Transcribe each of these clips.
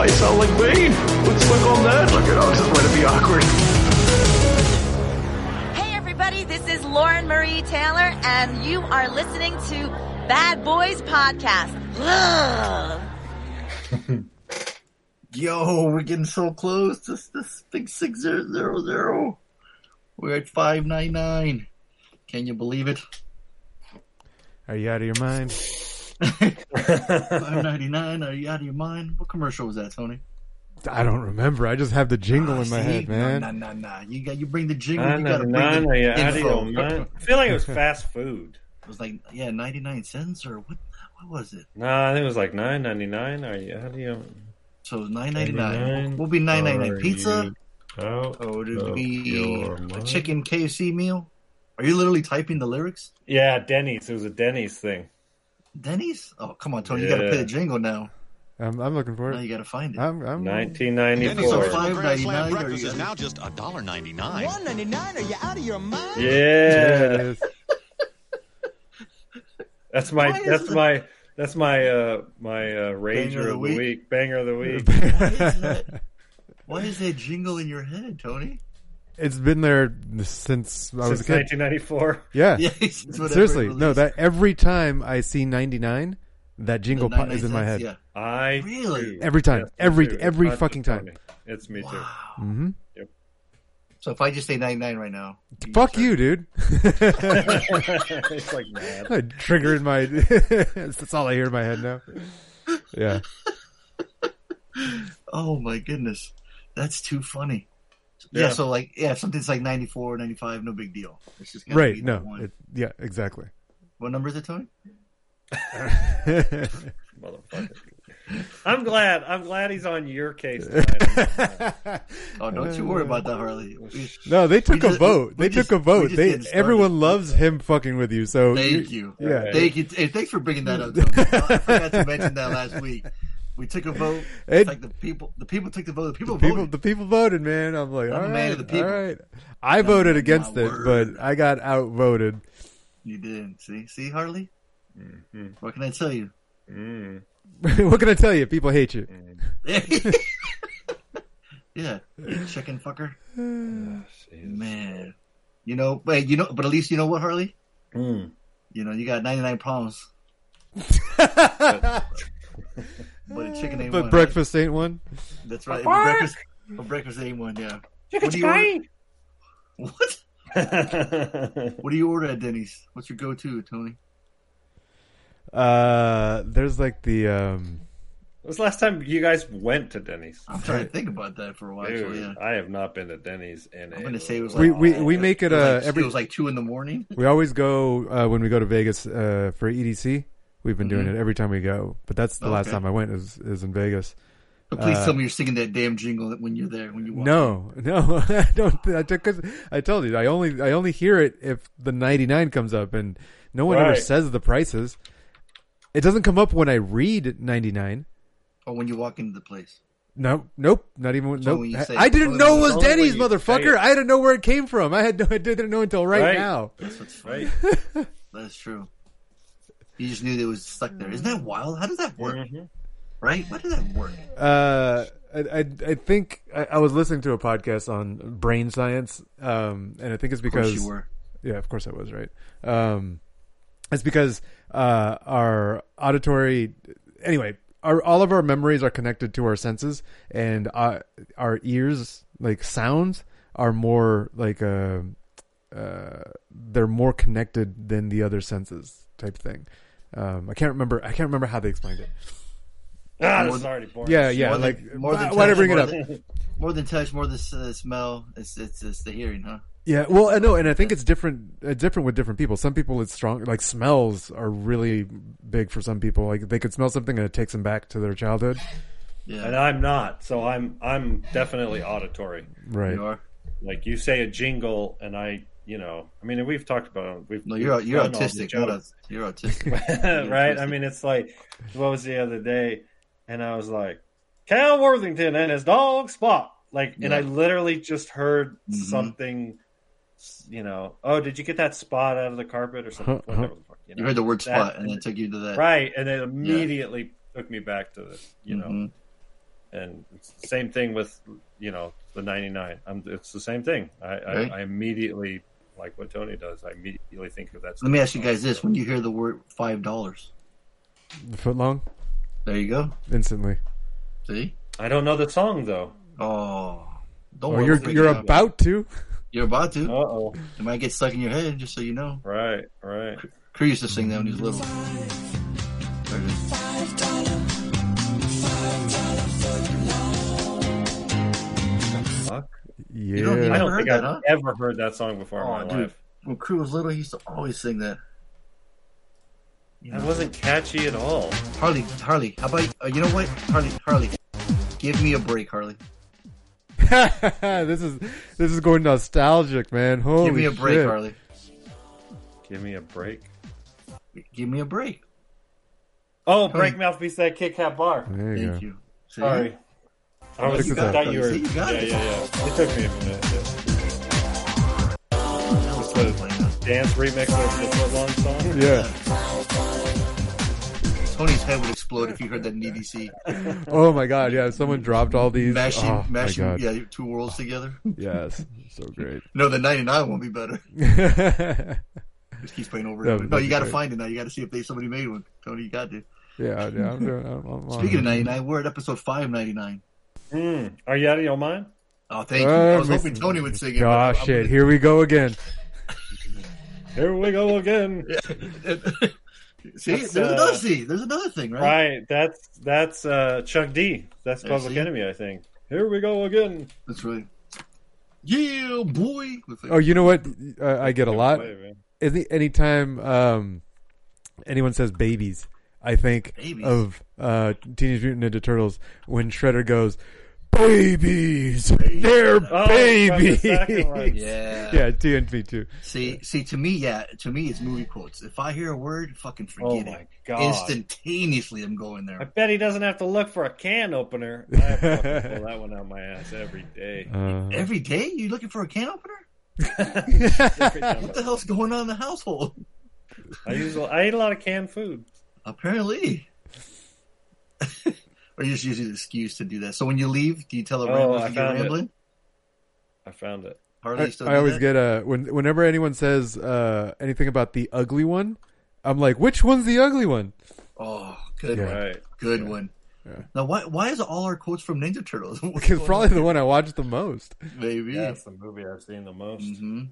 Why you sound like Bane. Let's look on that. Look at all just want to be awkward. Hey, everybody, this is Lauren Marie Taylor, and you are listening to Bad Boys Podcast. Yo, we're getting so close to this big six zero zero zero. We're at five nine nine. Can you believe it? Are you out of your mind? Five ninety nine. Are you out of your mind? What commercial was that, Tony? I don't remember. I just have the jingle ah, in my See? head, man. Nah, nah, nah. You got you bring the jingle. Nine you got to ninety bring nine. the Are you out of info. your? I feel like it was fast food. It was like yeah, ninety nine cents or what? What was it? No, I think it was like nine ninety nine. Are you out of your So nine ninety nine. 99. What will be nine ninety nine? Pizza? Oh, out Or would it of be a chicken KFC meal? Are you literally typing the lyrics? Yeah, Denny's. It was a Denny's thing. Denny's? Oh come on, Tony! You got to Yeah. play the jingle now. I'm, I'm looking for Now it. you got to find it. I'm, I'm, Nineteen ninety Denny's So four. five- Grand $5.99 or breakfast you is got- now just $1.99. One ninety nine? Are you out of your mind? Yeah, is. that's my Why is that's it- my that's my uh my uh rager of the of the week? week, banger of the week. Why is that? Why is that jingle in your head, Tony? It's been there since I was a Since kid. nineteen ninety four. Yeah. Yeah, Seriously, no. That every time I see 99, that jingle 99 po- is in my head. Yeah. I Really? Every time. Yes, Every- too. every It's not fucking time. Tony. It's me too. hmm So if I just say ninety nine right now, Fuck you, dude. it's like mad. I triggered my. That's all I hear in my head now. Yeah. Oh my goodness, that's too funny. Yeah. Yeah. so like, yeah, if something's like 94, 95, no big deal. It's just gotta Right. No. It, yeah. Exactly. What number is it, Tony? Motherfucker. I'm glad. I'm glad he's on your case. Oh, don't you worry about that, Harley. We- no, they took a just- vote. They just- took a vote. They everyone loves him fucking with you. So Thank you. Yeah. Thank you. Hey, thanks for bringing that up. Tony. I forgot to mention that last week. We took a vote. It- like the people. The people took the vote. The people People, voted. the people voted, man. I'm like, I'm all, man right, of the people. all right. I voted against it, word. but I got outvoted. You did. See, see, Harley. Mm-hmm. What can I tell you? Mm. what can I tell you? People hate you. yeah, you chicken fucker. Jesus. Man, you know, wait, you know, but at least you know what, Harley. Mm. You know, you got ninety nine problems, but a chicken ain't But one. breakfast ain't one. That's right. But breakfast, but breakfast ain't one. Yeah. What do you order? What? What do you order at Denny's? What's your go to, Tony? Uh, there's like the um. When was the last time you guys went to Denny's? I'm trying to think about that for a while. so, Dude, yeah. I have not been to Denny's in. I'm gonna say it was like we we make it it uh like, every it was like two in the morning. we always go uh when we go to Vegas uh for EDC. We've been doing Mhm. it every time we go, but that's the last time I went is is in Vegas. But please Uh, tell me you're singing that damn jingle when you're there when you walk. No, no, I don't. I took. Cause I told you, I only, I only hear it if the ninety nine comes up, and no one ever says the prices. It doesn't come up when I read ninety nine. Or when you walk into the place. No, nope, not even. It's Nope. only when you say I didn't know it was when Denny's, it's only when you say motherfucker. I didn't know where it came from. I had no, I didn't know until right, Right. now. That's what's funny. Right. That's true. You just knew that it was stuck there. Isn't that wild? How does that work? Mhm. Right? How does that work? Uh, I, I, I think I, I was listening to a podcast on brain science, um, and I think it's Of because you were. Yeah, of course I was right. Um, it's because uh, our auditory, anyway, our all of our memories are connected to our senses, and uh, our ears, like sounds, are more like uh, uh, they're more connected than the other senses, type thing. Um, I can't remember. I can't remember how they explained it. Ah, this is already boring. Yeah, yeah. More than- like more than why, why did I touch, bring it more up? than- More than touch, more than uh, smell. It's, it's it's the hearing, huh? Yeah, well, I know, and I think it's different. Uh, different with different people. Some people, it's strong. Like smells are really big for some people. Like they could smell something and it takes them back to their childhood. Yeah, And I'm not, so I'm I'm definitely auditory. Right. you are. Like you say a jingle, and I, you know, I mean, we've talked about. We've No, you're you're done all the autistic. A, you're autistic. right? I mean, it's like what was the other day, and I was like, Cal Worthington and his dog Spot. Like, and I literally just heard Mhm. something. You know, oh, did you get that spot out of the carpet or something? Huh, huh. Whatever the fuck, you you heard the word That- spot, and it took you to that. right, and it immediately took me back to this. You know, Mhm. and it's the same thing with you know the 99 I'm, it's the same thing I, Right. I, I immediately like what tony does i immediately think of that Let me ask you guys this: When you hear the word five dollars, Foot long, there you go. instantly. See? i don't know the song though Oh, don't Oh, worry. you're you're about to. You're about to. uh-oh It might get stuck in your head, just so you know. right right Crew used to sing that when he was little. There it Yeah. don't i don't think that, i've huh? ever heard that song before in Oh, my dude. life When Crew was little, he used to always sing that. that wasn't catchy at all Harley, Harley, how about uh, you know what, Harley, Harley, give me a break, Harley. this is this is going nostalgic, man. Holy give me a break, shit. Harley. give me a break Give me a break. oh break mouth beats that kit kat bar There you Thank go. you. See? sorry I was You I thought it, you were you got yeah it. yeah yeah it took me a minute yeah. That was totally dance remix of the foot long song Yeah. Tony's head would explode if you heard that in EDC. Oh my god. Yeah. If someone dropped all these. Mashing, oh my mashing, yeah, two worlds together. Yes. So great. No, the 99 won't be better. yeah. Just keeps playing over and over. would No, you got to find it now. You got to see if they somebody made one. Tony, you got to. Yeah. I'm doing. I'm, I'm on Speaking of 99, we're at episode 599. Hmm. are you out of your mind Oh, thank you. Uh, I was hoping Tony would sing it. but Gosh, I'm shit. Here we go again. here we go again see, That's, there's uh, another see. There's another thing, right? Right, that's that's uh, Chuck D. That's Yeah, Public? Enemy, I think. Here we go again. That's right. Yeah, boy. Oh, you know what? Uh, I get a lot. Wait, man. Any anytime um, anyone says babies, I think Babies? of uh, Teenage Mutant Ninja Turtles when Shredder goes, "Babies, they're Oh, from the babies." second one. Yeah. yeah, TNT too. See, see, to me, yeah, to me, it's movie quotes. If I hear a word, fucking Oh forget my it. god! Instantaneously, I'm going there. I bet he doesn't have to look for a can opener. I pull that one out my ass every day. Uh, Every day, you looking for a can opener? What the hell's going on in the household? I use I eat a lot of canned food. Apparently. or you just use an excuse to do that. So when you leave, do you tell the Oh, ramblers I to get found it. I found it. Harley, I, still I always that? get a when whenever anyone says uh, anything about the ugly one, I'm like, which one's the ugly one? Oh, good Yeah. one. Right. Good one. Yeah. Now, why why is it all our quotes from Ninja Turtles? What's Because probably on the one I watched the most. Maybe. Yeah, it's the movie I've seen the most. hmm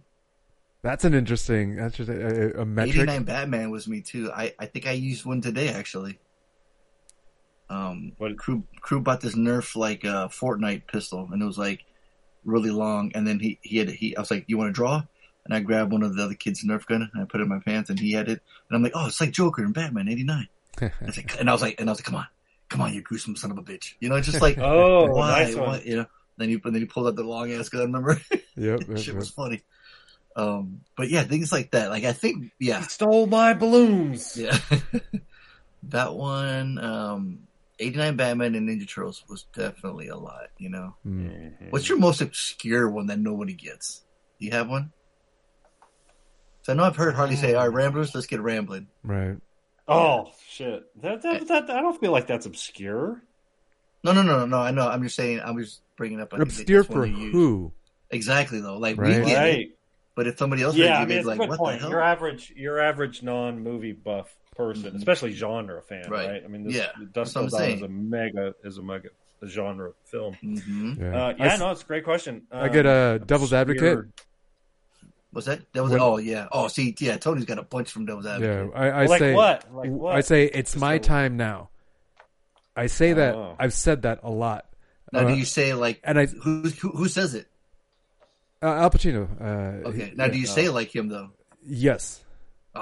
That's an interesting. That's just a, a, a metric. 89 Batman was me too. I, I think I used one today actually. Um, What- crew crew bought this Nerf like uh, Fortnite pistol, and it was like really long. And then he he had he. I was like, "You want to draw?" And I grabbed one of the other kids' Nerf gun and I put it in my pants, and he had it. And I'm like, "Oh, it's like Joker and Batman '89." I was like, and I was like, and I was like, "Come on, come on, you gruesome son of a bitch!" You know, it's just like, Oh, why, nice one. why, you know? Then you and then he pulled out the long ass gun. Remember? Yep. yep, Shit yep. was funny. Um, but yeah, things like that. Like I think, yeah, Stole my balloons. yeah. that one, um, 89 Batman and Ninja Turtles was definitely a lot, you know. Mm. Mm-hmm. What's your most obscure one that nobody gets? Do you have one? So I know I've heard Harley say, all right, um, Ramblers, let's get rambling. Right. Oh shit! That, that eh. that I don't feel like that's obscure. No, no, no, no, no. I know. I'm just saying, I'm just bringing up. I Obscure for they who? Exactly, though. Like, Right. we get it. But if somebody else Yeah, I mean it's they'd a good like, what point. the hell? Your average, your average non-movie buff person, Mhm. especially genre fan, Right. right? I mean, this Yeah, Dusk that's Till Dawn is a mega is a mega a genre film. hmm Yeah. Uh, I yeah, s- no, it's a great question. I get Um, a devil's obscure- advocate. Was that? That was When- Oh, yeah. Oh, see, yeah, Tony's got a bunch from Devil's Yeah. Advocate. I, I like say. what? Like what? I say it's my So- time now. I say that. Oh. I've said that a lot. Now, Uh, do you say, like, and I who, who, who says it? Uh, Al Pacino. Uh, Okay. Now, yeah. do you say like him though? Yes.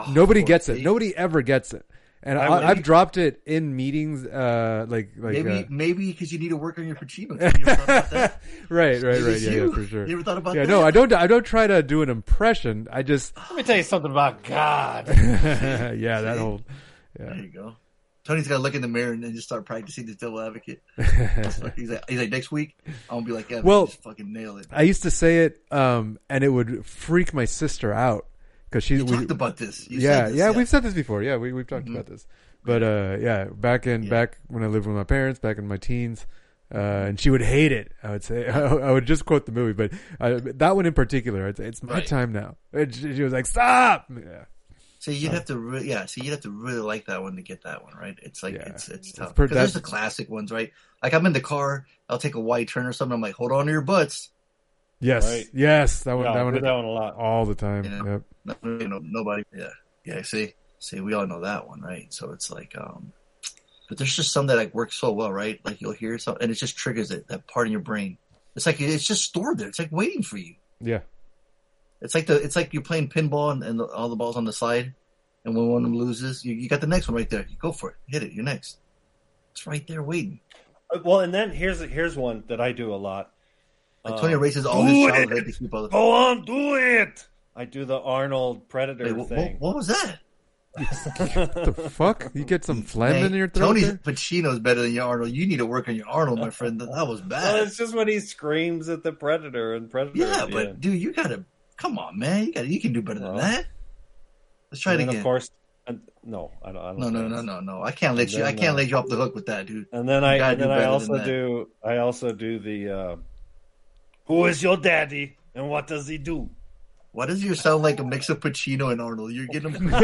Oh, Nobody boy, gets it. Nobody ever gets it. And I I, would- I've dropped it in meetings, uh, like like Maybe, uh, maybe because you need to work on your Pacino. You ever thought about that? right, right, right. Yeah, yeah, for sure. You ever thought about yeah, that? no, I don't. I don't try to do an impression. I just, Let me tell you something about God. yeah, that whole, Yeah. There you go. Tony's got to look in the mirror and then just start practicing this devil advocate. he's like, he's like, next week I'm gonna be like, yeah, Well- just fucking nail it. I used to say it, um, and it would freak my sister out because she. We- talked about this. You yeah, this, yeah, we've said this before. Yeah, we we've talked Mhm. about this. But uh, yeah, back in Yeah. back when I lived with my parents, back in my teens, uh, and she would hate it. I would say I, would just quote the movie, but uh, that one in particular, I'd say it's my Right. time now. And she, she was like, "Stop!" Yeah, So you'd have to, re- yeah. So you'd have to really like that one to get that one, right? It's like Yeah. it's it's tough. per- 'Cause there's the classic ones, right? Like I'm in the car, I'll take a white turn or something. I'm like, hold on to your butts. yes, Right. yes, that one, Yeah, that one, that one a lot. all the time. Yeah. Yep. No, you know, nobody. Yeah, yeah. See, see, we all know that one, right? So it's like, um, but there's just some that like work so well, right? Like you'll hear something and it just triggers it that part in your brain. It's like it's just stored there. It's like waiting for you. Yeah, It's like the it's like you're playing pinball and, and the, all the balls on the side, and when one of them loses, you, you got the next one right there. You go for it, hit it. You're next. It's right there waiting. Uh, Well, and then here's here's one that I do a lot. Like Uh, Tony erases all do his it! childhood to keep other. Go on, do it. I do the Arnold Predator Wait, what, thing. what was that? the fuck? You get some phlegm Man, in your throat? Tony's there? Pacino's better than your Arnold. You need to work on your Arnold, my friend. That was Well, bad. it's just when he screams at the Predator and Predator. Yeah, at the but end. dude, you gotta come on, man. You got you can do better than Well, that. Let's try it and then, again. Of course, and, no, I don't. I don't no, no, no, no, no. I can't let And you. I can't uh, let you off the hook with that, dude. And then You I and then I also do I also do the uh, Who is your daddy and what does he do? Why does you sound like a mix of Pacino and Arnold? You're getting them.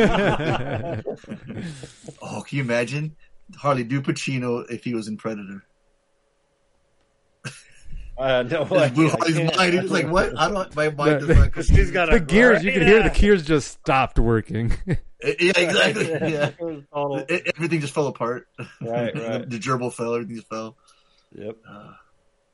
oh, can you imagine Harley do Pacino if he was in Predator? Uh, no, His blue I Harley's mind. It's like what? I don't. My mind The- does not. Because she's got the gears, you can hear the gears just stopped working. Yeah, exactly. Yeah, It total- everything just fell apart. Right, the, right. the gerbil fell. Everything just fell. Yep. Uh,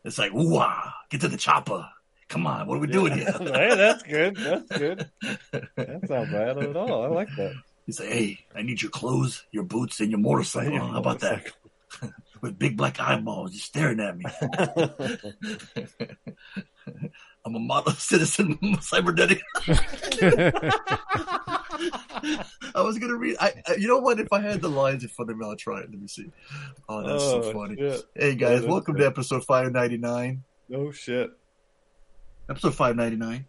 it's like, ooh, ah, get to the chopper. Come on, what are we doing here? hey, that's good. That's good. That's not bad at all. I like that. You say, hey, I need your clothes, your boots, and your motorcycle. How about that? With big black eyeballs just staring at me. I'm a model citizen, cybernetic. I was gonna read. I, I- you know what? If I had the lines in front of me, I'll try it. Let me see. Oh, that's so Oh, funny. shit. Hey guys, that's welcome to episode 599. No shit. Episode 599.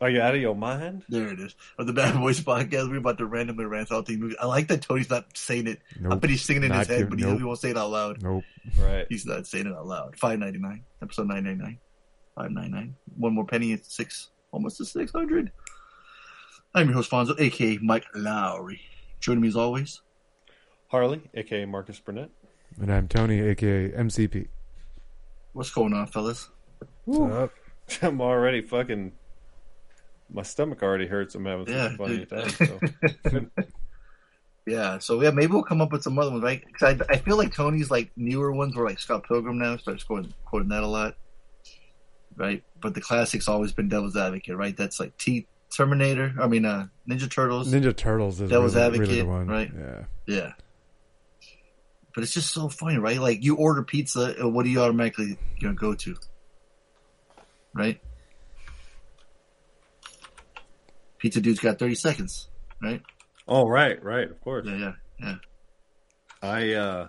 Are you out of your mind? There it is. Of the Bad Boys podcast, we're about to randomly rant out movies. I like that Tony's not saying it. I Nope. bet he's singing in his head, give- but he, nope. he won't say it out loud. nope. Right. He's not saying it out loud. Five ninety nine. Episode nine ninety nine. Five ninety nine. One more penny. It's six. Almost to six hundred. I'm your host Fonzo, aka Mike Lowrey. Joining me as always. Harley, aka Marcus Burnett. And I'm Tony, aka MCP. What's going on, fellas? I'm already fucking. My stomach already hurts. I'm having Yeah, funny time. So. Yeah, so yeah, maybe we'll come up with some other ones, right? Because I, I feel like Tony's like newer ones were like Scott Pilgrim now, starts quoting, quoting that a lot, right? But the classic's always been Devil's Advocate, right? That's like T Terminator. I mean, uh, Ninja Turtles. Ninja Turtles is Devil's really, really the Advocate, one. right? Yeah. Yeah. But it's just so funny, right? Like you order pizza, what do you automatically gonna go to? Right? Pizza dude's got thirty seconds, right? Oh right, right, of course. Yeah, yeah, yeah. I uh,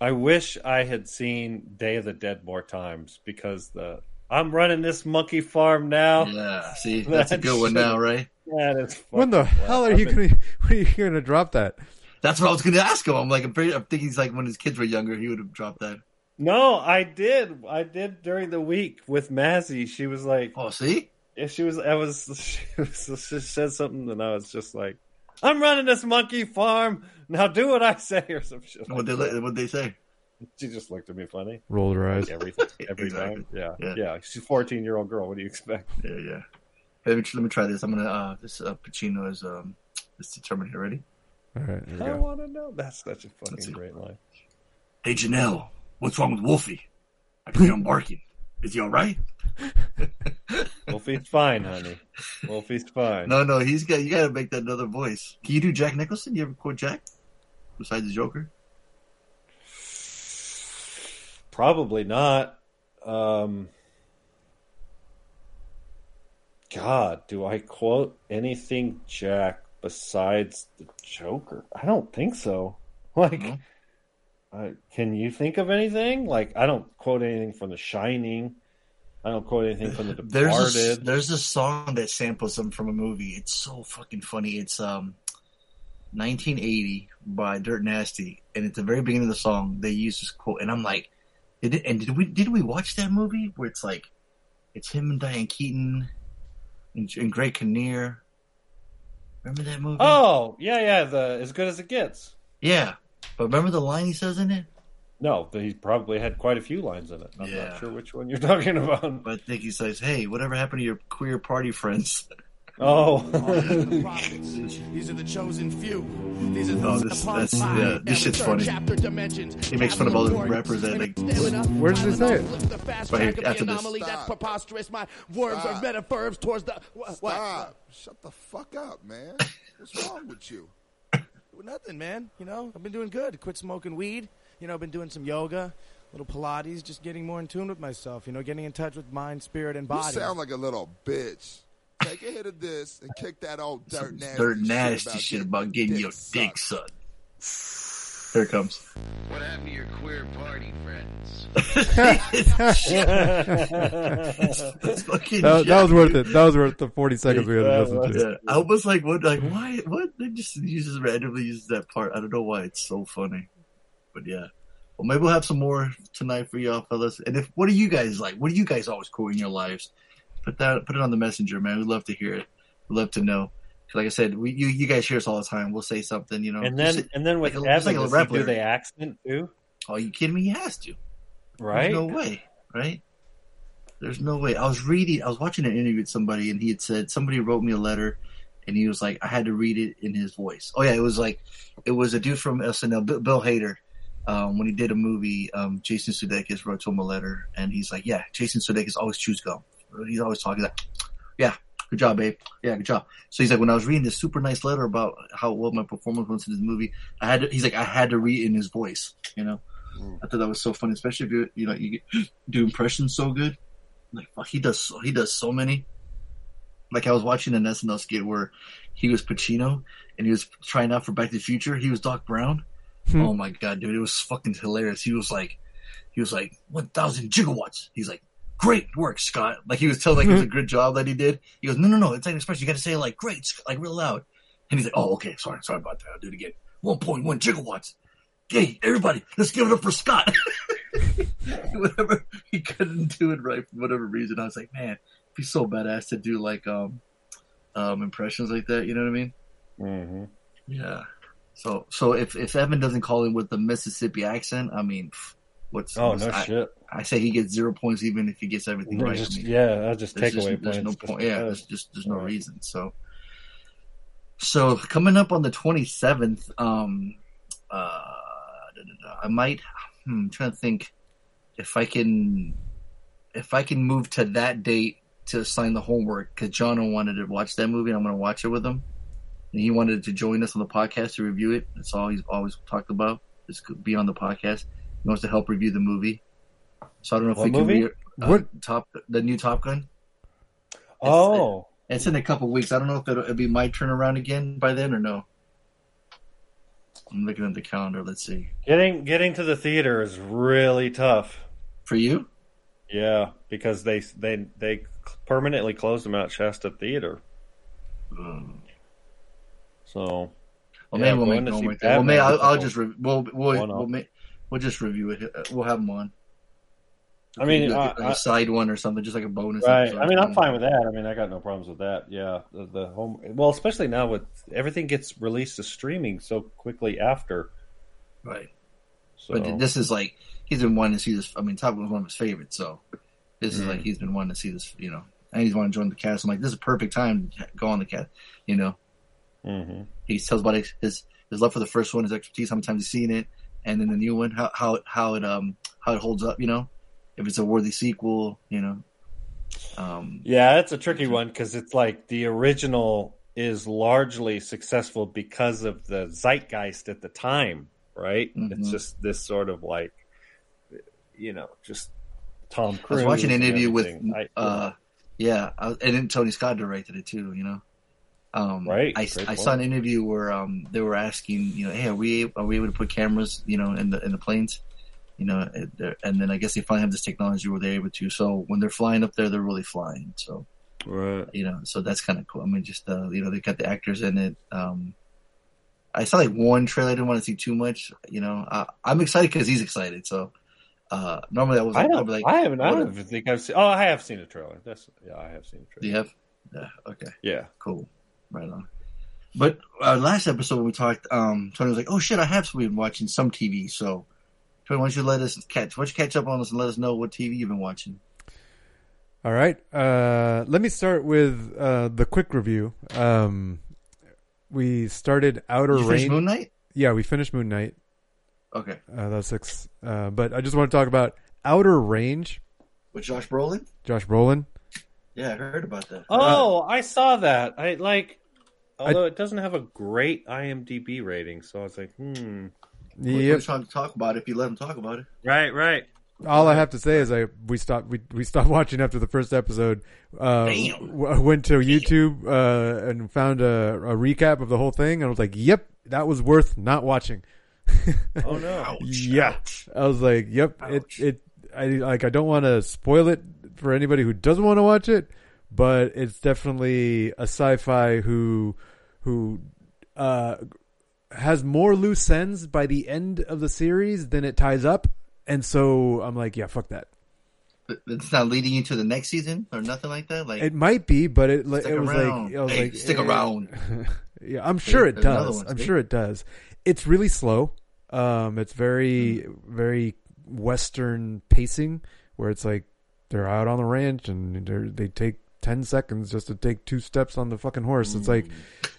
I wish I had seen Day of the Dead more times because the I'm running this monkey farm now. Yeah. See, that's a good one now, right? That is When the fucking hell are you I've been- gonna? When are you gonna drop that? That's what I was gonna ask him. I'm like, I'm, pretty, I'm thinking he's like when his kids were younger, he would have dropped that. No, I did. I did during the week with Mazzy. She was like, Oh, see? if she was, I was, she, was, she said something, and I was just like, "I'm running this monkey farm now. Do what I say," or some shit. What they like that. what they say? She just looked at me funny Rolled her eyes. every every Exactly. time. Yeah, Yeah. yeah, She's a 14 year old girl. What do you expect? Yeah, yeah. Let me let me try this. I'm gonna uh this uh, Pacino is um this determined already. All right, here we I want to know. That's such a fucking great line. Hey Janelle, what's wrong with Wolfie? I can hear him barking. Is he all right? Wolfie's fine, honey. Wolfie's fine. No, no, he's got. You got to make that another voice. Can you do Jack Nicholson? You ever quote Jack besides the Joker? Probably not. Um, God, do I quote anything Jack besides the Joker? I don't think so. Like, No? Uh, can you think of anything? Like, I don't quote anything from The Shining. I don't quote anything from The There's a, Departed. there's a song that samples them from a movie. It's so fucking funny. It's um 1980 by Dirt Nasty, and at the very beginning of the song, they use this quote, and I'm like, did it, and did we did we watch that movie where it's like, it's him and Diane Keaton and, and Greg Kinnear. Remember that movie? Oh, yeah, yeah. The as good as it gets. yeah. But remember the line he says in it? No, he probably had quite a few lines in it. I'm Yeah. not sure which one you're talking about. But I think he says, "Hey, whatever happened to your queer party friends?" Oh, the prophets. These are the chosen few. These are the Oh, this- that's- yeah, this shit's funny. Chapter dimensions. He makes fun of all the rappers that, like- Where does he say it? Right here, after this. That's preposterous. My worms Stop. are metaphors towards the. What? what? Stop. Shut the fuck up, man. What's wrong with you? Nothing, man. You know, I've been doing good. Quit smoking weed. You know, I've been doing some yoga, little Pilates, just getting more in tune with myself. You know, getting in touch with mind, spirit, and body. You sound like a little bitch. Take a hit of this and kick that old dirt nasty, Dirt shit about shit about getting your dick sucked. Sucked. There it comes. What happened to your queer party friends? It's fucking That, that was worth it. That was worth the 40 seconds we had to listen to. Yeah, I was like, what? Like, why? What? They just uses randomly uses that part. I don't know why. It's so funny. But yeah. Well, maybe we'll have some more tonight for y'all, fellas. And if what do you guys like? What do you guys always quote in your lives? Put that, put it on the messenger, man. We'd love to hear it. We'd love to know. Like I said, we you, you guys hear us all the time. We'll say something, you know. and then and then with like Evan, like a does he do the accent too? oh, you kidding me? He has to. Right? There's no way, right? There's no way. I was reading, I was watching an interview with somebody, and he had said somebody wrote me a letter, and he was like, I had to read it in his voice. Oh yeah, it was like, it was a dude from SNL, Bill, Bill Hader. Um, when he did a movie, um, Jason Sudeikis wrote to him a letter, and he's like, "Yeah, Jason Sudeikis always chews gum. He's always talking that. Yeah, good job, babe. Yeah, good job." So he's like, when I was reading this super nice letter about how well my performance was in this movie, I had to, he's like, I had to read in his voice, you know. I thought that was so funny, especially if you you know you do impressions so good. Like fuck, he does so, he does so many. Like I was watching an SNL skit where he was Pacino and he was trying out for Back to the Future. He was Doc Brown. Hmm. Oh my god, dude, it was fucking hilarious. He was like, he was like one thousand gigawatts. He's like, great work, Scott. Like he was telling like it was a good job that he did. He goes, no, no, no, it's like an expression. You got to say like great, Scott," like real loud. And he's like, oh, okay, sorry, sorry about that. I'll do it again. One point one gigawatts. Hey, everybody, let's give it up for Scott. whatever he couldn't do it right for whatever reason. I was like, man, it'd be so badass to do like um um impressions like that. You know what I mean? hmm Yeah. So so if if Evan doesn't call him with the Mississippi accent, I mean, pff, what's Oh what's- no I, shit! I say he gets zero points even if he gets everything right. I Just- yeah, I'll just there's take away just, there's points. no point. Yeah, there's just there's no Right. reason. So, so coming up on the 27th, um, uh, da, da, da, I might. Hmm, I'm trying to think if I can if I can move to that date to assign the homework because John wanted to watch that movie. and I'm going to watch it with him, and he wanted to join us on the podcast to review it. That's all he's always talked about. Is be on the podcast. He wants to help review the movie. So I don't know if What we can. movie? Re- uh, What- top the new Top Gun? Oh, It's in a couple weeks. I don't know if it'll, it'll be my turn around again by then or no. I'm looking at the calendar. Let's see. getting getting to the theater is really tough. For you? Yeah, because they they they permanently closed the Mount Shasta Theater. So Well, Yeah, maybe we'll make one right there. Well, maybe I'll, I'll just re- we'll we'll we'll, make, we'll just review it. Uh, We'll have them on. I mean, like I- a, side one or something, just like a bonus. right. I mean, I'm fine with that. I mean, I got no problems with that. Yeah, the, the home. Well, especially now with everything gets released to streaming so quickly after. Right. So But this is like he's been wanting to see this. I mean, Top Gun was one of his favorites, so this is Mhm. like he's been wanting to see this. You know, and he's wanting to join the cast. I'm like, this is a perfect time to go on the cast. You know, hmm he tells about his his, his love for the first one, his expertise, how many times he's seen it, and then the new one, how how it- how it um how it holds up. You know, if it's a worthy sequel. You know, Um, Yeah, it's a tricky one because it's like the original is largely successful because of the zeitgeist at the time, right? It's Mhm. just this sort of like, you know, just Tom I Cruise. was watching an interview with. I- uh, yeah, I, and then Tony Scott directed it too. You know, um, Right, I, I saw an interview where um they were asking, you know, hey, are we are we able to put cameras, you know, in the in the planes, you know, and then I guess they finally have this technology where they're able to. So when they're flying up there, they're really flying. So right. you know, so that's kind of cool. I mean, just uh, you know, they got the actors in it. Um, I saw like one trailer. I didn't want to see too much. You know, uh, I'm excited because he's excited. So uh, normally I was I like, I'd don't. like, I haven't. I don't even think I've seen. Oh, I have seen a trailer. That's yeah. I have seen a Do you trailer. have? Yeah. Okay. Yeah. Cool. Right on. But uh, last episode when we talked, um, Tony was like, "Oh shit, I have been watching some TV." So, Tony, why don't you let us catch? Why don't you catch up on us and let us know what TV you've been watching? All right. Uh, let me start with uh, the quick review. Um, we started Outer You finished Range. Moon Knight? Yeah, we finished Moon Knight. Okay. Uh, that's six. Uh, but I just want to talk about Outer Range. With Josh Brolin? Josh Brolin. Yeah, I heard about that. Oh, I saw that. I like. Although it doesn't have a great IMDb rating, so I was like, hmm. We were Yep. trying to talk about it if you let him talk about it. Right, right. All I have to say is I we stopped we we stopped watching after the first episode. Uh, Damn. w- went to YouTube uh, and found a, a recap of the whole thing, and I was like, "Yep, that was worth not watching." Oh no. yeah, I was like, "Yep, it it." I like. I don't want to spoil it for anybody who doesn't want to watch it, but it's definitely a sci-fi who who uh, has more loose ends by the end of the series than it ties up, and so I'm like, "Yeah, fuck that." But It's not leading into the next season or nothing like that. Like It might be, but it it was around. like was Hey, like stick eh. around. yeah, I'm sure it there's does. one, I'm see? sure it does. It's really slow. Um, it's very very western pacing, where it's like they're out on the ranch and they take ten seconds just to take two steps on the fucking horse. It's like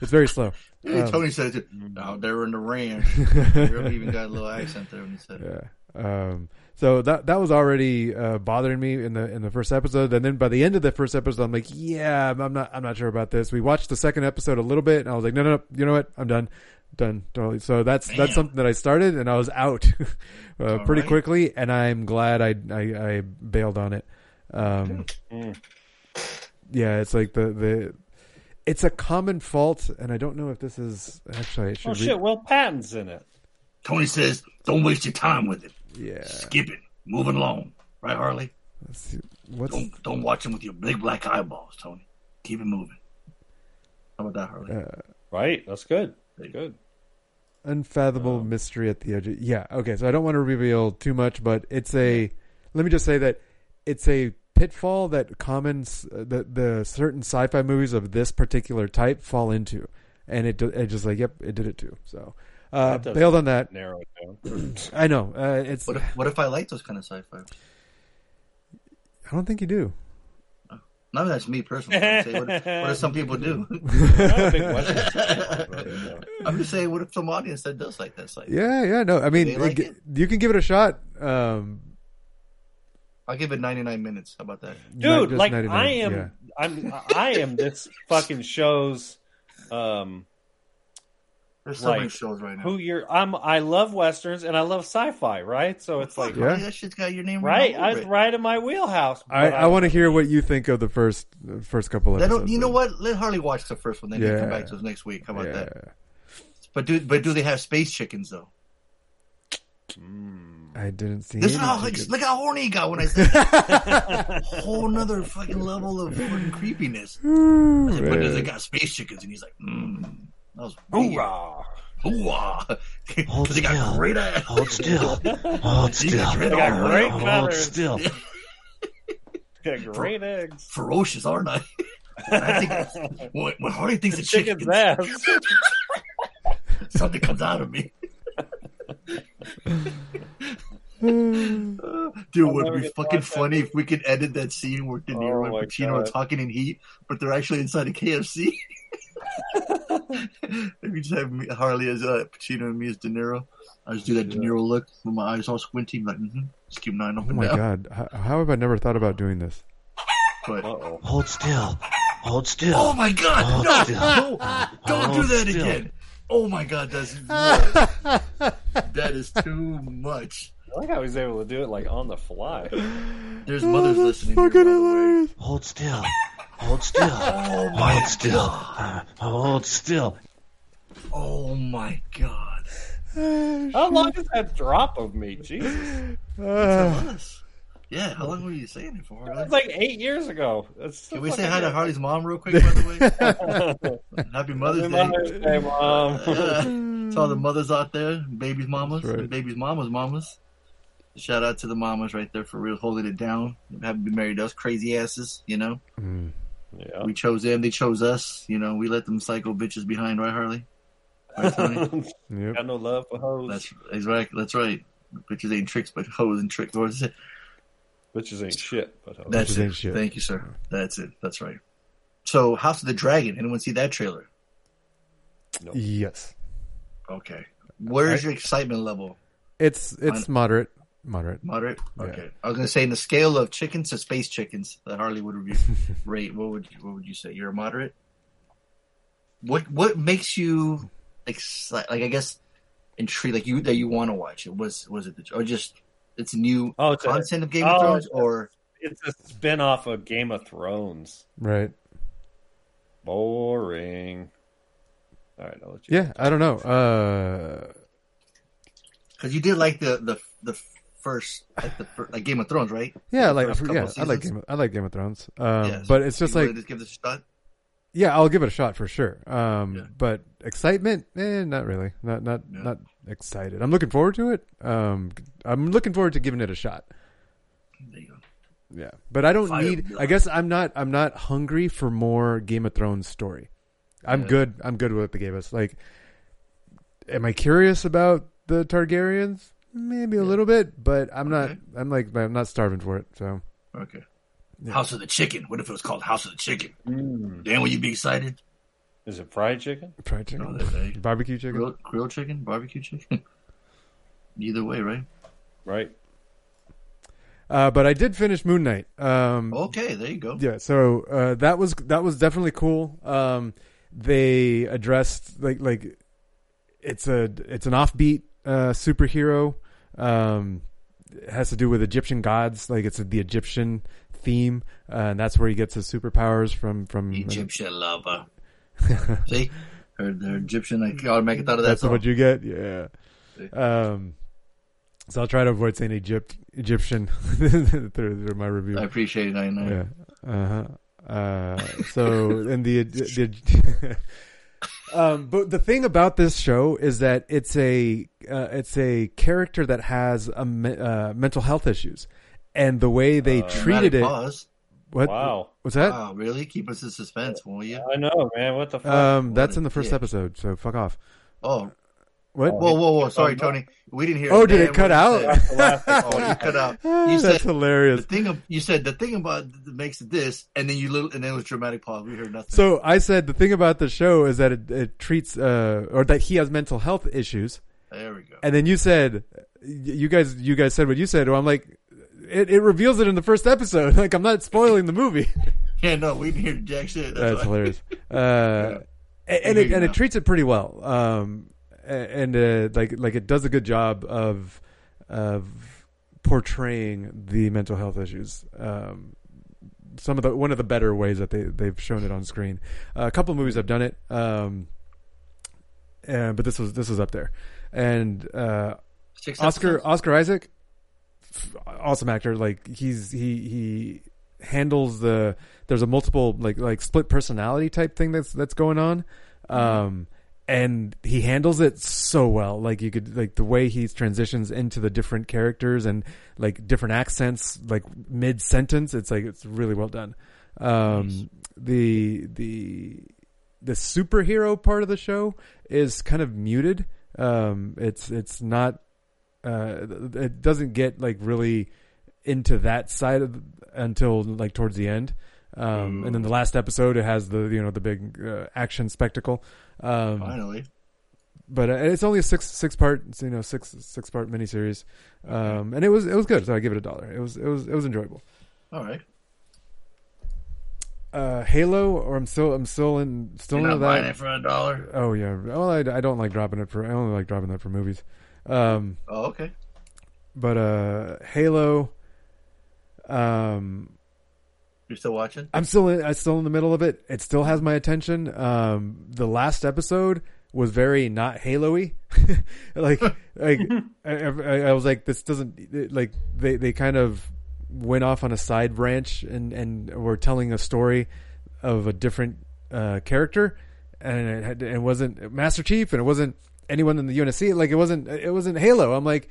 it's very slow. Um, Tony said it. Out there in the ranch. he really even got a little accent there when he said it. Yeah. Um, so that that was already uh, bothering me in the in the first episode, and then by the end of the first episode, I'm like, yeah, I'm not I'm not sure about this. We watched the second episode a little bit, and I was like, no, no, no, you know what? I'm done, done, totally. So that's that's something that I started, and I was out uh, pretty right. quickly, and I'm glad I I, I bailed on it. Um, Mm. Yeah, it's like the the. It's a common fault, and I don't know if this is actually. I should Oh read- shit! Will Patton's in it. Tony says, "Don't waste your time with it. Yeah. Skip it. Moving along, right, Harley? Let's see. What's Don't don't watch him with your big black eyeballs, Tony. Keep it moving. How about that, Harley? uh, Right. That's good. Good. unfathomable mystery at the edge. of- Yeah. Okay. So I don't want to reveal too much, but it's a. Let me just say that it's a pitfall that common s- that the certain sci-fi movies of this particular type fall into, and it do- it just like yep, it did it too. So uh, bailed on that. Narrow it down. I know uh, it's. What if what if I like those kind of sci-fi? I don't think you do. Not that's me personally. I'm what, if, what if some people do? Not a big Western fan, but, uh, I'm just saying, what if some audience that does like that sci-fi? Yeah. Yeah. No. I mean, They like it- it? you can give it a shot. Um, I'll give it 99 minutes. How about that? dude like 99, i am yeah. i'm i am this fucking show's um There's so many shows right now. who you're i'm i love westerns and i love sci-fi right so it's like Yeah. That shit's got your name right all over I, it. right in my wheelhouse I, but I want to hear what you think of the first the first couple Let episodes. him- you know what? Let Harley watch the first one, then Yeah. come back to us next week. How about Yeah. that? But do but do they have space chickens though? I didn't see. This how like, look how horny he got when I said that. whole nother fucking level of fucking creepiness. I said, but does it got space chickens? And he's like, mm, that was weird. Hoorah. Hoorah. Hold Because he got still. great ass. Hold still. Hold He got still. great They got arms. great Hold feathers. still. got great eggs Ferocious, aren't I? I think when, when Harley thinks the of chicken's chickens, ass something comes out of me. Dude, would never be fucking watch that funny if we could edit that scene where De Niro Oh and my Pacino are talking in heat, but they're actually inside a KFC. if we just have me, Harley as uh, Pacino and me as De Niro. I just do that De Niro look with my eyes all squinty, like, mm-hmm. just keep an eye Oh my down. god! How, how have I never thought about doing this? But Uh-oh. Hold still. Hold still. oh my god, Hold no! still. Don't, don't do that still. again. Oh my god, that's that is too much. I like how he's able to do it like on the fly. There's mothers listening. Here, by Fucking the hilarious. Hold still. Hold still. Oh my Hold still. Uh, Hold still. Oh my god. How long is that drop of me? Jesus. Tell us. Yeah, how long were you saying it for? That's like eight years ago. That's so Can we say hi to. Harley's mom real quick, by the way? Happy Mother's Happy Day. Mother's Day, Mom. Yeah. to all the mothers out there, babies, mamas, That's right. and babies, mamas, mamas. Shout out to the mamas right there for real, holding it down. Haven't been married to us crazy asses, you know. Mm. Yeah. We chose them, they chose us. You know, we let them psycho bitches behind, right, Harley? Right, Tony? Yep. Got no love for hoes. that's that's right. That's right. Bitches ain't tricks, but hoes and tricks. What is it? Bitches ain't shit, but hoes. That's Bitches it. shit. Thank you, sir. That's it. That's right. So, House of the Dragon. Anyone see that trailer? Yes. Okay. Where's your excitement level? It's it's moderate. Moderate. Moderate. Yeah. Okay. I was gonna say in the scale of chickens to space chickens that Harley would review rate. What would you, what would you say? You're a moderate. What what makes you excited? Like I guess intrigued. Like you that you want to watch it. Was was it the, or just it's new Oh, it's a- content of Game oh, of Thrones or It's a spin off of Game of Thrones. Right. Boring. All right, I'll let you. Yeah, I don't know. Uh because you did like the the the first like the fir- like Game of Thrones, right? yeah, like yeah, I like? Game of, I like Game of Thrones. Um Yeah, so but it's just like wanna just give this a shot. Yeah, I'll give it a shot for sure. Um Yeah. but excitement, eh, not really. Not not Yeah. not excited. I'm looking forward to it. Um I'm looking forward to giving it a shot. There you go. Yeah, but I don't Fire need. blood. I guess I'm not. I'm not hungry for more Game of Thrones story. I'm Yeah. good. I'm good with what they gave us. Like, am I curious about the Targaryens? Maybe a little bit, but I'm not. I'm like. I'm not starving for it. So Okay. Yeah. House of the Chicken. What if it was called House of the Chicken? Mm. Dan, would you be excited? Is it fried chicken? fried chicken, Oh, there barbecue chicken. Grilled, grilled chicken, barbecue chicken. Either way, right? Right. Uh, but I did finish Moon Knight. Um, Okay, there you go. Yeah, so uh, that was that was definitely cool. Um, they addressed like like it's a it's an offbeat uh, superhero. Um, it has to do with Egyptian gods, like it's the Egyptian theme, uh, and that's where he gets his superpowers from. From Egyptian lover. See, her, her Egyptian. I automatically thought of that that's song. what you get. Yeah. Um, so I'll try to avoid saying Egypt Egyptian through, through my review. I appreciate it. I know. Yeah. Uh-huh. Uh So and the the. Um, but the thing about this show is that it's a uh, it's a character that has a me- uh, mental health issues, and the way they treated it. Pause. What? Wow. What's that? Wow, really? Keep us in suspense, will you? I know, man. What the fuck? Um, that's What a in the first dick. episode. So fuck off. Oh, What? whoa, whoa, whoa! Sorry, Tony. We didn't hear. Oh, did it cut out? oh, you cut out. You That's said hilarious. the thing. Of, you said the thing about that makes it this, and then you little, and then it was dramatic pause. We heard nothing. So I said the thing about the show is that it, it treats uh or that he has mental health issues, there we go. and then you said you guys you guys said what you said. Well, I'm like, it, it reveals it in the first episode. Like I'm not spoiling the movie. Yeah, no, we didn't hear jack shit. That's why. hilarious. Uh, and and it, and you it treats it pretty well. Um, and uh, like like it does a good job of of portraying the mental health issues. Um, some of the one of the better ways that they they've shown it on screen. Uh, a couple of movies have done it, um, uh, but this was this was up there. And uh, Oscar? Oscar Isaac, f- awesome actor. Like he's he he handles the there's a multiple like like split personality type thing that's that's going on. Um and he handles it so well. Like you could like the way he transitions into the different characters and like different accents like mid sentence. It's like it's really well done. Um the the the superhero part of the show is kind of muted. Um it's it's not uh it doesn't get like really into that side of until like towards the end. Um, and then the last episode, it has the you know the big uh, action spectacle. Um, Finally, but uh, it's only a six six part you know six six part miniseries, um, and it was it was good. So I give it a dollar. It was it was it was enjoyable. all right. uh, Halo, or I'm still I'm still in still You're buying that. it for a dollar. Oh yeah. Well, I, I don't like dropping it for. I only like dropping that for movies. Um, Oh, okay. but uh, Halo. Um, You're still watching? I'm still in, I'm still in the middle of it. It still has my attention. Um, the last episode was very not Halo-y. like, like I, I, I was like, this doesn't like they they kind of went off on a side branch and and were telling a story of a different uh, character, and it, had, it wasn't Master Chief, and it wasn't anyone in the UNSC. Like, it wasn't it wasn't Halo. I'm like.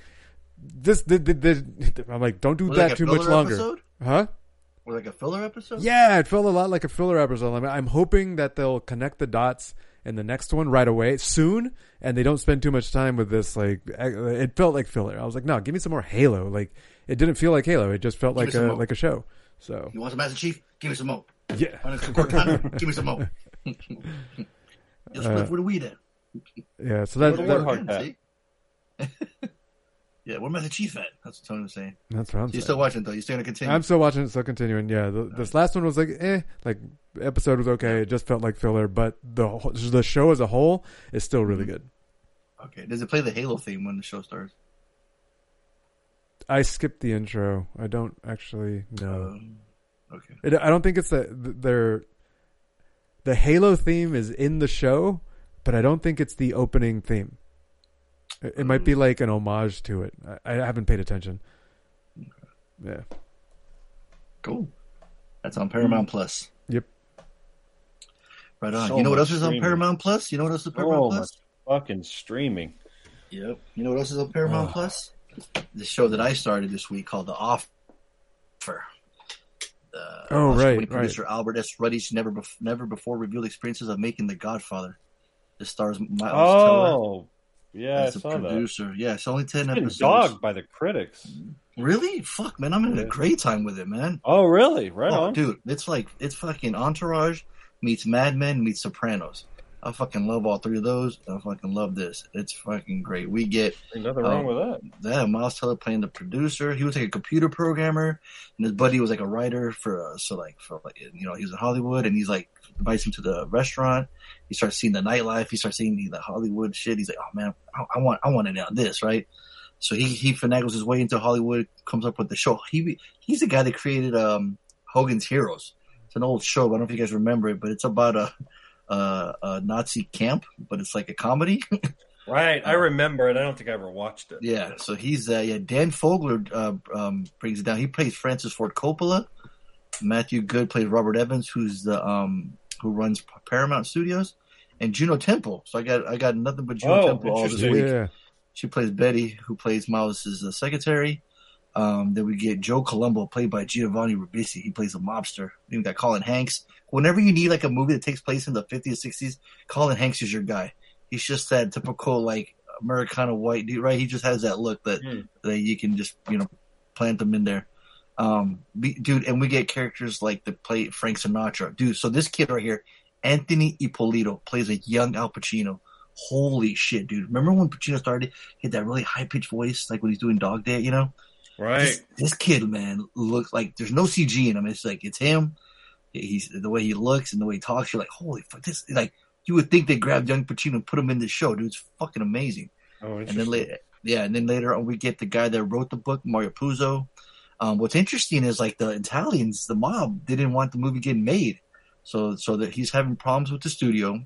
This, the, the, the, I'm like, don't do Was that like too much longer, episode? huh? Or like a filler episode? Yeah, it felt a lot like a filler episode. I mean, I'm hoping that they'll connect the dots in the next one right away, soon, and they don't spend too much time with this. Like, it felt like filler. I was like, no, give me some more Halo. Like, it didn't feel like Halo. It just felt Give like a more. like a show. So You want some Master Chief? Give me some more. yeah, Give me some more. Just Uh, for the weed at. Yeah. So that, Where the that Warthog at? See? yeah, where Master Chief at? That's what Tony was saying. that's what I'm So you're saying. still watching though? You're still gonna continue? I'm still watching it, still continuing. Yeah, the, this last one was like, eh, like episode was okay. It just felt like filler, but the whole- the show as a whole is still really Mm-hmm. good. okay. Does it play the Halo theme when the show starts? I skipped the intro. I don't actually know. Um, okay. It, I don't think it's that their the Halo theme is in the show, but I don't think it's the opening theme. It, it might be like an homage to it. I, I haven't paid attention. Yeah. Cool. That's on Paramount Plus. Yep. Right on. So you know what much else is on. Paramount Plus? You know what else is on Paramount Oh, Plus? my fucking streaming. Yep. You know what else is on Paramount Plus? The show that I started this week called The Offer. Uh, Oh, Oscar right, winning right. Producer Albert S. Ruddy's never bef- never before revealed experiences of making The Godfather. This stars Miles Teller Oh, yeah, I as a saw that. producer. Yeah, it's only ten It's episodes. dogged by the critics. Really? Fuck, man, I'm having a great time with it, man. Oh, really? Right Oh, on. dude, it's like it's fucking Entourage meets Mad Men meets Sopranos. I fucking love all three of those. I fucking love this. It's fucking great. We get Ain't nothing wrong Oh. with that. yeah, Miles Teller playing the producer. He was like a computer programmer, and his buddy was like a writer for uh, so like for like you know he was in Hollywood, and he's like invites him to the restaurant. He starts seeing the nightlife. He starts seeing the, the Hollywood shit. He's like, oh man, I, I want I want in on this, right? So he he finagles his way into Hollywood, comes up with the show. He he's the guy that created um Hogan's Heroes. It's an old show. I don't know if you guys remember it, but it's about a a, a Nazi camp, but it's like a comedy. Right. I remember it. I don't think I ever watched it. Yeah, so he's uh, yeah. Dan Fogler uh, um, brings it down. He plays Francis Ford Coppola. Matthew Goode plays Robert Evans, who's the um who runs Paramount Studios, and Juno Temple. So I got I got nothing but Juno Oh, Temple all this week. Yeah. She plays Betty, who plays Miles' uh, secretary. Um, then we get Joe Colombo, played by Giovanni Ribisi. He plays a mobster. Then we got Colin Hanks. Whenever you need like a movie that takes place in the 50s, 60s, Colin Hanks is your guy. He's just that typical like Americana white dude, right? He just has that look that Hmm. that you can just you know plant them in there. Um, we- dude, and we get characters like that play Frank Sinatra, dude. So this kid right here, Anthony Ippolito, plays a young Al Pacino. Holy shit, dude! Remember when Pacino started? He had that really high pitched voice, like when he's doing Dog Day, you know? Right. This, this kid, man, looks like there's no CG in him. It's like it's him. He's the way he looks and the way he talks. You're like, holy fuck! This like you would think they grabbed young Pacino and put him in this show, dude. It's fucking amazing. Oh, And then later, yeah, and then later on, we get the guy that wrote the book, Mario Puzo. Um, what's interesting is like the Italians, the mob didn't want the movie getting made, so so that he's having problems with the studio.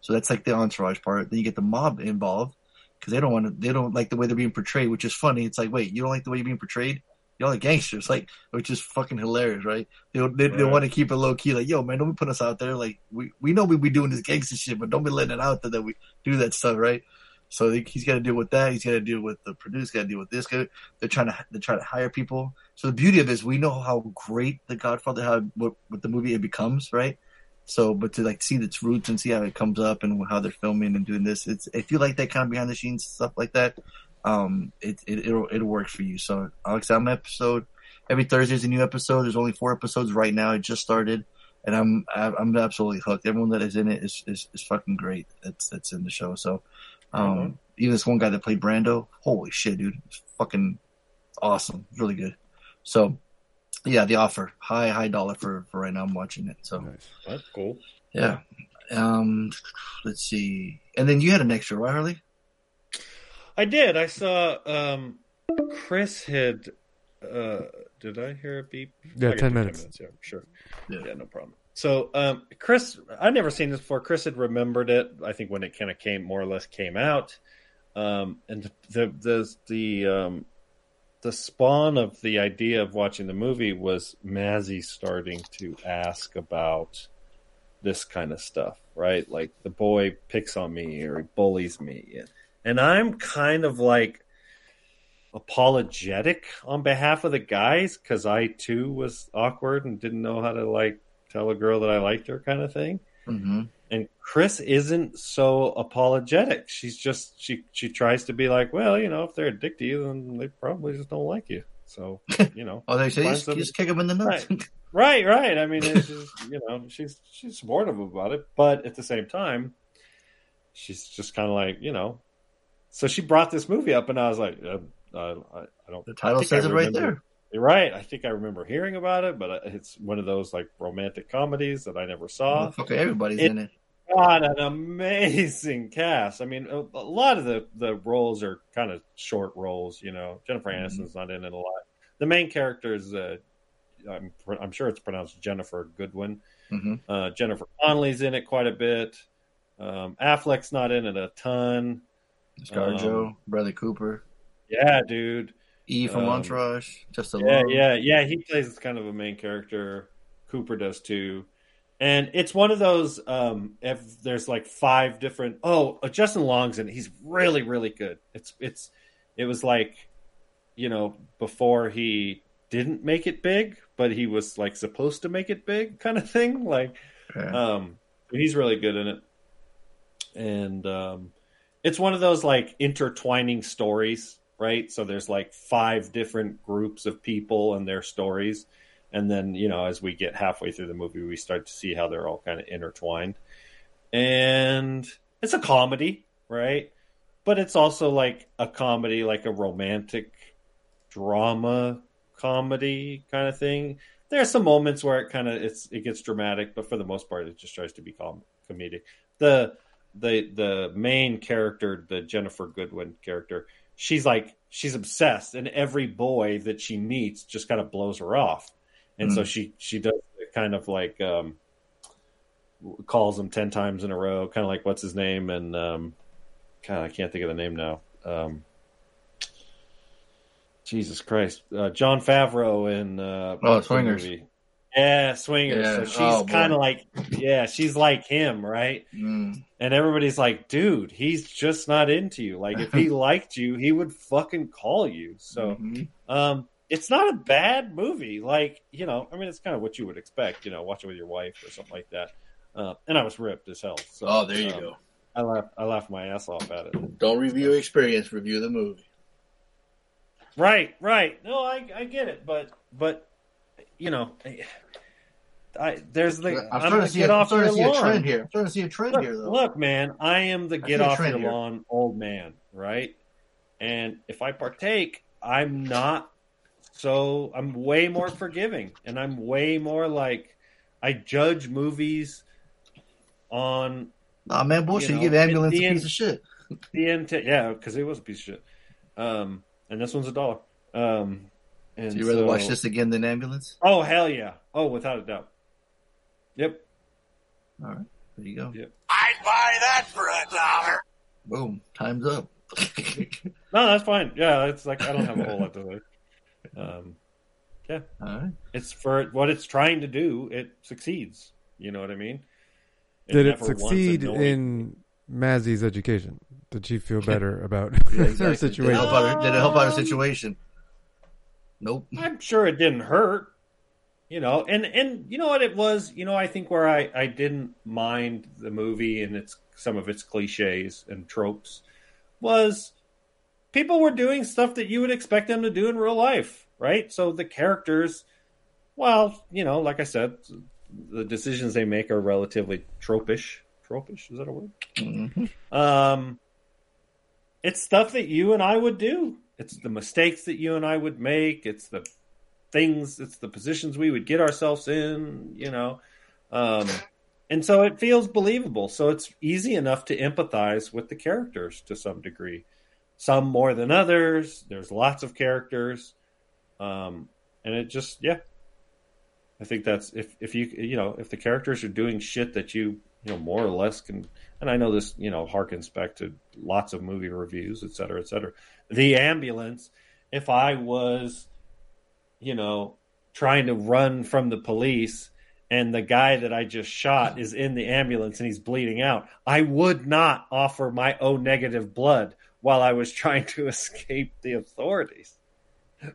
So that's like the entourage part. Then you get the mob involved because they don't want to, they don't like the way they're being portrayed, which is funny. It's like, wait, you don't like the way you're being portrayed? Y'all are gangsters, like, which is fucking hilarious, right? They they, they Right. want to keep it low key, like, yo, man, don't be putting us out there. Like, we we know we be doing this gangster shit, but don't be letting it out there that we do that stuff, right? So he- he's got to deal with that. He's got to deal with the producer. Got to deal with this guy. They're trying to they're trying to hire people. So the beauty of this, we know how great the Godfather, how what, what the movie it becomes, right? So, but to like see its roots and see how it comes up and how they're filming and doing this, it's if you like that kind of behind the scenes stuff like that, um, it, it it'll it'll work for you. So, Alex, I'm episode every Thursday's a new episode. There's only four episodes right now. It just started, and I'm I'm absolutely hooked. Everyone that is in it is is, is fucking great. That's that's in the show. So, um, Mhm. even this one guy that played Brando, holy shit, dude, it's fucking awesome, really good. So, Yeah, The Offer. High high dollar for for right now. I'm watching it. So Nice. That's cool. yeah. Um, let's see. And then you had an extra, right, Harley? I did. I saw um, Chris had. Uh, did I hear a beep? Yeah, I can 10 minutes. Yeah, sure. Yeah. Yeah. no problem. So, um, Chris, I'd never seen this before. Chris had remembered it. I think when it kind of came, more or less, came out. Um, and the the the um, the spawn of the idea of watching the movie was Mazzy starting to ask about this kind of stuff, right? Like the boy picks on me or he bullies me, and I'm kind of like apologetic on behalf of the guys because I too was awkward and didn't know how to like tell a girl that I liked her, kind of thing. Mm-hmm. And Chris isn't so apologetic. She's just she she tries to be like, well, you know, if they're addicted to you, then they probably just don't like you. So you know, Oh, they say just, just kick them in the nuts. Right, right. I mean, it's just, you know, she's she's supportive about it, but at the same time, she's just kind of like, you know. So she brought this movie up, and I was like, uh, uh, I, I don't. the title says it right there. You're right. I think I remember hearing about it, but it's one of those like romantic comedies that I never saw. Okay, everybody's It- in it. Got an amazing cast. I mean, a, a lot of the the roles are kind of short roles. You know, Jennifer Mm-hmm. Aniston's not in it a lot. The main character is, uh, I'm, I'm sure it's pronounced Ginnifer Goodwin. hmm Uh, Jennifer Connelly's in it quite a bit. Um, Affleck's not in it a ton. ScarJo, Um, Bradley Cooper, Yeah, dude. E from um, Entourage, just a Yeah, yeah, yeah. He plays kind of a main character. Cooper does too. And it's one of those. Um, if there's like five different. Oh, uh, Justin Long's in. it. He's really, really good. It's it's. It was like, you know, before he didn't make it big, but he was like supposed to make it big, kind of thing. Like, Okay. um, he's really good in it, and um, it's one of those like intertwining stories, right? So there's like five different groups of people and their stories, and then you know as we get halfway through the movie, we start to see how they're all kind of intertwined, and it's a comedy, right? But it's also like a comedy, like a romantic drama comedy kind of thing. There are some moments where it kind of it's it gets dramatic, but for the most part, it just tries to be com- comedic. The the the main character, the Ginnifer Goodwin character, she's like she's obsessed, and every boy that she meets just kind of blows her off, and so she she does kind of like um, calls him ten times in a row, kind of like what's his name, and um, God, I can't think of the name now. Um, Jesus Christ, uh, Jon Favreau in uh, Oh, Swingers. movie? Yeah, swingers. Yeah. So she's Oh, kind of like, yeah, she's like him, right? Mm. And everybody's like, dude, he's just not into you. Like, if he liked you, he would fucking call you. So, Mhm. um, it's not a bad movie. Like, you know, I mean, it's kind of what you would expect. You know, watch it with your wife or something like that. Uh, and I was ripped as hell. So, Oh, there you um, go. I laughed. I laughed my ass off at it. Don't review experience, review the movie. Right, right. No, I I get it, but but you know, I, there's the I'm I'm, starting to see, get a, I'm off starting to see a trend here. I'm starting to see a trend Look, here, though. look, man, I am the get off your here. lawn old man, right? And if I partake, I'm not so I'm way more forgiving, and I'm way more like I judge movies on Nah, man, bullshit. You, know, give ambulance a piece of shit. the intent, yeah, because it was a piece of shit. Um, and this one's a dollar. Um, and So you rather watch this again than ambulance? Oh hell yeah! Oh, without a doubt. Yep. All right, there you go. Yep. I'd buy that for a dollar. Boom, time's up. No, that's fine. Yeah, it's like I don't have a whole lot to say. Um, yeah, All right. it's for what it's trying to do. It succeeds. You know what I mean? Did it succeed in Mazzy's education? Did she feel better about Yeah, her exactly. Did it, situation? help out her, did it help out her situation? Nope. I'm sure it didn't hurt. You know, and and you know what it was. You know, I think where I I didn't mind the movie and its some of its cliches and tropes was people were doing stuff that you would expect them to do in real life, right? So the characters, well, you know, like I said, the decisions they make are relatively tropish. Tropish is that a word? Mhm. Um, it's stuff that you and I would do. It's the mistakes that you and I would make. It's the things, it's the positions we would get ourselves in, you know. Um, and so it feels believable. So it's easy enough to empathize with the characters to some degree. Some more than others. There's lots of characters. Um, and it just, yeah. I think that's if, if you, you know, if the characters are doing shit that you, you know, more or less can, and I know this, you know, harkens back to lots of movie reviews, et cetera, et cetera. The ambulance, if I was, you know, trying to run from the police and the guy that I just shot is in the ambulance and he's bleeding out, I would not offer my O negative blood while I was trying to escape the authorities.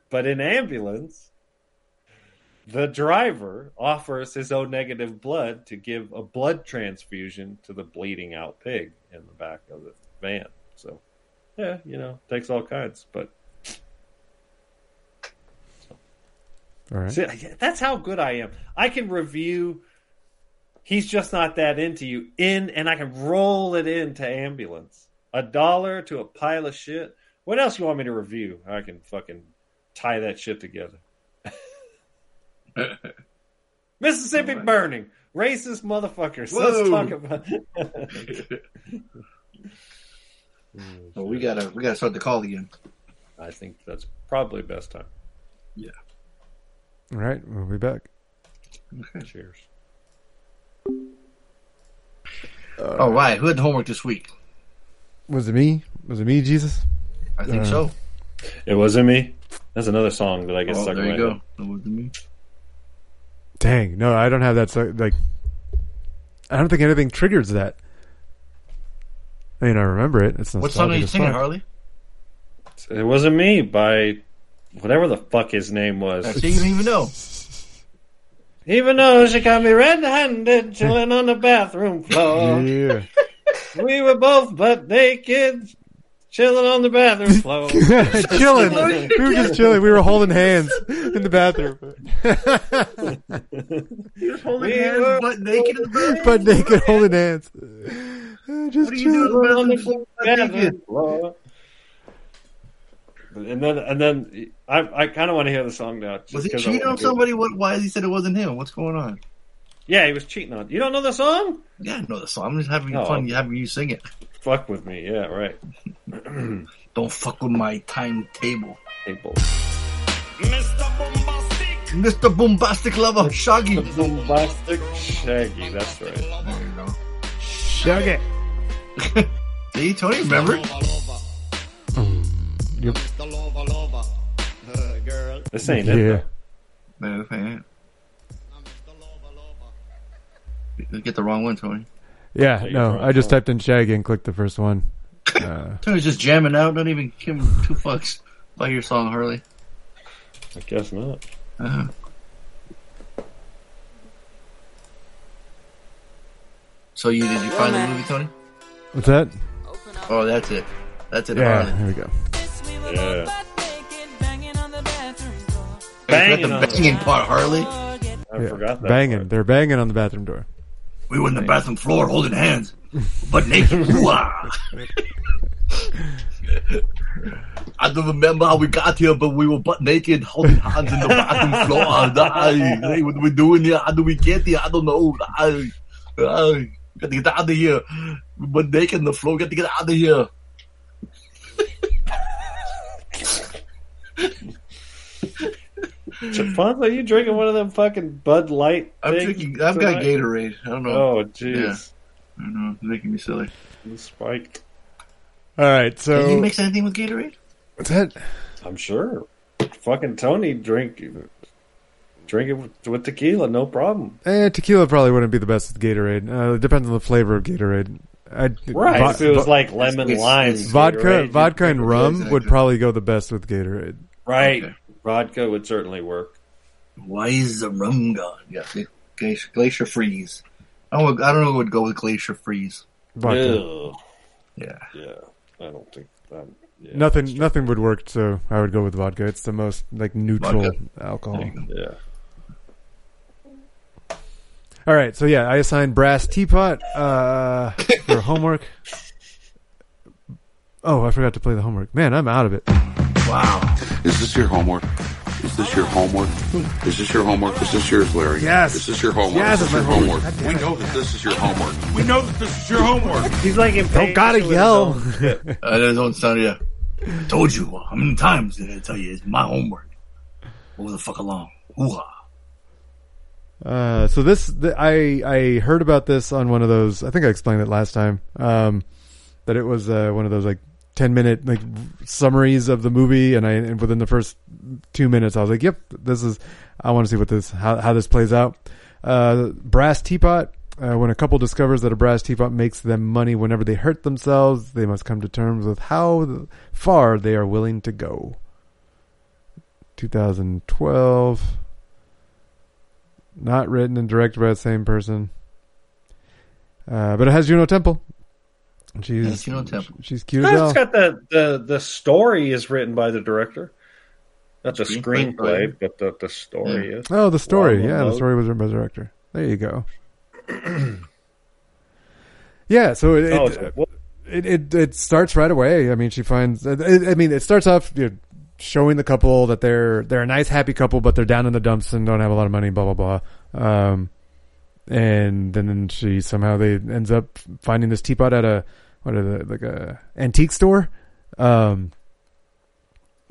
But in ambulance, the driver offers his O negative blood to give a blood transfusion to the bleeding out pig in the back of the van. So, yeah, you know, takes all kinds. But All right. See, that's how good I am. I can review. He's just not that into you in, and I can roll it into ambulance. A dollar to a pile of shit. What else you want me to review? I can fucking tie that shit together. Mississippi burning, racist motherfuckers. Let's talk about. Well, we gotta we gotta start the call again. I think that's probably best time. Yeah. All right, we'll be back. Okay. Cheers. All right, who had the homework this week? Was it me? Was it me, Jesus? I think Uh, so. It wasn't me. That's another song that I get Oh, stuck there in you my go. That wasn't me. Dang, no, I don't have that. So, like, I don't think anything triggers that. I mean, I remember it. It's What song are you singing, fuck. Harley? It wasn't me by whatever the fuck his name was. I see you didn't even know. Even though she got me red-handed, chilling on the bathroom floor. Yeah. We were both butt naked, chilling on the bathroom floor. chilling. We were just chilling. We were holding hands in the bathroom. You're holding We hands, were- butt naked in the bathroom. Butt naked, holding hands. Uh, just What are you doing in chilling. the bathroom floor, bathroom floor. And then, and then, I, I kind of want to hear the song now. Was he cheating on somebody? What? Why has he said it wasn't him? What's going on? Yeah, he was cheating on. You don't know the song? Yeah, I know the song. I'm just having Oh. fun having you sing it. Fuck with me. Yeah, right. Don't fuck with my timetable. People. Mr. Bombastic Lover, Shaggy. There Bombastic Shaggy. That's right. There you go. Shug it. See, Tony, remember? Mm, yep. This ain't Yeah. it. Man, man. You get the wrong one, Tony. Yeah, no, I just typed in Shaggy and clicked the first one. Uh, Tony's just jamming out. Don't even give him two fucks by your song, Harley. I guess not. Uh-huh. So you did you find the movie, Tony? what's that? Oh, that's it. That's it, Yeah, Harley. here we go. Yeah. Banging Banging the banging part, Harley. I Yeah. forgot that. Banging. part. They're banging on the bathroom door. We were in the bathroom floor holding hands, but naked. I don't remember how we got here, but we were butt naked, holding hands in the bathroom floor. Hey, what are we doing here? How do we get here? I don't know. Ay, got to get out of here. We butt naked on the floor. Got to get out of here. Fonz, are you drinking one of them fucking Bud Light? I'm drinking. I've got tonight? Gatorade. I don't know. Oh, jeez. I don't know. It's making me silly. Spiked. All right, So, Can you mix anything with Gatorade? what's that? I'm sure. Fucking Tony drink drink it with, with tequila, no problem. Eh, tequila probably wouldn't be the best with Gatorade. Uh, it depends on the flavor of Gatorade. I'd, Right. vo- if it was vo- like lemon it's- lime, it's vodka, Gatorade, vodka and rum exactly. would probably go the best with Gatorade. right? Okay. Vodka would certainly work. Why is the rum gone? Yeah, glacier, glacier freeze. I don't, I don't know what would go with glacier freeze. Vodka. Yeah. Yeah, I don't think that. Yeah, Nothing, nothing would work. So I would go with vodka. It's the most like neutral Vodka. alcohol. There you go. true. Yeah. All right, so yeah, I assigned brass teapot uh, for homework. Oh, I forgot to play the homework. Man, I'm out of it. Wow. Is this your homework? Is this your homework? Is this your homework? Is this yours, Larry? Yes. Is this your homework? Yes, is it's this my your homework. homework? God We it. know that this is your homework. We know that this is your homework. He's like in Don't impatient gotta yell. own shit. Uh, there's own son, yeah. I told you how many times did I tell you it's my homework? Move the fuck along. Hoo-ha. Uh, so this, the, I I heard about this on one of those. I think I explained it last time. Um, that it was uh, one of those like ten minute like summaries of the movie, and I and within the first two minutes, I was like, "Yep, this is. I want to see what this how how this plays out." Uh, brass teapot. Uh, when a couple discovers that a brass teapot makes them money whenever they hurt themselves, they must come to terms with how far they are willing to go. 2012. Not written and directed by the same person. Uh, but it has Juno Temple. She's Yes, Juno Temple. She's cute as It's hell. got the, the the story is written by the director. Not the Screenplay, screenplay, but the, the story is. Oh, the story. Well, yeah, the story was written by the director. There you go. yeah, so it Oh, it, it's- well- it, it it starts right away. I mean, she finds. It, it- I mean, it starts off you know, showing the couple that they're they're a nice, happy couple, but they're down in the dumps and don't have a lot of money. Blah blah blah. Um, and then she somehow they ends up finding this teapot at a what are the like a antique store. Um,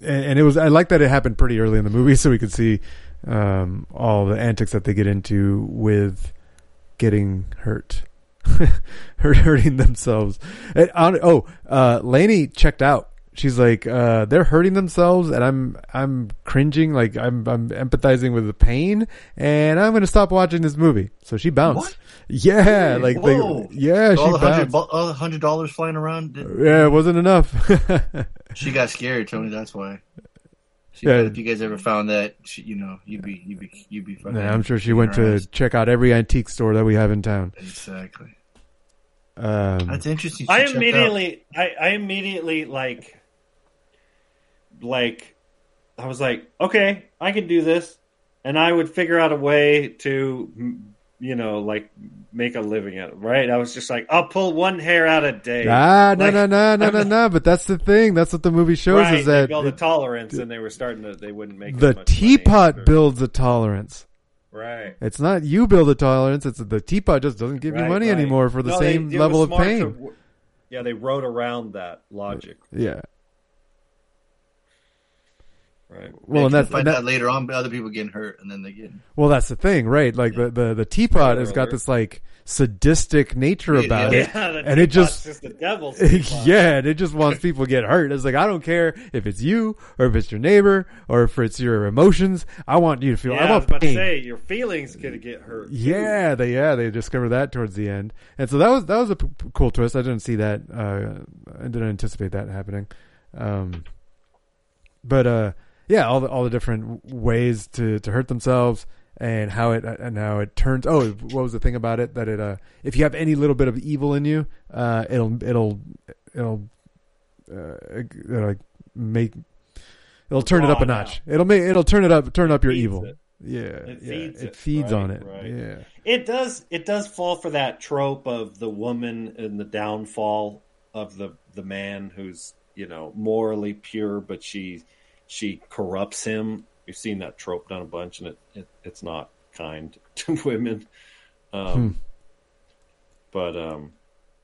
and, and it was I like that it happened pretty early in the movie, so we could see um, all the antics that they get into with getting hurt, hurt hurting themselves. And on, oh, uh, Lainey checked out. She's like, uh, they're hurting themselves, and I'm I'm cringing, like I'm I'm empathizing with the pain, and I'm gonna stop watching this movie. So she bounced. What? Yeah, like they, yeah, all she the bounced. bu- all the hundred dollars flying around. did- Yeah, it wasn't enough. She got scared, Tony. That's why. She, Yeah. If you guys ever found that, she, you know, you'd be, you'd be, you'd be fucking. Yeah, I'm sure she went to ass. check out every antique store that we have in town. Exactly. Um, That's interesting. I checked out. immediately, I, I immediately like, like, I was like, okay, I can do this, and I would figure out a way to, you know, like make a living at it. Right? I was just like, I'll pull one hair out a day. Ah, no, Like, no, no, no, no, no. But that's the thing. That's what the movie shows right, is that they build a it- tolerance, and they were starting to, they wouldn't make the money teapot after- builds a tolerance. Right. It's not you build a tolerance. It's the teapot just doesn't give you money right. anymore for the No, same it level of pain. to- yeah, they wrote around that logic. Yeah. Right. Well, Yeah, and you that's find and that- out later on, but other people getting hurt, and then they get. well, that's the thing, right? Like the the the teapot has got this like sadistic nature Yeah, about yeah. it, Yeah, and it just just the devil's teapot. yeah, and it just wants people to get hurt. It's like I don't care if it's you or if it's your neighbor or if it's your emotions. I want you to feel. Yeah, I I was want about pain. to say your feelings gonna get hurt. too. Yeah, they yeah they discovered that towards the end, and so that was that was a p- p- cool twist. I didn't see that. Uh, I didn't anticipate that happening. Um, but uh, yeah, all the all the different ways to to hurt themselves and how it and how it turns. Oh, what was the thing about it that it uh, if you have any little bit of evil in you, uh, it'll it'll it'll uh, make it'll turn it up a notch. It'll make it'll turn it up turn up your evil. it. Yeah, It yeah, feeds it it, feeds right, on it. right. Yeah. It does. It does fall for that trope of the woman and the downfall of the the man who's you know morally pure, but she she corrupts him. We've seen that trope done a bunch, and it, it it's not kind to women. Um, Hmm. But um,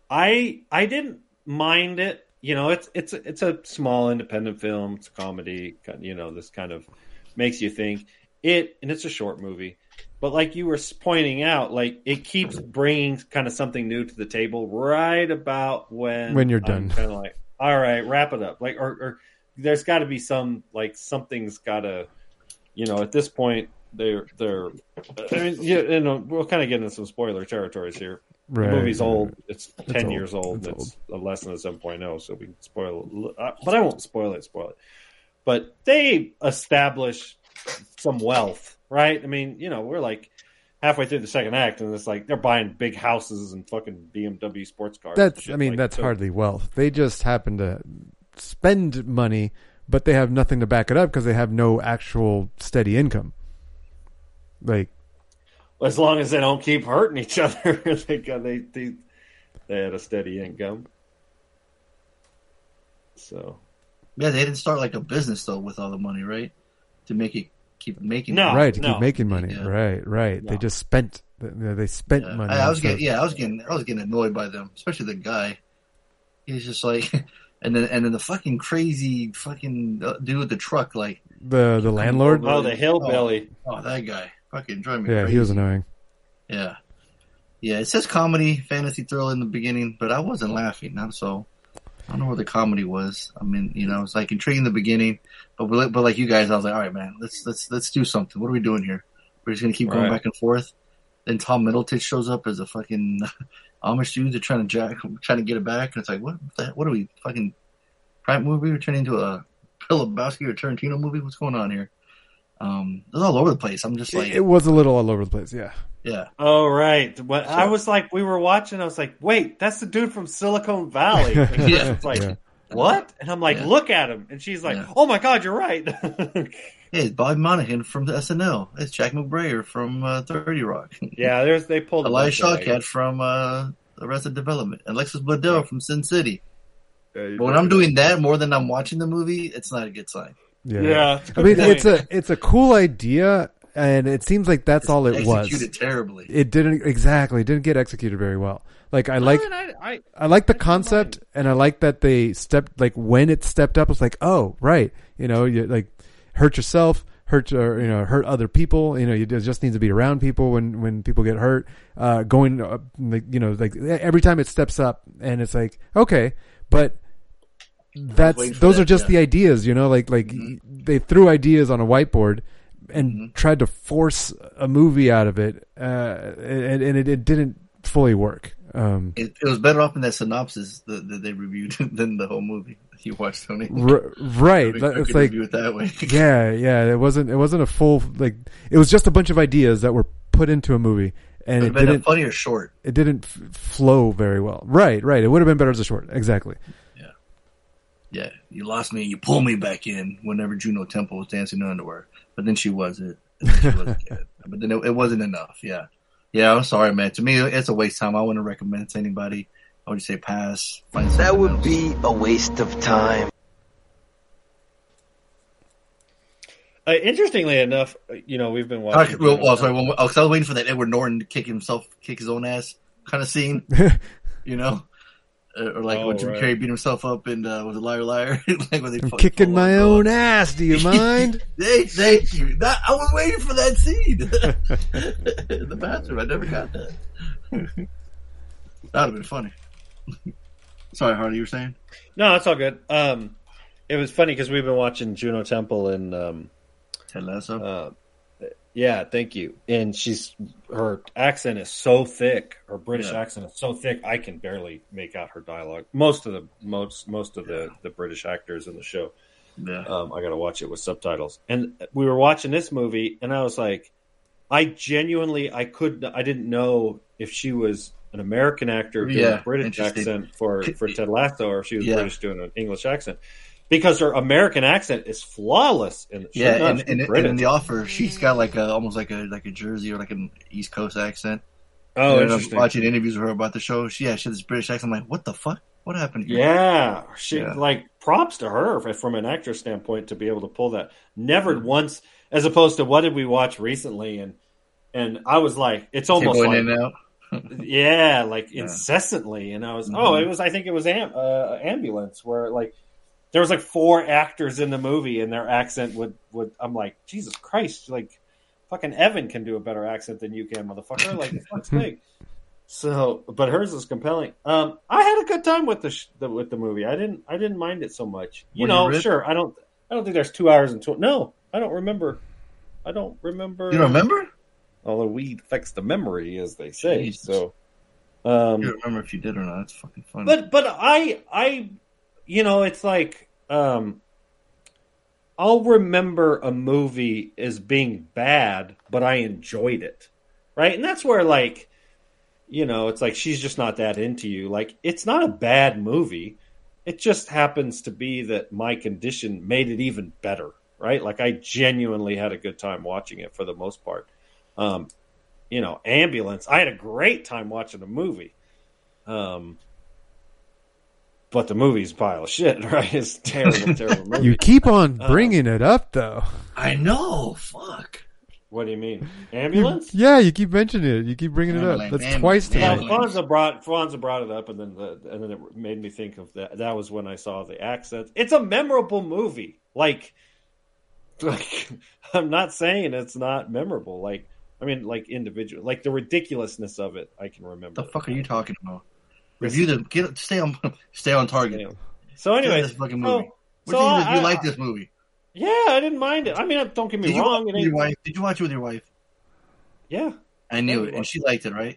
I I didn't mind it. You know, it's it's it's a small independent film. It's a comedy. You know, this kind of makes you think. It and it's a short movie, but like you were pointing out, like it keeps bringing kind of something new to the table right about when When you're done. Kind of like, all right, wrap it up. Like, or, or there's got to be some like something's got to, you know, at this point they're they're. I mean, yeah, you know, we'll kind of get into some spoiler territories here. Right, the movie's old. right. It's It's ten old. years old. It's It's, a less than a seven so we can spoil it. a li- uh, But I won't spoil it. Spoil it. But they establish some wealth, right? I mean, you know, we're like halfway through the second act, and it's like they're buying big houses and fucking BMW sports cars. That's I mean like that's so- hardly wealth. They just happen to spend money, but they have nothing to back it up because they have no actual steady income. Like As long as they don't keep hurting each other, they got they they they had a steady income. So Yeah, they didn't start like a business though with all the money, right? To make it keep making. No. it. right to no. keep making money. Yeah. Right, right. They just spent. They they spent Yeah. money. I, I was getting, yeah, I was getting, I was getting annoyed by them, especially the guy. He's just like, and then and then the fucking crazy fucking uh, dude with the truck, like, The the landlord. Oh, the hillbilly. oh, that guy, fucking drove me Yeah, crazy. he was annoying. Yeah, yeah. It says comedy, fantasy thriller in the beginning, but I wasn't laughing. I'm so. I don't know where the comedy was. I mean, you know, it's like intriguing in the beginning, but but but like you guys, I was like, all right, man, let's let's let's do something. What are we doing here? We're just gonna keep going Right. back and forth. Then Tom Middleton shows up as a fucking Amish dude. They're trying to jack, trying to get it back, and it's like, what? The, what are we fucking crime movie? We're turning into a Big Lebowski or Tarantino movie? What's going on here? Um, it's all over the place. I'm just like, It, it was a little all over the place. Yeah. yeah, Oh right. When I was like, we were watching. I was like, wait, that's the dude from Silicon Valley. Yeah. it's like, Yeah. What? And I'm like, Yeah. look at him. And she's like, Yeah. oh my god, you're right. Hey, it's Bob Moynihan from the SNL. It's Jack McBrayer from uh, Thirty Rock. yeah, there's they pulled a Elias bunch of, Shawkat from uh, Arrested Development. Alexis Bledel from Sin City. like- But when I'm doing that more than I'm watching the movie, it's not a good sign. Yeah. Yeah, it's a I good mean, point. it's a it's a cool idea, and it seems like that's all it was. Executed terribly. It didn't exactly didn't get executed very well. Like I like I, I, I like the concept, and I like that they stepped like when it stepped up. It's like, oh, right, you know, you like hurt yourself, hurt or you know, hurt other people. You know, you just need to be around people when when people get hurt. Uh, going uh, like you know, like every time it steps up, and it's like, okay, but that's those that, are just yeah. the ideas, you know, like like they threw ideas on a whiteboard. And tried to force a movie out of it, uh, and, and it, it didn't fully work. Um, It, it was better off in that synopsis that, that they reviewed than the whole movie you watched, Tony. R- right. That- we it's like it that way. yeah, yeah. It wasn't. It wasn't a full like. It was just a bunch of ideas that were put into a movie, and It it would have been didn't. funny or short. It didn't f- flow very well. Right, right. It would have been better as a short. Exactly. Yeah, you lost me and you pulled me back in whenever Juno Temple was dancing in underwear. But then she wasn't. And then she wasn't. But then it, it wasn't enough. Yeah. Yeah, I'm sorry, man. To me, it's a waste of time. I wouldn't recommend it to anybody. I would just say pass. That would else. be a waste of time. uh, interestingly enough, uh, you know, we've been All right, watching. well, well, sorry. Well, oh, 'cause I was waiting for that Edward Norton to kick himself, kick his own ass kind of scene. you know? Or like Oh, when Jim right. Carrey beat himself up in uh, was a liar liar. like when they I'm kicking my on, own ass. Do you mind? Thank, thank you. That, I was waiting for that scene in the bathroom. I never got that. That'd have been funny. Sorry, Harley, you were saying? No, it's all good. Um, it was funny because we've been watching Juno Temple and um, Ted Lasso. uh, yeah, thank you. And she's her accent is so thick. Her British Yeah. accent is so thick. I can barely make out her dialogue. Most of the most most of the the British actors in the show. yeah. Um, I got to watch it with subtitles. And we were watching this movie, and I was like, I genuinely, I could, I didn't know if she was an American actor doing Yeah, a British accent for for Ted Lasso, or if she was Yeah. British doing an English accent, because her American accent is flawless. In Yeah, and, and, and in the offer, she's got like a almost like a like a Jersey or like an East Coast accent. oh, And I was interesting. watching interviews with her about the show. She, yeah, she had this British accent. I'm like, what the fuck? What happened here? Yeah, she Yeah. like props to her from an actor standpoint to be able to pull that. Never once, as opposed to what did we watch recently, and and I was like, it's almost like in out. yeah, like Yeah. incessantly, and I was Mhm. oh, it was I think it was am- uh, ambulance where like there was like four actors in the movie and their accent would would I'm like Jesus Christ, like fucking Evan can do a better accent than you can, motherfucker. Like fuck's sake. So, but hers is compelling. Um, I had a good time with the, sh- the with the movie. I didn't I didn't mind it so much. You Were know, ripped? sure. I don't I don't think there's two hours and tw- no. I don't remember. I don't remember. You don't remember? Although weed affects the memory, as they say. Jesus. So, um, You don't remember if you did or not? It's fucking funny. but but I I you know it's like um I'll remember a movie as being bad, but I enjoyed it. Right? And that's where like you know, it's like she's just not that into you. Like it's not a bad movie. It just happens to be that my condition made it even better, right? Like I genuinely had a good time watching it for the most part. Um you know, ambulance. I had a great time watching the movie. Um, but the movie's a pile of shit, right? It's a terrible, terrible movie. You keep on Uh, bringing it up, though. I know. Fuck. what do you mean? Ambulance? Yeah, you keep mentioning it. You keep bringing it up. That's ambulance, twice Well, tonight. ambulance. Fonza brought Fonza brought it up, and then the, and then it made me think of that. That was when I saw the accents. It's a memorable movie. Like, like I'm not saying it's not memorable. Like, I mean, like individual, like the ridiculousness of it. I can remember. The fuck are you talking about? Review them. get stay on stay on target. Yeah. So anyway, this fucking so- movie. What so do you, I- you like this movie? Yeah, I didn't mind it. I mean, don't get me Did wrong. your wife? Did you watch it with your wife? yeah. I knew it, and she liked it, right?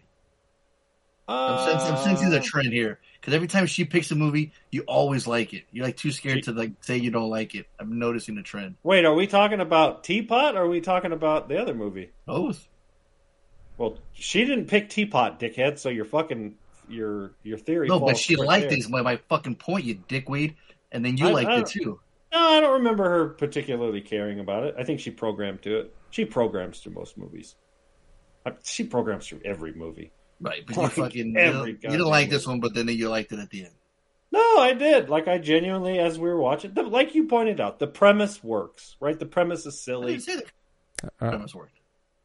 I'm, Uh, sensing, I'm sensing the trend here because every time she picks a movie, you always like it. You're like too scared to like say you don't like it. I'm noticing the trend. wait, are we talking about Teapot or are we talking about the other movie? Both. Well, she didn't pick Teapot, dickhead. So you're fucking your your theory. No, but she liked there. it. Is my, my fucking point, you dickweed. And then you I- liked I- it too. No, I don't remember her particularly caring about it. I think she programmed to it. She programs through most movies. She programs through every movie. Right, but you Like fucking you, every don't- you didn't like movie. this one, but then you liked it at the end. No, I did. Like I genuinely, as we were watching, the, like you pointed out, the premise works. Right, the premise is I silly. didn't say the Uh, premise worked.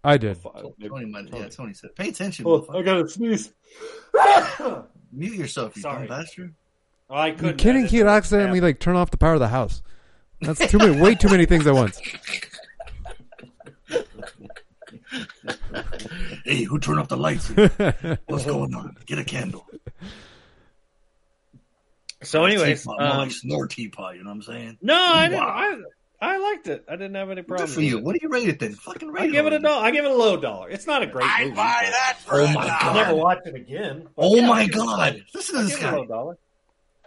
I did. Tony, might, yeah, Tony said, "Pay attention." Oh. I gotta sneeze. Mute yourself, you Sorry. dumb bastard. Oh, I You couldn't. kidding? He'd it. accidentally like turn off the power of the house. That's too many, way too many things at once. Hey, who turned off the lights? What's going on? Get a candle. So, anyways, teapot, more um, like snore teapot. You know what I'm saying? no, I didn't. Wow. I, I liked it. I didn't have any Good for you. What do you rate it then? Fucking rate I give it a dollar. I give it a low dollar. It's not a great movie. I buy but Oh my god! I'll never watch it again. but Oh yeah, my I'll give it a god! dollar. Listen to I'll this give it a guy. low dollar.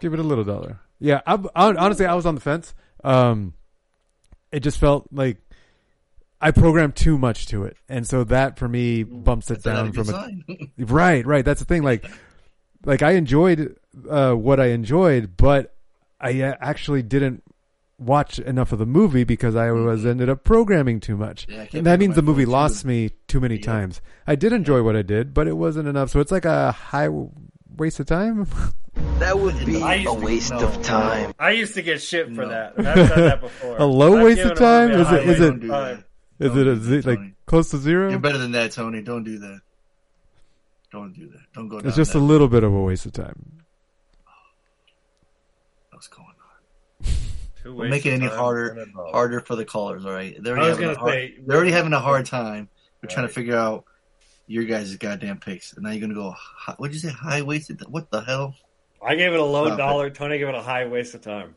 Give it a little dollar. Yeah, I, I, honestly, I was on the fence. Um, it just felt like I programmed too much to it, and so that for me bumps it That's not down a good from sign. a right. Right, that's the thing. Like, like I enjoyed uh, what I enjoyed, but I uh, actually didn't watch enough of the movie because I was ended up programming too much, Mm-hmm. Yeah, and that means the movie lost too. me too many Yeah. times. I did enjoy what I did, but it wasn't enough. So it's like a high waste of time. That would be a used to- waste no, of time. I used to get shit for No. that. I've said that before. A low I've waste of time? Is it- high is waste it- Don't do time. that. Is Don't it do a, like close to zero? You're better than that, Tony. Don't do that. Don't do that. Don't go down It's just that a little bit of a waste of time. What's going on? Two We're wastes making any harder and a dollar. harder for the callers. All right, they're I already was having a hard, say- they're already having a hard time. We're trying to figure out your guys' goddamn picks, and now you're gonna go. What'd you say? High wasted? What the hell? I gave it a low Stop it. dollar. Tony gave it a high waste of time.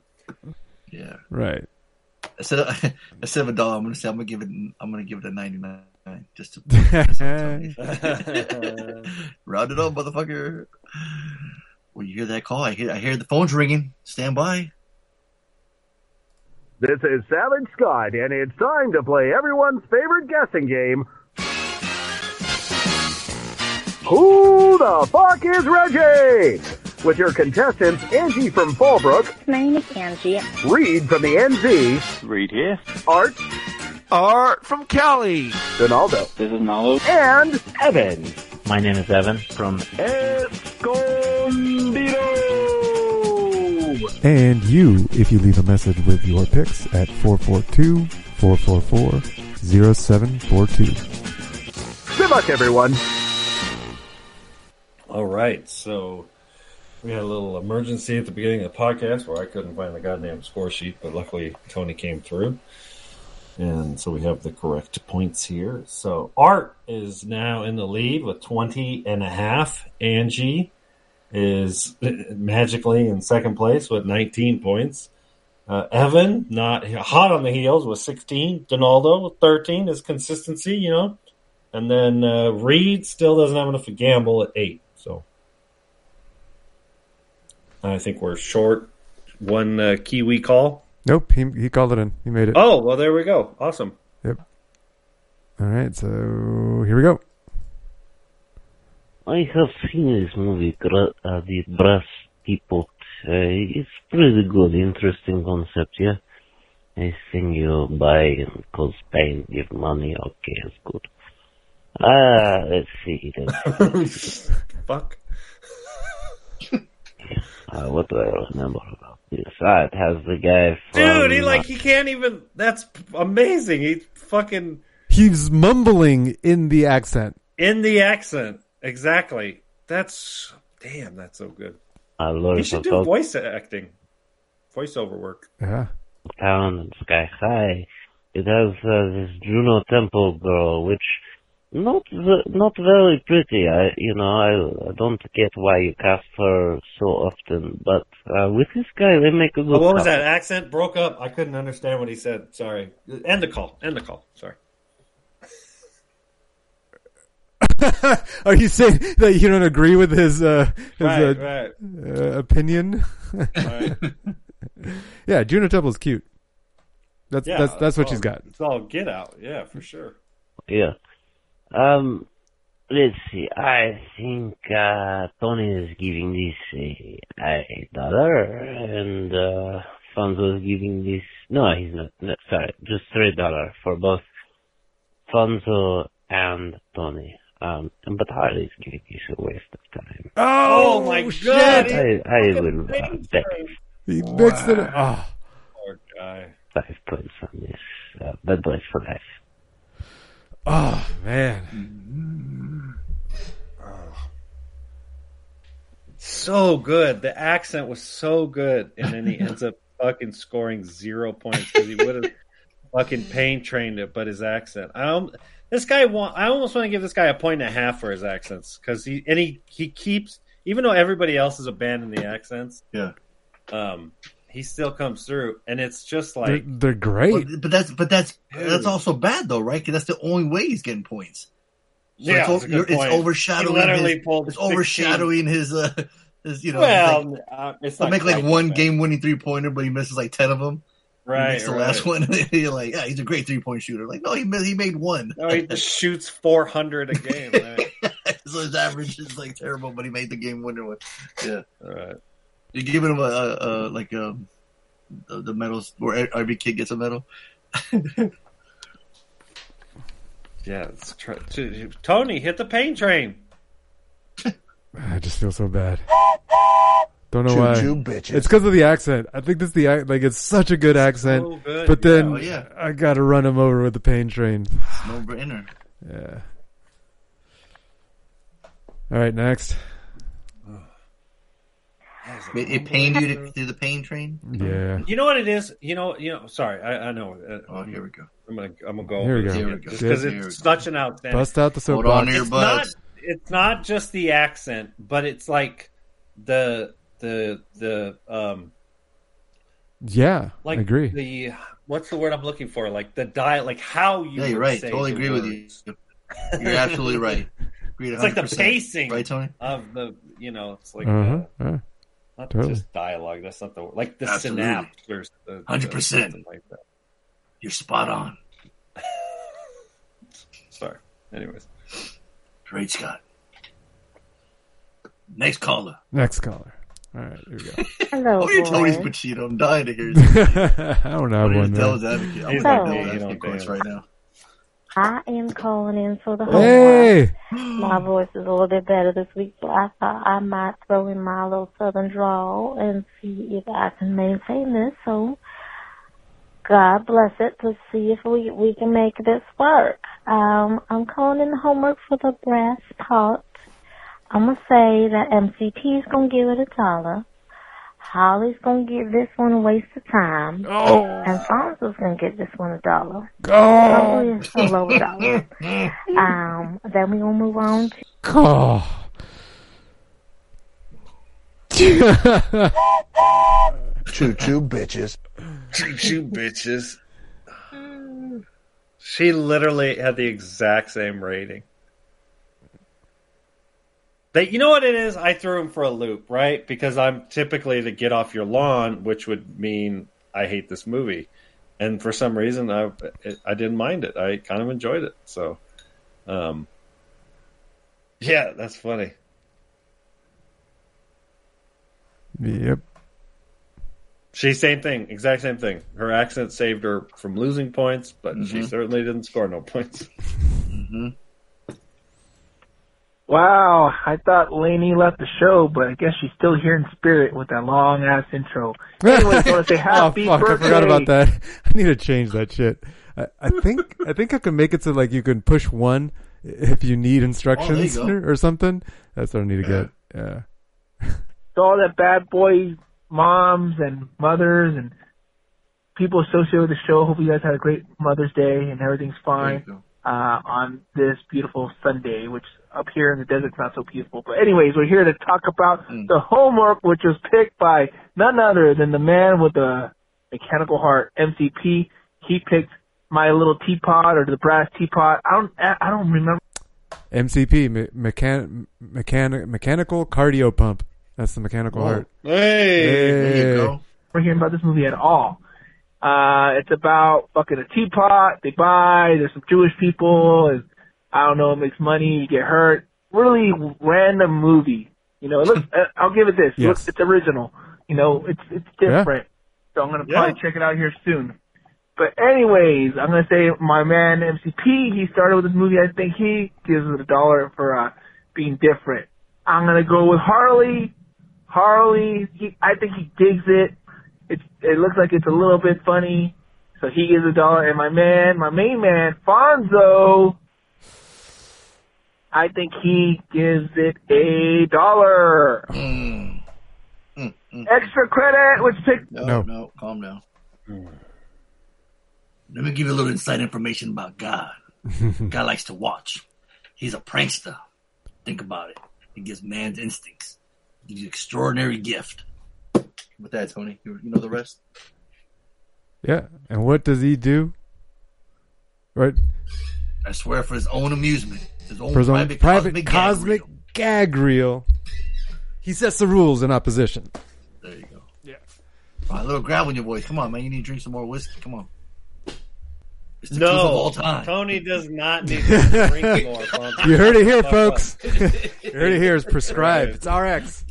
Yeah. Right. Instead of instead of a dollar, I'm gonna say I'm gonna give it. I'm gonna give it a 99. Just just to round it up, motherfucker. When you hear that call, I hear I hear the phone's ringing. Stand by. This is Savage Scott, and it's time to play everyone's favorite guessing game. Who the fuck is Reggie? With your contestants Angie from Fallbrook, My name is Angie. Reed from the NZ, Reed here. Art, Art from Cali. Donaldo, This is Nalo. and Evan. My name is Evan from Escondido! And you, if you leave a message with your picks at 442-444-0742. Good luck, everyone. All right, so we had a little emergency at the beginning of the podcast where I couldn't find the goddamn score sheet, but luckily Tony came through. And so we have the correct points here. So Art is now in the lead with 20 and a half. Angie is magically in second place with 19 points. Uh, Evan, not hot on the heels with 16. Donaldo with 13 is consistency, you know. And then uh, Reed still doesn't have enough to gamble at 8. So I think we're short one uh, Kiwi call. Nope, he, he called it in. He made it. Oh, well, there we go. Awesome. Yep. All right, so here we go. I have seen this movie, Gra- uh, The Brass Teapot. Uh, it's pretty good, interesting concept, yeah? I think you buy and cause pain, give money, okay, it's good. Ah, let's see. Let's Fuck. Uh, what do I remember about this? Ah, it has the guy from... Dude, he like he can't even. That's amazing. He fucking He's mumbling in the accent. in the accent. Exactly. That's damn. That's so good. I learned He should do about voice acting, voiceover work. Yeah. Town and Sky High. It has uh, this Juno Temple girl, which not v- not very pretty. I you know I, I don't get why you cast her so often, but uh, with this guy they make a good. Oh, what was that accent? Broke up. I couldn't understand what he said. Sorry. End the call. End the call. Sorry. Are you saying that you don't agree with his uh, his Right, uh, right. Uh, opinion? Right. yeah, Juno Temple's cute. That's Yeah, that's that's what all- she's got. It's all get out. Yeah, for sure. Yeah. Um, let's see. I think uh, Tony is giving this a, a dollar, and uh, Fonzo is giving this. No, he's not. No, sorry, just three dollar for both Fonzo and Tony. Um, but Harley's giving this a waste of time. Oh, my shit! God. I, I will uh, bet He mixed it. Oh. Poor guy. five points on this. Uh, bad boys for life. Oh man. Oh. So good. The accent was so good, and then he ends up fucking scoring zero points because he would have fucking pain trained it, but his accent. I um, this guy want. I almost want to give this guy a point and a half for his accents because he and he he keeps even though everybody else has abandoned the accents. Yeah. Um, he still comes through, and it's just They're, like they're great. But, but that's but that's Dude. that's also bad though, right? Because that's the only way he's getting points. So yeah, it's, it's, a o- good it's overshadowing. He literally his, pulled it's 16. overshadowing his uh his you know. well, his, like, uh, it's he'll make like one game winning three pointer, but he misses like ten of them. He right? makes the right. last one. You're like, yeah, he's a great three point shooter. Like, no, he made, he made one. No, he just shoots four hundred a game. Right? so his average is like terrible, but he made the game winner one. Yeah, All right. you giving him a, a, a like um the, the medals where every kid gets a medal. Yeah, it's try- to- Tony hit the pain train. I just feel so bad. Don't know Choo why. bitches. It's because of the accent. I think this the ac- like it's such a good accent, So good, but then yeah. Oh, yeah. I gotta run him over with the pain train. No brainer. Yeah. All right, next. It, it pained you to do the pain train. Yeah. You know what it is? You know, you know. Sorry, I, I know. Uh, Oh, here we go. I'm gonna, I'm gonna go. Here we go. Here we go. Because it's go. such an outstanding. Bust out the Hold on to your it's not. It's not just the accent, but it's like the the the um Yeah, like I agree. the what's the word I'm looking for? Like the diet, like how you. Yeah, you're right. say Totally the agree with you. You're absolutely right. Agreed It's like the 100%. pacing, right, Tony? Of the, you know, it's like Uh-huh. uh, uh not Totally. just dialogue. That's not the word. Like the Absolutely. synapse or the- 100%. something like that. You're spot on. Sorry. Anyways, Great, Scott. Next caller. Next caller. All right, here we go. Hello, Oh, you're Tony's. Pacino. I'm dying to hear you. I don't have Tony one. the man. Devil's Advocate. I'm He's gonna like go me, Devil's he Advocate course right now. I am calling in for the homework. Hey, My voice is a little bit better this week, so I thought I might throw in my little southern drawl and see if I can maintain this. So, God bless it to see if we we can make this work. Um, I'm calling in the homework for the brass pot. I'm gonna say that MCP's gonna give it a dollar. Holly's gonna give this one a waste of time. Oh. And Fonzo's gonna give this one a dollar. Oh. Probably a lower dollar. Um, then we gonna move on to oh. Choo choo, bitches. choo choo bitches. She literally had the exact same rating. They, you know what it is? I threw him for a loop, right? Because I'm typically to get off your lawn, which would mean I hate this movie, and for some reason I I didn't mind it. I kind of enjoyed it. So, um, yeah, that's funny. yep. She same thing, exact same thing. Her accent saved her from losing points, but she Mhm. certainly didn't score no points. hmm Wow, I thought Lainey left the show, but I guess she's still here in spirit with that long ass intro. Anyway, I want to say happy oh fuck! birthday. I forgot about that. I need to change that shit. I, I think I think I can make it so like you can push one if you need instructions go. or, or something. That's what I need to get. Yeah. to all that bad boy moms and mothers and people associated with the show. Hope you guys had a great Mother's Day and everything's fine uh, on this beautiful Sunday, which up here in the desert's not so peaceful. But anyways, we're here to talk about the homework, which was picked by none other than the man with the mechanical heart, MCP. He picked my little teapot or the brass teapot. I don't, I don't remember. MCP me- mechan- mechanic mechanical cardio pump. That's the mechanical Whoa. heart. Hey, We're hearing about this movie at all. Uh, it's about fucking a teapot. They buy. There's some Jewish people, and I don't know. It makes money. You get hurt. Really random movie. You know, it looks. uh, I'll give it this. Yes. Look, it's original. You know, it's it's Yeah. different. So I'm gonna Yeah. probably check it out here soon. But anyways, I'm gonna say my man MCP. He started with this movie. I think he gives it a dollar for uh, being different. I'm gonna go with Harley. Harley, he, I think he digs it. It it looks like it's a little bit funny, so he gives a dollar. And my man, my main man, Fonzo, I think he gives it a dollar. Mm. Mm. Extra credit, which pick. No, No. no, calm down. Let me give you a little inside information about God. God likes to watch. He's a prankster. Think about it. He gives man's instincts. He gives you an extraordinary gift. With that, Tony, you, you know the rest. Yeah. And what does he do? Right. I swear, for his own amusement, his own For his own private, private cosmic, cosmic, gag reel. gag reel. He sets the rules in opposition. There you go. Yeah. a little grab on your voice. Come on, man. You need to drink some more whiskey. Come on. It's the truth of all No, time. Tony does not need to drink more. You heard it here, folks. you heard it here. It's prescribed. Right. It's RX.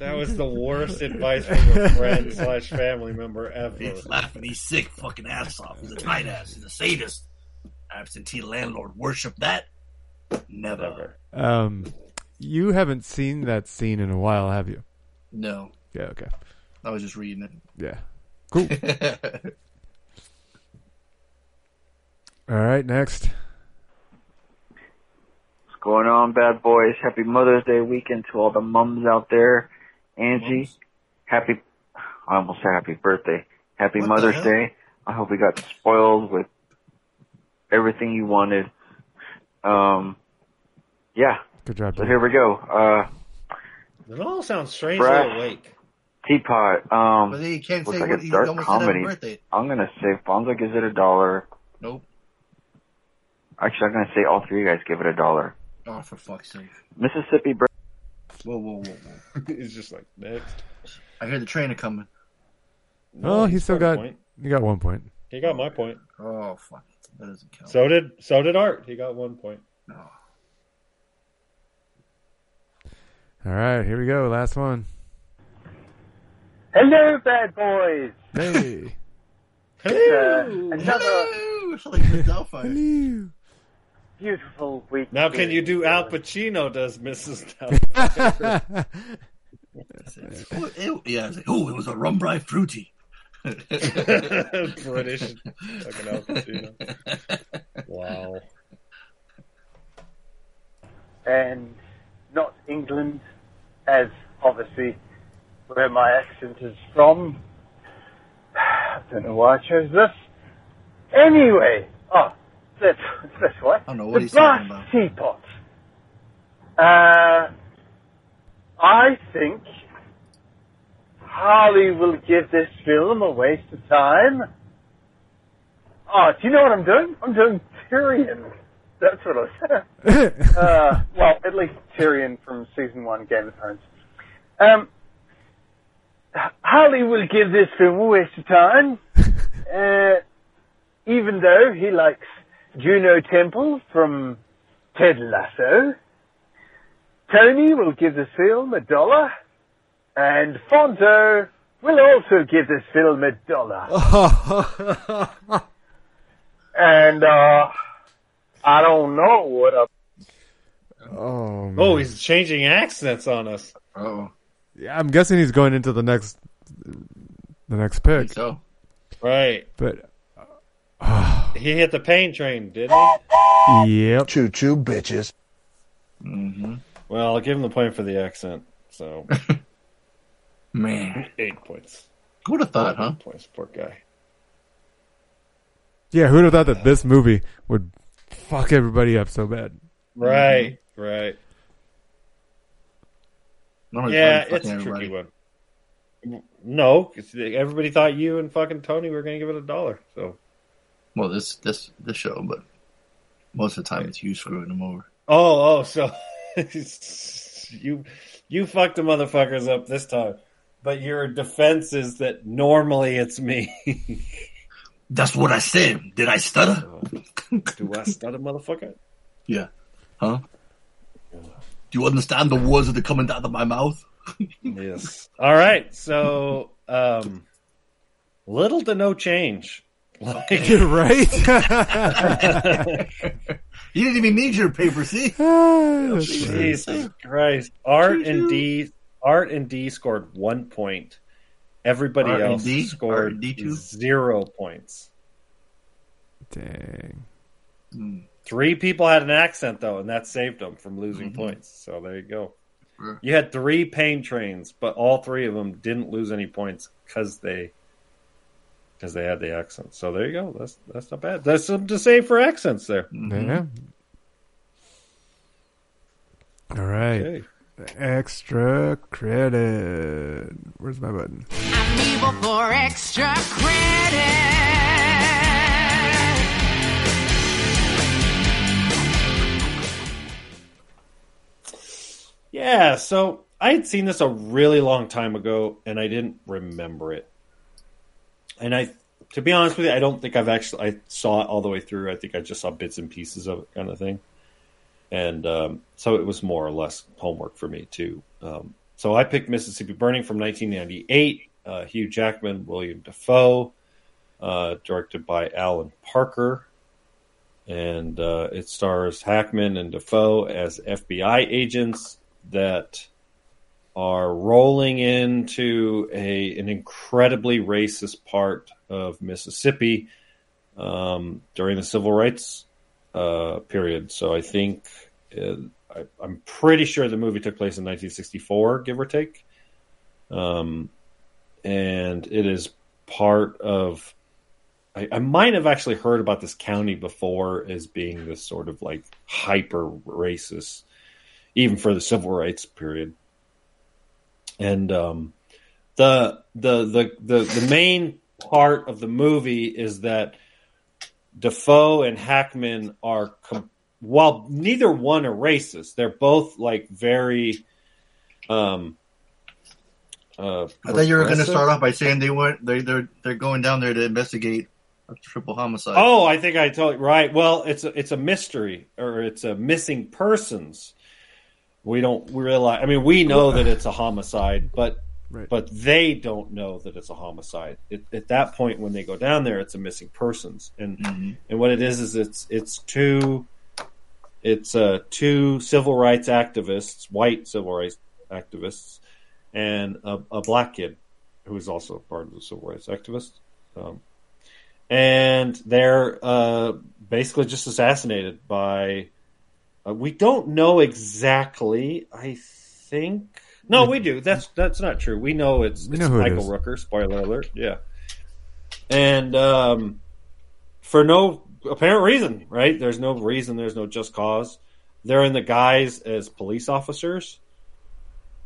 That was the worst advice from a friend slash family member ever. He's laughing. He's sick. Fucking ass off. He's a tight ass. He's a sadist. Absentee landlord. Worship that? Never. Um, you haven't seen that scene in a while, have you? No. Yeah. Okay. I was just reading it. Yeah. Cool. All right. Next. What's going on, bad boys? Happy Mother's Day weekend to all the mums out there. Angie, happy, I almost said happy birthday. Happy What Mother's? Day. I hope we got spoiled with everything you wanted. Um, yeah. Good job. So here we go. Uh, It all sounds strange. Brass. awake. Teapot. Um, But then you can't looks say like what a dark almost comedy. I'm gonna say Fonzo gives it a dollar. Nope. Actually, I'm gonna say all three of you guys give it a dollar. Oh, for fuck's sake. Mississippi. Bur- Whoa, whoa, whoa, whoa. He's just like next. I hear the train coming. Oh, he still scored got. point. You got one point. He got my point. Oh, fuck. That doesn't count. So did so did Art. He got one point. All right. Here we go. Last one. Hello, bad boys. Hey. It's, uh, another Hello. It's like Miss Doubtfire. Hello. beautiful week. Now can you do Al Pacino does Mrs. Doubtfire? Ew. Yeah, like, oh, it was a rum bri fruity. British fucking Al Pacino. Wow. and not England, as obviously where my accent is from. I don't know why I chose this. Anyway, oh, that's that's why. I don't know what the he's brass talking about. teapot. Uh, I think Harley will give this film a waste of time. Oh, do you know what I'm doing? I'm doing Tyrion. That's what I said. uh, well, at least Tyrion from season one Game of Thrones. Um, Harley will give this film a waste of time, uh, even though he likes Juno Temple from Ted Lasso. Tony will give this film a dollar, and Fonzo will also give this film a dollar. and uh, I don't know what a Oh, man. Oh, he's changing accents on us. Oh, Yeah, I'm guessing he's going into the next, the next pick. so Right. But He hit the pain train, didn't he? yep, Choo choo, bitches. hmm Well, I'll give him the point for the accent. So man, eight points. who would have thought, huh? Points, poor guy. yeah. Who'd have thought that this movie would fuck everybody up so bad? Right, right. Not only Yeah, it's a everybody. tricky one. No, 'cause everybody thought you and fucking Tony were going to give it a dollar. So, Well, this this this show, but most of the time it's you screwing them over. oh, oh, so you you fucked the motherfuckers up this time, but your defense is that normally it's me. That's what I said. Did I stutter? Do I stutter, motherfucker? Yeah. Huh? Do you understand the words that are coming out of my mouth? yes. All right. So, um, little to no change. Like, You're right. You didn't even need your paper, see? Jesus Christ. Art and D Art and D scored one point. Everybody Art and else D? Art scored and D too? zero points. Dang. Hmm. Three people had an accent though, and that saved them from losing mm-hmm. points. So there you go. You had three pain trains, but all three of them didn't lose any points because they because they had the accent. So there you go. That's that's not bad. That's something to say for accents there. Mm-hmm. Yeah. All right. Okay. Extra credit. Where's my button? Evil for extra credit. Yeah, so I had seen this a really long time ago and I didn't remember it. And I to be honest with you, I don't think I've actually I saw it all the way through. I think I just saw bits and pieces of it kind of thing. And um, so it was more or less homework for me too. Um, so I picked Mississippi Burning from 1998. Uh, Hugh Jackman, William Dafoe, uh, directed by Alan Parker, and uh, it stars Hackman and Dafoe as FBI agents that are rolling into a an incredibly racist part of Mississippi um, during the civil rights uh, period. So I think uh, I, I'm pretty sure the movie took place in 1964, give or take, um, and it is part of. I, I might have actually heard about this county before as being this sort of like hyper racist, even for the civil rights period. And um, the, the the the the main part of the movie is that Dafoe and Hackman are, com- while neither one are racist, they're both like very. Um, uh, I thought you were going to start off by saying they weren't. They they're they're going down there to investigate a triple homicide. Oh, I think I told you right. Well, it's a, it's a mystery or it's a missing persons. We don't realize. I mean, we know that it's a homicide, but but they don't know that it's a homicide. It, at that point, when they go down there, it's a missing persons, and and what it is is it's it's two it's uh, two civil rights activists, white civil rights activists, and a, a black kid who is also part of the civil rights activists. Um, and they're uh, basically just assassinated by. Uh, we don't know exactly. I think no, we do. That's that's not true. We know it's, We it's know who it Michael is. Rooker. Spoiler alert. Yeah, and um, for no apparent reason, right? There's no reason. There's no just cause. They're in the guise as police officers,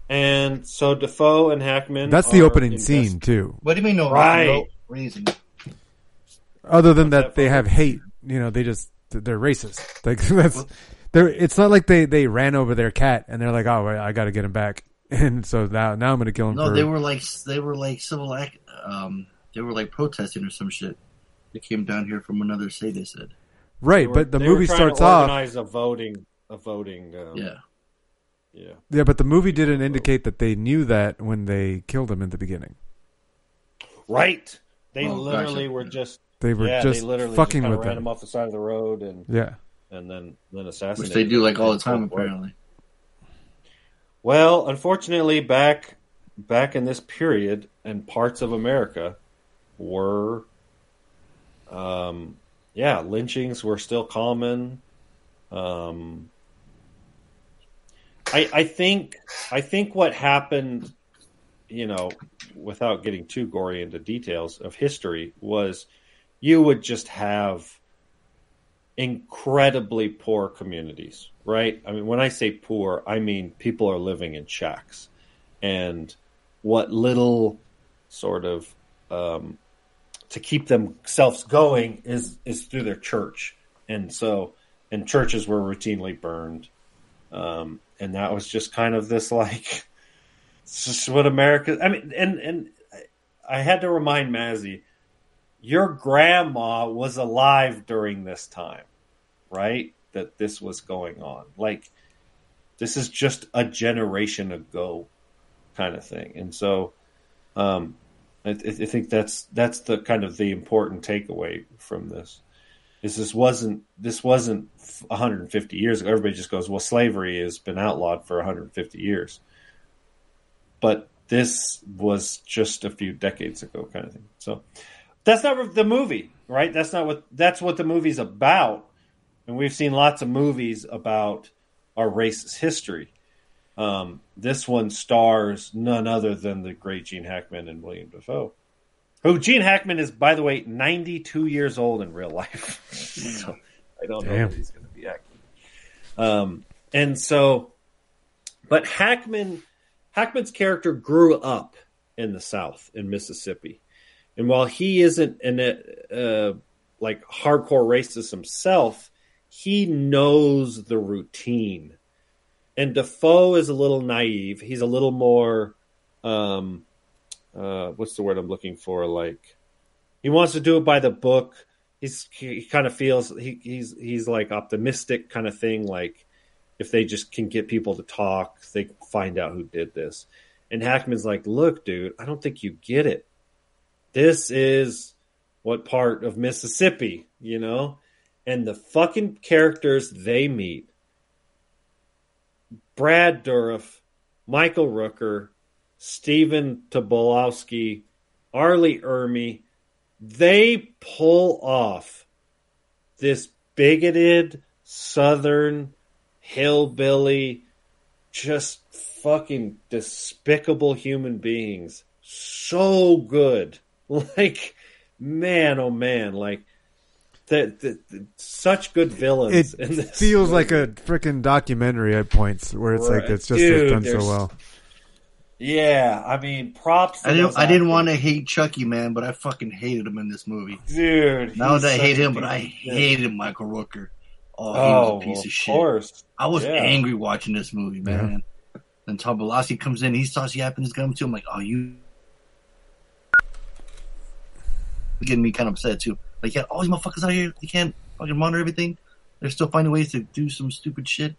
and so Dafoe and Hackman. That's the opening invest- scene too. What do you mean no, Right. no reason? Other than that, they have hate. You know, they just they're racist. Like that's they're. It's not like they they ran over their cat and they're like, oh, I got to get him back. And so now now I'm going to kill him. No, for, they were like they were like civil act. Um, they were like protesting or some shit. They came down here from another state. They said. right. They were- but the they movie trying starts to off. organize a voting, a voting. Um, Yeah. yeah. Yeah, but the movie didn't indicate that they knew that when they killed him in the beginning. Right. They Oh, literally gotcha. were just. They were yeah, just they literally fucking just with ran them. him off the side of the road and. Yeah. and then then assassinated. Which they do like all the time, cold blood. apparently. Well, unfortunately, back back in this period, and parts of America were, um, yeah, lynchings were still common. Um, I I think I think what happened, you know, without getting too gory into details of history, was you would just have incredibly poor communities, right? I mean, when I say poor, I mean people are living in shacks, and what little sort of um, to keep themselves going is is through their church, and so and churches were routinely burned, um, and that was just kind of this like it's just what America. I mean, and and I had to remind Mazzy your grandma was alive during this time, right? That this was going on. Like, this is just a generation ago kind of thing. And so, um, I, I think that's that's the kind of the important takeaway from this is this wasn't this wasn't 150 years ago. Everybody just goes, well, slavery has been outlawed for 150 years, but this was just a few decades ago, kind of thing. So that's not the movie, right? That's not what that's what the movie's about. And we've seen lots of movies about our racist history. Um, this one stars none other than the great Gene Hackman and William Dafoe. Who Gene Hackman is, by the way, 92 years old in real life. so I don't know if he's going to be acting. Um, and so, but Hackman, Hackman's character grew up in the South in Mississippi, and while he isn't an uh, like hardcore racist himself, he knows the routine. And Dafoe is a little naive. He's a little more, um, uh, what's the word I'm looking for? Like, he wants to do it by the book. He's he, he kind of feels he, he's he's like optimistic kind of thing. Like, if they just can get people to talk, they find out who did this. And Hackman's like, look, dude, I don't think you get it. This is what part of Mississippi, you know? And the fucking characters they meet Brad Dourif, Michael Rooker, Stephen Tobolowsky, R. Lee Ermey, they pull off this bigoted Southern hillbilly, just fucking despicable human beings. So good. Like, man, oh man, like, the, the, the- such good villains. It in this feels like a freaking documentary at points where it's like it's just Dude, done so well. Yeah, I mean, props. I didn't. I didn't want to hate Chucky, man, but I fucking hated him in this movie. Dude, Not he's that I hate him, but I piece of hated Michael Rooker. Oh, he Oh, was a oh, piece well, of of shit. course. I was Yeah. angry watching this movie, Yeah. man. Then Tobolowsky comes in, he starts yapping his gum too. I'm like, oh, you getting me kind of upset too. Like, yeah, all these motherfuckers out here, they can't fucking monitor everything. They're still finding ways to do some stupid shit.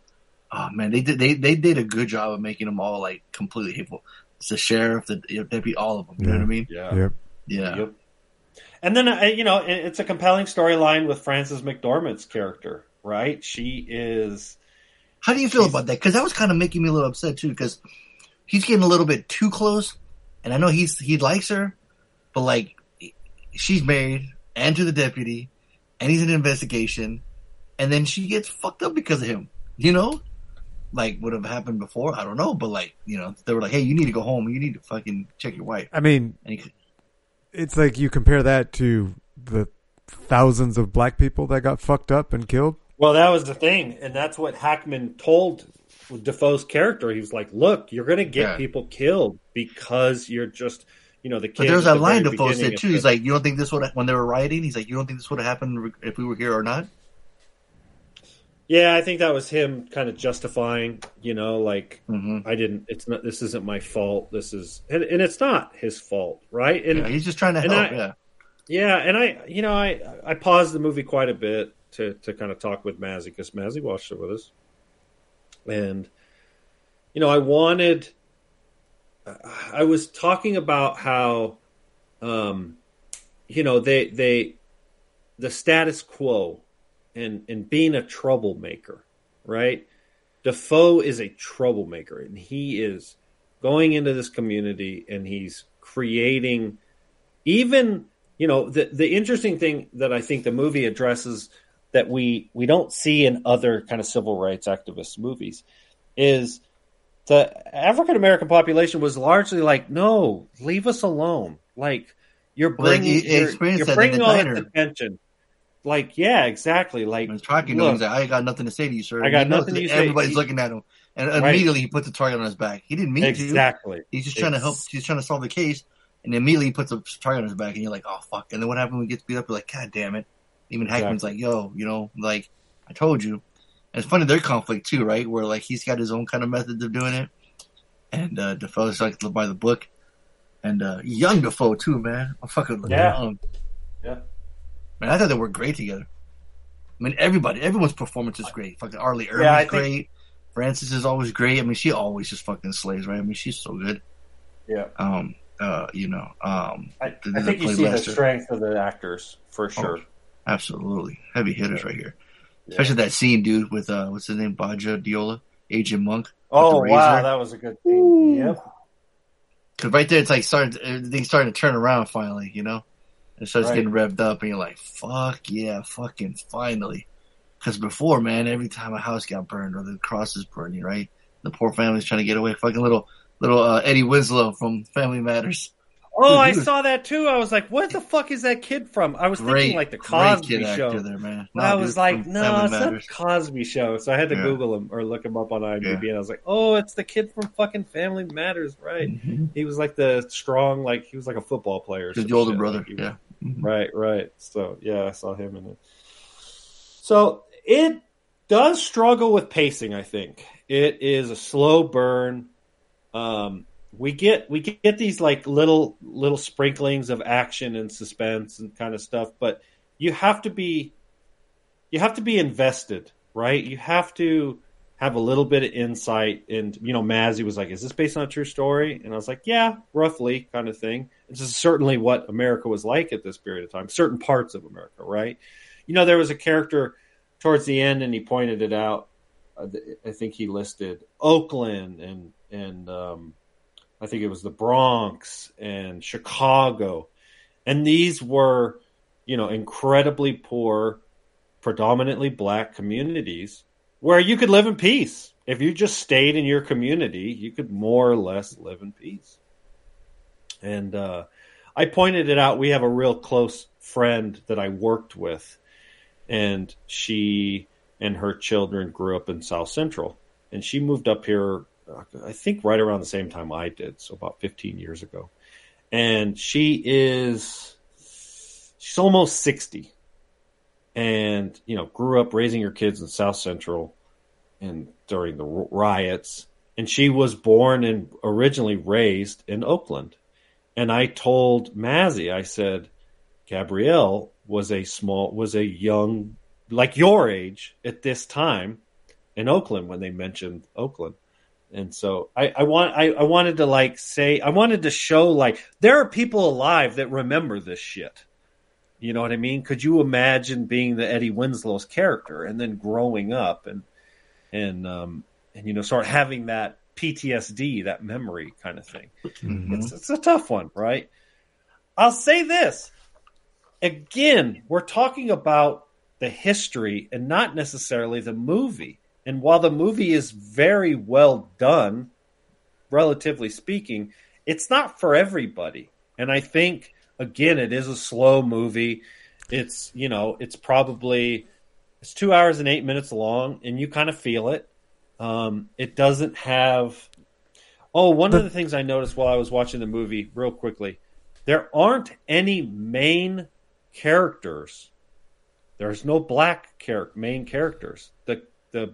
Oh man, they did they they did a good job of making them all like completely hateful. It's the sheriff, the deputy, all of them. You know what I mean? Yeah. Yep. Yeah. Yep. And then uh, you know, it's a compelling storyline with Frances McDormand's character, right? She is. How do you feel about that? Because that was kind of making me a little upset too. Because he's getting a little bit too close, and I know he's he likes her, but like she's married and to the deputy, and he's in an investigation, and then she gets fucked up because of him. You know, like would have happened before. I don't know, but like you know, they were like, "Hey, you need to go home. You need to fucking check your wife." I mean, And he, it's like you compare that to the thousands of black people that got fucked up and killed. Well, that was the thing, and that's what Hackman told Dafoe's character. He was like, "Look, you're going to get Yeah. people killed because you're just, you know, the kids." but there was that line Dafoe said too. He's like, "You don't think this would when they were rioting?" He's like, "You don't think this would have happened if we were here or not?" Yeah, I think that was him kind of justifying, you know, like Mm-hmm. I didn't. It's not. This isn't my fault. This is, and, and it's not his fault, right? And Yeah, he's just trying to help. I- yeah. yeah, and I, you know, I I paused the movie quite a bit to to kind of talk with Mazzy because Mazzy watched it with us, and you know, I wanted. I was talking about how, um, you know, they they, the status quo and and being a troublemaker, right? Dafoe is a troublemaker, and he is going into this community and he's creating even you know the the interesting thing that I think the movie addresses that we we don't see in other kind of civil rights activist movies is the African American population was largely like, no, leave us alone. Like you're Well, bringing he- he you're, you're bringing the all this attention. Like yeah, exactly. Like When he's talking to him, he's like, I got nothing to say to you, sir. I got nothing to say. Everybody's He- looking at him. And Right. immediately he puts a target on his back. He didn't mean to. Exactly. He's just trying to help. He's trying to solve the case. And immediately he puts a target on his back. And you're like, oh, fuck. And then what happened when he gets beat up? You're like, God damn it. Even Hackman's like, yo, you know, like, I told you. It's funny, their conflict too, right? Where like he's got his own kind of methods of doing it. And uh, Dafoe's like by the book. And uh, young Dafoe too, man. I'm fucking Yeah. young. Yeah. Man, I thought they were great together. I mean, everybody, everyone's performance is great. Fucking R. Lee Ermey's Yeah, I think- great. Frances is always great. I mean, she always just fucking slays, right? I mean, she's so good. Yeah. Um, uh, you know, um, I, I think you see Lester. the strength of the actors for sure. Absolutely, heavy hitters right here. Especially that scene, dude, with uh, what's his name, Badja Djola, Agent Monk. Oh wow, razor. that was a good scene. Yep. Because right there, it's like starting, everything's starting to turn around finally. You know, it starts Right. getting revved up, and you're like, "Fuck yeah, fucking finally!" Because before, man, every time a house got burned or the cross is burning, right, the poor family's trying to get away. Fucking little little uh, Eddie Winslow from Family Matters. Oh, I saw that too. I was like, "What the fuck is that kid from?" I was Great, thinking like the Cosby Show. actor there, man. No, I was like, "No, it's Matters. not Cosby Show." So I had to Yeah. Google him or look him up on IMDb, Yeah. and I was like, "Oh, it's the kid from fucking Family Matters, right?" Mm-hmm. He was like the strong, like he was like a football player. His older shit. brother, Like, was- yeah. Mm-hmm. Right, right. So yeah, I saw him in it. So it does struggle with pacing. I think it is a slow burn. Um, we get we get these like little little sprinklings of action and suspense and kind of stuff, but you have to be you have to be invested, right? You have to have a little bit of insight. And you know, Mazzy was like, "Is this based on a true story?" And I was like, "Yeah, roughly, kind of thing." This is certainly what America was like at this period of time. Certain parts of America, right? You know, there was a character towards the end, and he pointed it out. I think he listed Oakland and and um, I think it was the Bronx and Chicago, and these were, you know, incredibly poor, predominantly black communities where you could live in peace. If you just stayed in your community, you could more or less live in peace. And uh, I pointed it out. We have a real close friend that I worked with, and she and her children grew up in South Central, and she moved up here, I think, right around the same time I did, so about 15 years ago. And she is, she's almost 60, and you know, grew up raising her kids in South Central, and during the riots, and she was born and originally raised in Oakland. And I told Mazzy, I said, Gabrielle was a small, was a young, like your age at this time in Oakland when they mentioned Oakland. And so I, I want, I, I wanted to like say, I wanted to show like there are people alive that remember this shit. You know what I mean? Could you imagine being the Eddie Winslow's character and then growing up and, and, um, and, you know, start having that PTSD, that memory kind of thing. It's, it's a tough one, right? I'll say this again, we're talking about the history and not necessarily the movie. And while the movie is very well done, relatively speaking, it's not for everybody. And I think, again, it is a slow movie. It's, you know, it's probably it's two hours and eight minutes long, and you kind of feel it. Um, it doesn't have. Oh, one of the things I noticed while I was watching the movie, real quickly, there aren't any main characters. There's no black char- main characters. The the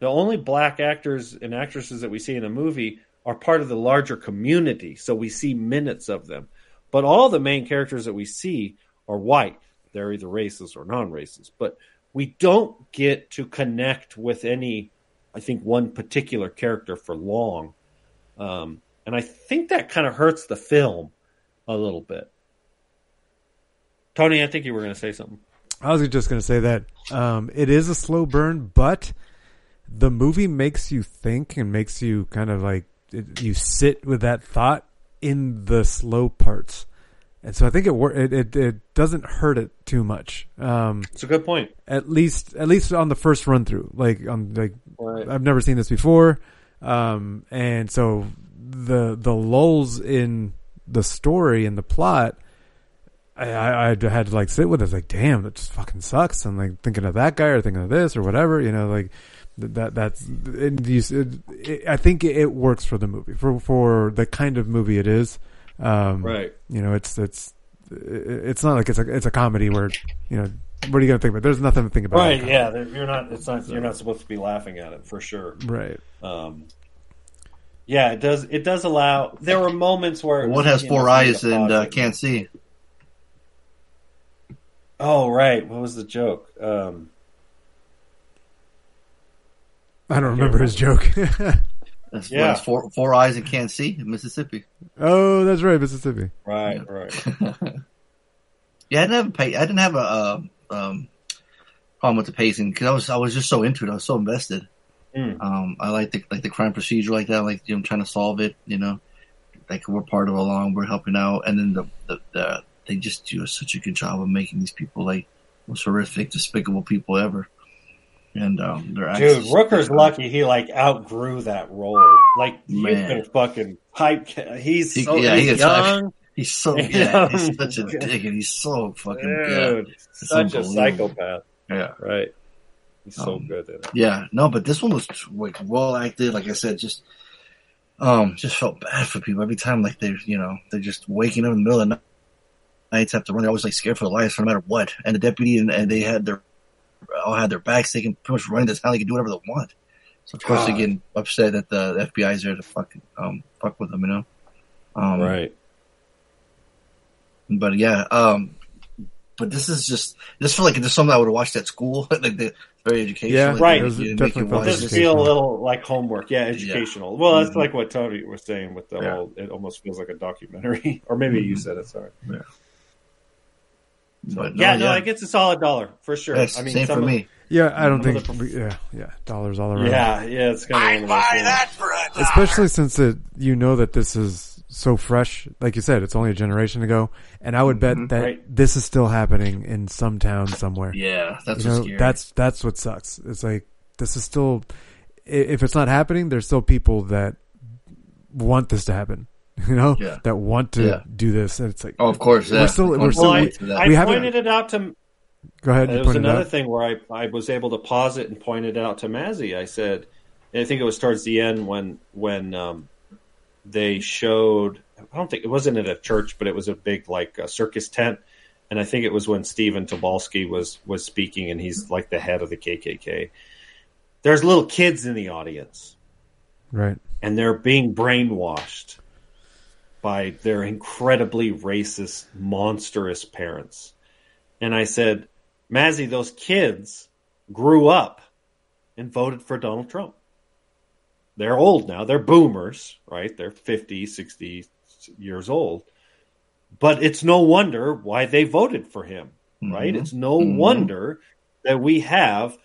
the only black actors and actresses that we see in a movie are part of the larger community, so we see minutes of them. But all the main characters that we see are white. They're either racist or non-racist. But we don't get to connect with any, I think, one particular character for long. Um, and I think that kind of hurts the film a little bit. Tony, I think you were going to say something. I was just going to say that um, it is a slow burn, but the movie makes you think and makes you kind of like it, you sit with that thought in the slow parts, and so I think it wor- it it, it doesn't hurt it too much. Um, It's a good point. At least at least on the first run through, like on like Right. I've never seen this before, um, and so the the lulls in the story and the plot. I, I, I had to like sit with it. Like, damn, that just fucking sucks. And like thinking of that guy or thinking of this or whatever, you know, like that, that's, and you, it, it, I think it works for the movie, for, for the kind of movie it is. Um, Right. You know, it's, it's, it's not like it's a, it's a comedy where, you know, what are you going to think about? There's nothing to think about. Right? Yeah, you're not. It's not. You're not supposed to be laughing at it for sure. Right. Um, yeah, it does. It does allow. There were moments where What has you know, four eyes and uh, can't see? Oh, right. What was the joke? Um, I don't remember his joke. That's Yeah. what, four four eyes and can't see in Mississippi. oh, that's right. Mississippi. right. Right. Yeah, I didn't have a pay, I didn't have a uh, um, problem with the pacing because I was I was just so into it. I was so invested. Mm. Um, I like the like the crime procedure like that. Like you know, trying to solve it. You know, like we're part of it along. We're helping out, and then the the, the they just do such a good job of making these people like most horrific, despicable people ever. And um, they're Dude, Rooker's lucky he like outgrew that role. Like Man. been fucking hype. He's He- so yeah, he's is young. He's so yeah, he's such a dick, and he's so fucking Dude, yeah, It's such a psychopath. Yeah, Right. He's so Um, good at it. Yeah, no, but this one was like well acted. Like I said, just um, just felt bad for people every time. Like they're you know they're just waking up in the middle of the night. Nights have to run. They're always like scared for their lives, no matter what. And the deputy and, and they had their all had their backs. They can pretty much run into town. They can do whatever they want. So of course they're God. getting upset that the FBI is there to fuck um fuck with them. You know, um, Right. But yeah, um, but this is just this feel like it's something I would have watched at school. like the very educational. Yeah, like, Right. you It was know, definitely you felt watch It does feel a little like homework, yeah, educational. Well, that's Mhm. like what Tony was saying with the Yeah. whole. It almost feels like a documentary, or maybe you Mhm. said it. Sorry. Yeah. But yeah, no, it gets a solid dollar for sure. Yes, I mean, same for of- me. Yeah, I don't think. the- yeah, yeah, dollars all around. Yeah, yeah, it's kind of one of those things. especially since it, you know that this is so fresh. Like you said, it's only a generation ago, and I would bet mm-hmm. that Right. this is still happening in some town somewhere. Yeah, that's you know, scary. that's that's what sucks. It's like this is still, if it's not happening, there's still people that want this to happen. You know, Yeah. that want to Yeah. do this. And it's like, Oh, of course, yeah. we're still, Of we're course. still, Well, I, we. I we haven't. pointed it out to. Go ahead. You There was another thing where I, I was able to pause it and point it out to Mazzy. I said, and I think it was towards the end when when um, they showed. I don't think it wasn't at a church, but it was a big like a circus tent, and I think it was when Stephen Tobolowsky was was speaking, and he's like the head of the KKK. There's little kids in the audience, Right. and they're being brainwashed by their incredibly racist, monstrous parents. And I said, Mazzy, those kids grew up and voted for Donald Trump. They're old now. They're boomers, right? They're 50, 60 years old. But it's no wonder why they voted for him, right? Mhm. It's no Mhm. wonder that we have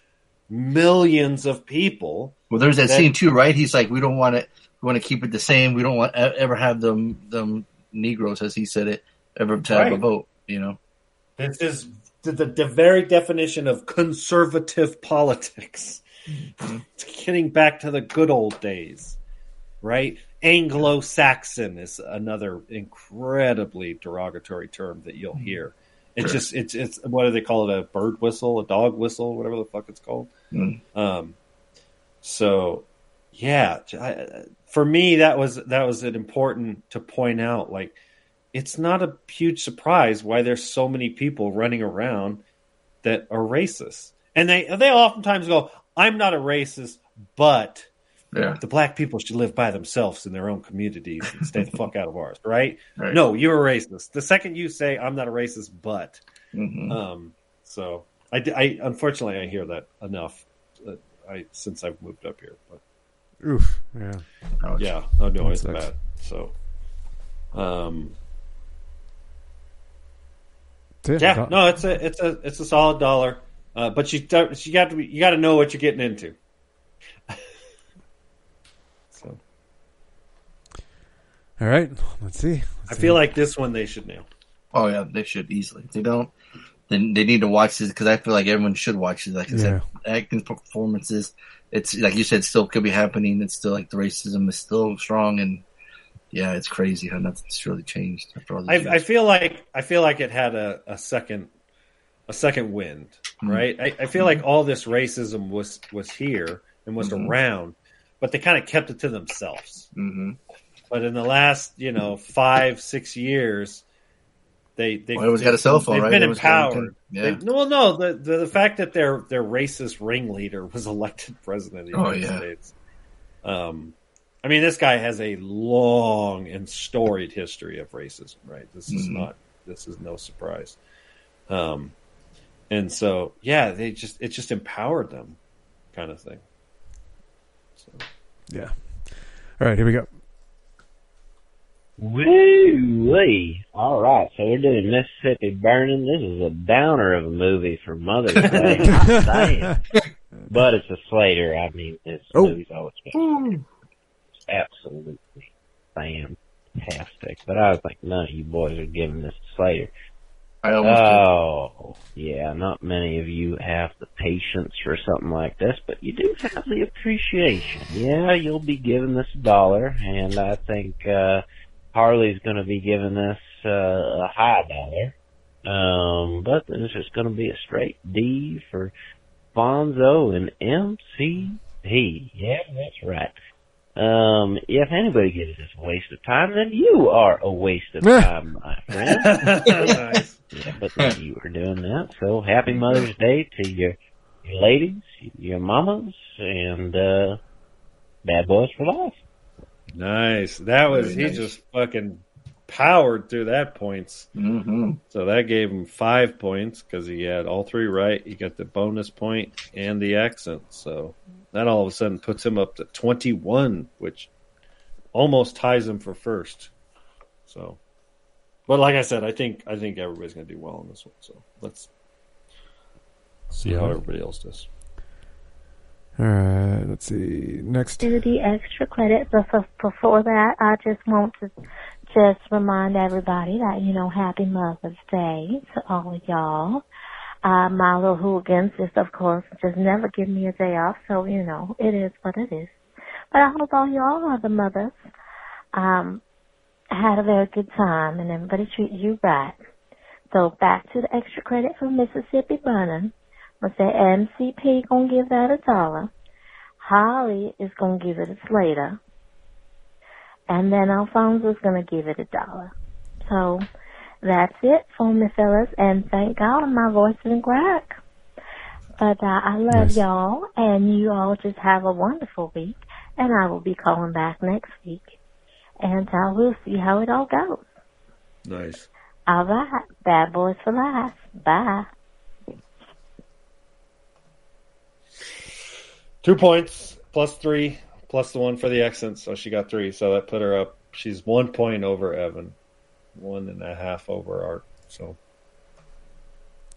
millions of people. Well, there's that, that- scene too, right? He's like, we don't want it. We want to keep it the same. We don't want ever have them them Negroes, as he said it, ever to have a vote. You know. This is the, the, the very definition of conservative politics. It's getting back to the good old days, right? Anglo Saxon is another incredibly derogatory term that you'll hear. It's Sure. just it's it's what do they call it? A bird whistle, a dog whistle, whatever the fuck it's called. Mm. Um, so yeah, I, for me that was that was an important to point out. Like, it's not a huge surprise why there's so many people running around that are racist, and they they oftentimes go, "I'm not a racist, but." Yeah. The black people should live by themselves in their own communities and stay the fuck out of ours, right? Right. No, you're a racist. The second you say I'm not a racist, but Mhm. um, so I, I unfortunately I hear that enough. Uh, I since I've moved up here, but Oof. Yeah. Ouch. yeah, oh no, That it's sucks. bad. So, um, Yeah, no, it's a it's a it's a solid dollar, uh, but you don't- you got to be, you got to know what you're getting into. so All right, let's see. I feel like this one they should nail. Oh yeah, they should easily. If they don't, then they need to watch this because I feel like everyone should watch this. Like I said, acting performances. It's like you said, still could be happening. It's still like the racism is still strong, and yeah, it's crazy how nothing's really changed after all I, years. I feel like I feel like it had a, a second a second wind, Mhm. right? I, I feel like all this racism was was here and was Mhm. around, but they kind of kept it to themselves. Mm-hmm. But in the last, you know, five six years, they they Well, everyone's got a cell phone, they've right? been Everyone's got empowered. a- yeah. They- well, no, the, the the fact that their their racist ringleader was elected president of the Oh, United yeah. States. Um, I mean, this guy has a long and storied history of racism, right? This is Mhm. not this is no surprise. Um, and so yeah, they just it just empowered them, kind of thing. So. Yeah. All right, here we go. Woo wee! All right, so we're doing Mississippi Burning. This is a downer of a movie for Mother's Day. But it's a Slater. I mean, this Oh. movie's always been it's absolutely fantastic. But I was like, none of you boys are giving this to Slater. I almost did. Oh, yeah, not many of you have the patience for something like this, but you do have the appreciation. Yeah, you'll be giving this a dollar, and I think, uh, Harley's gonna be giving this, uh, a high dollar. Um, but this is gonna be a straight D for Fonzo and MCP. Yeah, that's right. Um, if anybody gives this a waste of time, then you are a waste of time, my friend. Nice. Yeah, but you are doing that. So happy Mother's Day to your, your ladies, your mamas, and uh, bad boys for life. Nice. That was Very he nice. just fucking powered through that points. Mm-hmm. So that gave him five points because he had all three right. He got the bonus point and the accent. So that all of a sudden puts him up to twenty one, which almost ties him for first. So, but like I said, I think I think everybody's going to do well on this one. So let's see how everybody else does. All right, let's see. Next. do the extra credit. But for, before that, I just want to just remind everybody that, you know, happy Mother's Day to all of y'all. Uh, my little hooligans just, of course, just never give me a day off. So, you know, it is what it is. But I hope all y'all other mothers, um, had a very good time and everybody treated you right. So back to the extra credit for Mississippi Burning. I say MCP gonna give that a dollar. Holly is gonna give it a Slater. And then Alfonso's gonna give it a dollar. So that's it for me fellas and thank God my voice isn't crack. But uh, I love Nice. y'all and you all just have a wonderful week and I will be calling back next week. And uh, we'll see how it all goes. Nice. All right. Bad boys for life. Bye. Two points plus three plus the one for the accent, so she got three. So that put her up. She's one point over Evan, one and a half over Art. So,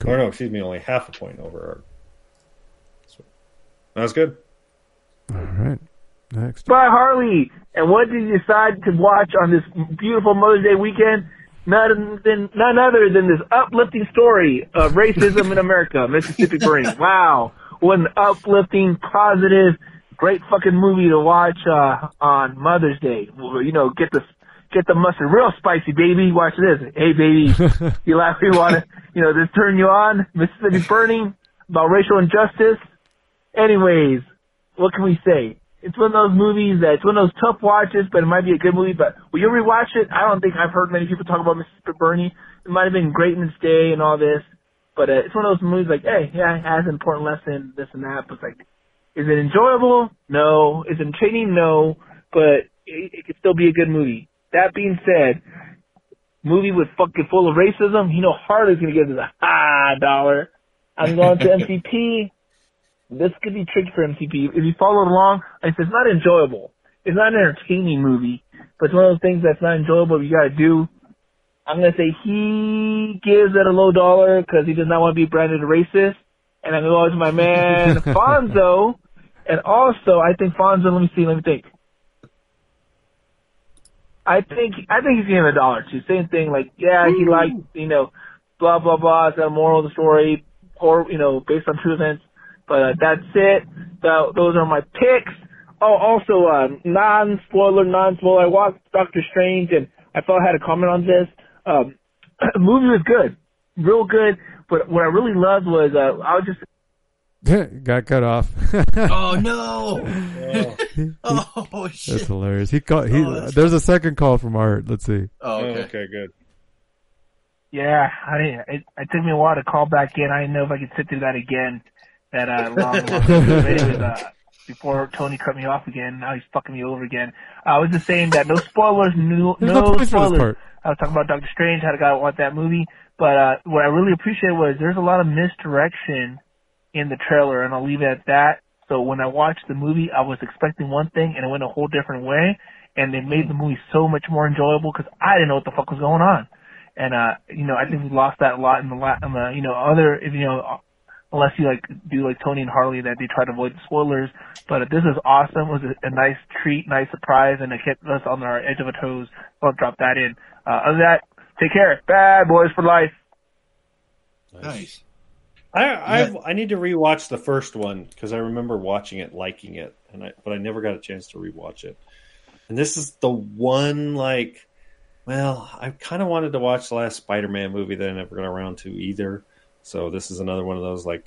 or no, excuse me, only half a point over Art. So, that's good. All right. Next. by Harley. And what did you decide to watch on this beautiful Mother's Day weekend? None, than, none other than this uplifting story of racism in America, Mississippi Burning. Wow. What an uplifting, positive, great fucking movie to watch, uh, on Mother's Day. Well, You know, get the, get the mustard real spicy, baby. Watch this. Hey, baby. you laugh, you want to, you know, this turn you on. Mississippi Burning about racial injustice. Anyways, what can we say? It's one of those movies that it's one of those tough watches, but it might be a good movie. But will you rewatch it? I don't think I've heard many people talk about Mississippi Burning. It might have been great in its day and all this, but uh, it's one of those movies like, hey, yeah, it has an important lesson, this and that. But it's like, is it enjoyable? No. Is it entertaining? No. But it, it could still be a good movie. That being said, movie with fucking full of racism, you know Harley's gonna give this a high dollar. I'm going to MCP. This could be tricky for MCP. If you follow along, like it's not enjoyable. It's not an entertaining movie, but it's one of those things that's not enjoyable. You gotta do. I'm gonna say he gives it a low dollar because he does not want to be branded a racist. And I'm going to go to my man Fonzo. And also, I think Fonzo. Let me see. Let me think. I think I think he's giving a dollar too. Same thing. Like, yeah, he liked you know, blah blah blah. It's a moral of the story, or you know, based on true events. But uh, that's it. That, those are my picks. Oh, also, uh, non-spoiler, non-spoiler. I watched Doctor Strange, and I felt I had a comment on this. Um, the movie was good, real good. But what I really loved was uh, I was just Got cut off. oh no! oh shit! That's hilarious. He called. He, Oh, that's there's a second call from Art. Let's see. Oh, okay. okay, good. Yeah, I it, it took me a while to call back in. I didn't know if I could sit through that again. That uh, long, long but anyways, uh, before Tony cut me off again, now he's fucking me over again. I was just saying that no spoilers, no, There's no no points for this spoilers. I was talking about Doctor Strange, how to guy want that movie, but uh, what I really appreciated was there's a lot of misdirection in the trailer, and I'll leave it at that. So when I watched the movie, I was expecting one thing, and it went a whole different way, and they made the movie so much more enjoyable because I didn't know what the fuck was going on. And uh, you know, I think we lost that a lot in the la- in the you know other if you know unless you like do like Tony and Harley that they try to avoid the spoilers. But this is awesome. It was a, a nice treat, nice surprise, and it kept us on our edge of our toes. I'll drop that in. Uh, other than that, take care. Bad boys for life. Nice. I I I need to rewatch the first one because I remember watching it, liking it, and I but I never got a chance to rewatch it. And this is the one like, well, I kind of wanted to watch the last Spider-Man movie that I never got around to either. So this is another one of those like,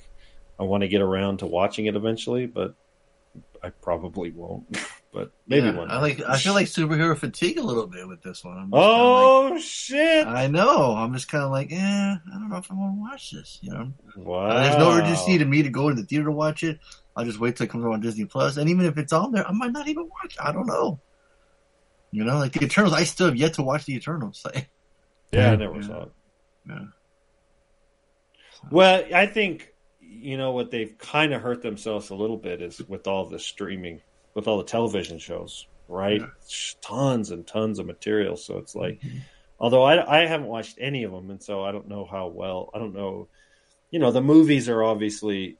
I want to get around to watching it eventually, but I probably won't. but maybe Yeah, one. I like. I feel like superhero fatigue a little bit with this one. Oh shit! I know. I'm just kind of like, eh, I don't know if I want to watch this. You know, Wow. Uh, there's no urgency to me to go to the theater to watch it. I'll just wait till it comes on Disney Plus. And even if it's on there, I might not even watch. I don't know. You know, like the Eternals. I still have yet to watch the Eternals. Like, Yeah, I never saw it. Yeah. Well, I think you know what they've kind of hurt themselves a little bit is with all the streaming, with all the television shows, right? Tons and tons of material. So it's like, although I, I haven't watched any of them, and so I don't know how well. I don't know. You know, the movies are obviously,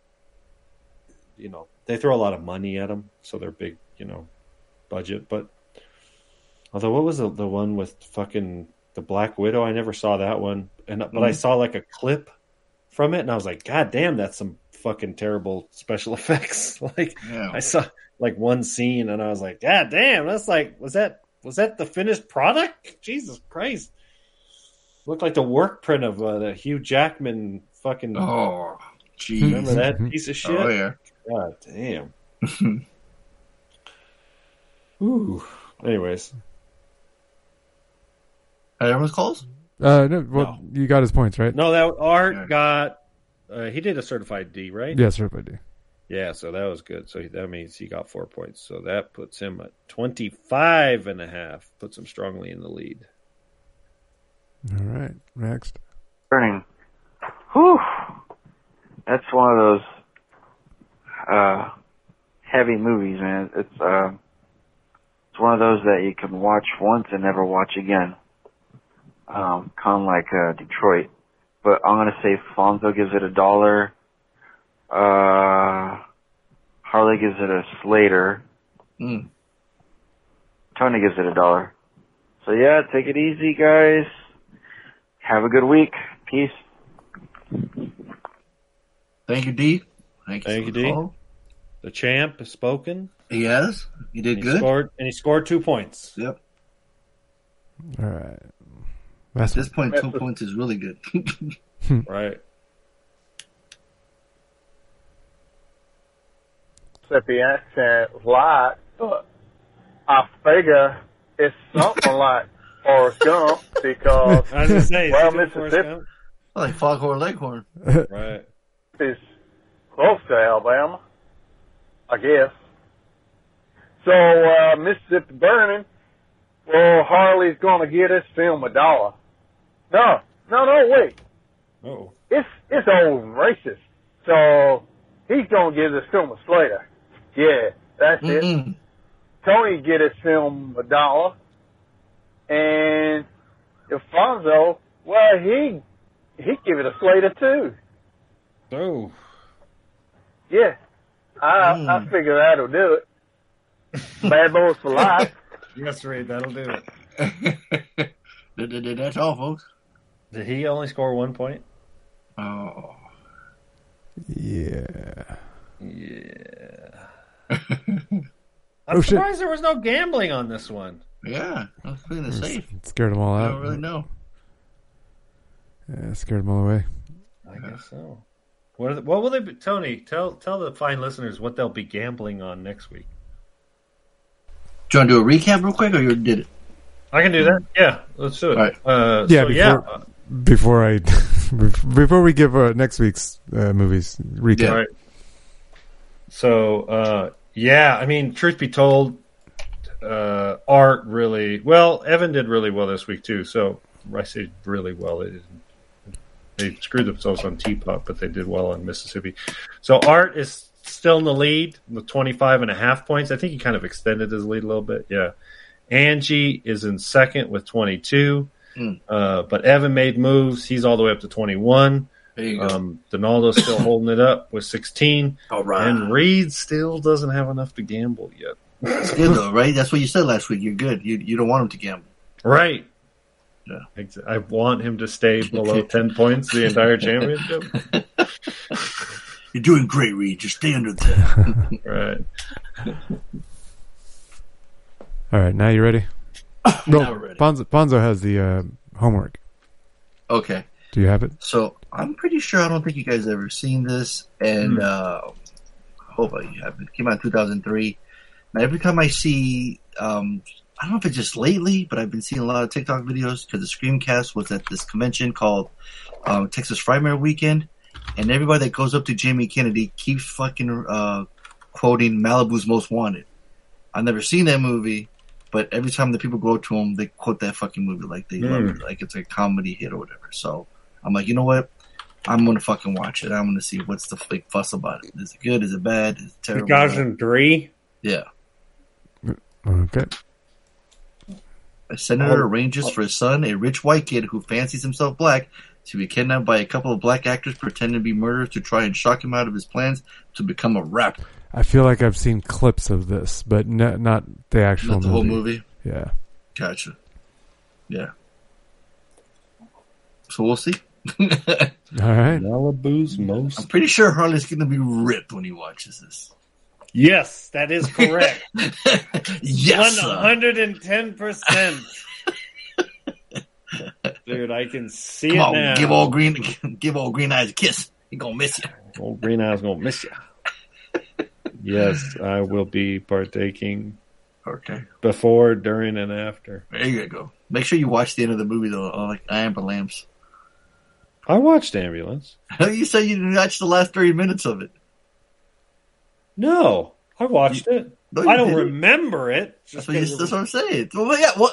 you know, they throw a lot of money at them, so they're big, you know, budget. But although, what was the the one with fucking the Black Widow? I never saw that one, and but I Mhm. saw like a clip from it, and I was like, God damn, that's some fucking terrible special effects. like Yeah. I saw like one scene, and I was like, God damn, that's like, was that was that the finished product? Jesus Christ, looked like the work print of uh, the Hugh Jackman fucking. Oh, jeez. remember that piece of shit? Oh, yeah. God damn. Ooh. Anyways, Hey, everyone's calls. Uh, no, well, you got his points right. no, that Art got. Uh, he did a certified D, right? Yes, everybody. Yeah, so that was good. So that means he got four points. So that puts him at 25 and a half. Puts him strongly in the lead. All right, next. Burning. Whew. That's one of those uh heavy movies, man. It's uh it's one of those that you can watch once and never watch again. Um, kind of like uh Detroit. But I'm gonna say Fonzo gives it a dollar. Uh Harley gives it a Slater. Mm. Tony gives it a dollar. So yeah, take it easy, guys. Have a good week. Peace. Thank you, D. Thank you, Thank you, the D. call. The champ has spoken. He has. He did He good. Scored, and he scored two points. Yep. All right. At this point, two points is really good. right. Mississippi accent light, but I figure it's something like Forrest Gump because, I was gonna say, well, he doing Forrest Mississippi Gump? like Foghorn Leghorn. Right. is close to Alabama, I guess. So, uh, Mississippi Burning, well, Harley's gonna get us film a dollar. No, no, no, wait. Oh. It's, it's old racist. So, he's gonna give us film a Slater. Yeah, that's it. Mm-hmm. Tony get his film a dollar. And Alfonso, well, he he'd give it a slate of two. Oh. Yeah, I I mm. figure that'll do it. Bad boys for life. Yes, Reed, that'll do it. That's all, folks. Did he only score one point? Oh. Yeah. Yeah. Oh, I'm shit. surprised there was no gambling on this one. Yeah, I was playing it safe. Scared them all out. I don't really know. Yeah, scared them all away. I guess so. What, are the, what will they be? Tony, tell tell the fine listeners what they'll be gambling on next week. Do you want to do a recap real quick, or you already did it? I can do that. Yeah, let's do it. All right. Uh, yeah, so, before yeah. before I before we give uh, next week's uh, movies recap. Right. So, uh, yeah, I mean, truth be told, uh, Art really well. Evan did really well this week too. So I say really well. They, they screwed themselves on Teapot, but they did well on Mississippi. So Art is still in the lead with 25 and a half points. I think he kind of extended his lead a little bit. Yeah. Angie is in second with 22. Mm. Uh, but Evan made moves. He's all the way up to 21. There you go. Um, Donaldo's still holding it up with 16. All right. And Reed still doesn't have enough to gamble yet. It's good though, right? That's what you said last week. You're good. You you don't want him to gamble. Right. Yeah. I want him to stay below 10 points the entire championship. You're doing great, Reed. Just stay under ten. right. All right, now you ready? no, Now we're ready. Fonzo, Fonzo has the uh, homework. okay. Do you have it? So I'm pretty sure I don't think you guys ever seen this, and Hmm. uh, I hope you have. It came out in 2003. Now every time I see, um, I don't know if it's just lately, but I've been seeing a lot of TikTok videos because the Scream cast was at this convention called um, Texas Frightmare Weekend, and everybody that goes up to Jamie Kennedy keeps fucking uh, quoting Malibu's Most Wanted. I've never seen that movie, but every time the people go up to him, they quote that fucking movie like they love Mm. it, like it's a comedy hit or whatever. So I'm like, you know what? I'm gonna fucking watch it. I'm gonna see what's the big fuss about it. Is it good? Is it bad? Is it terrible? 2003? Yeah. Okay. A senator Oh. arranges for his son, a rich white kid who fancies himself black, to be kidnapped by a couple of black actors pretending to be murderers to try and shock him out of his plans to become a rapper. I feel like I've seen clips of this, but no, not the actual Not the movie. whole movie. Yeah. Gotcha. Yeah. So we'll see. All right. Malibu's most. I'm pretty sure Harley's gonna be ripped when he watches this. Yes, that is correct. Yes, 110%. Dude, I can see Come it on, now. give all green, give all green eyes a kiss. He gonna miss you. Old Green Eye's gonna miss you. yes, I will be partaking Okay, before, during, and after. there you go. Make sure you watch the end of the movie though, like Amber Lamps. I watched Ambulance. you said you didn't watch the last thirty minutes of it. No, I watched it. No, I don't didn't. remember it. That's what, you, that's what I'm saying. Well, yeah, well,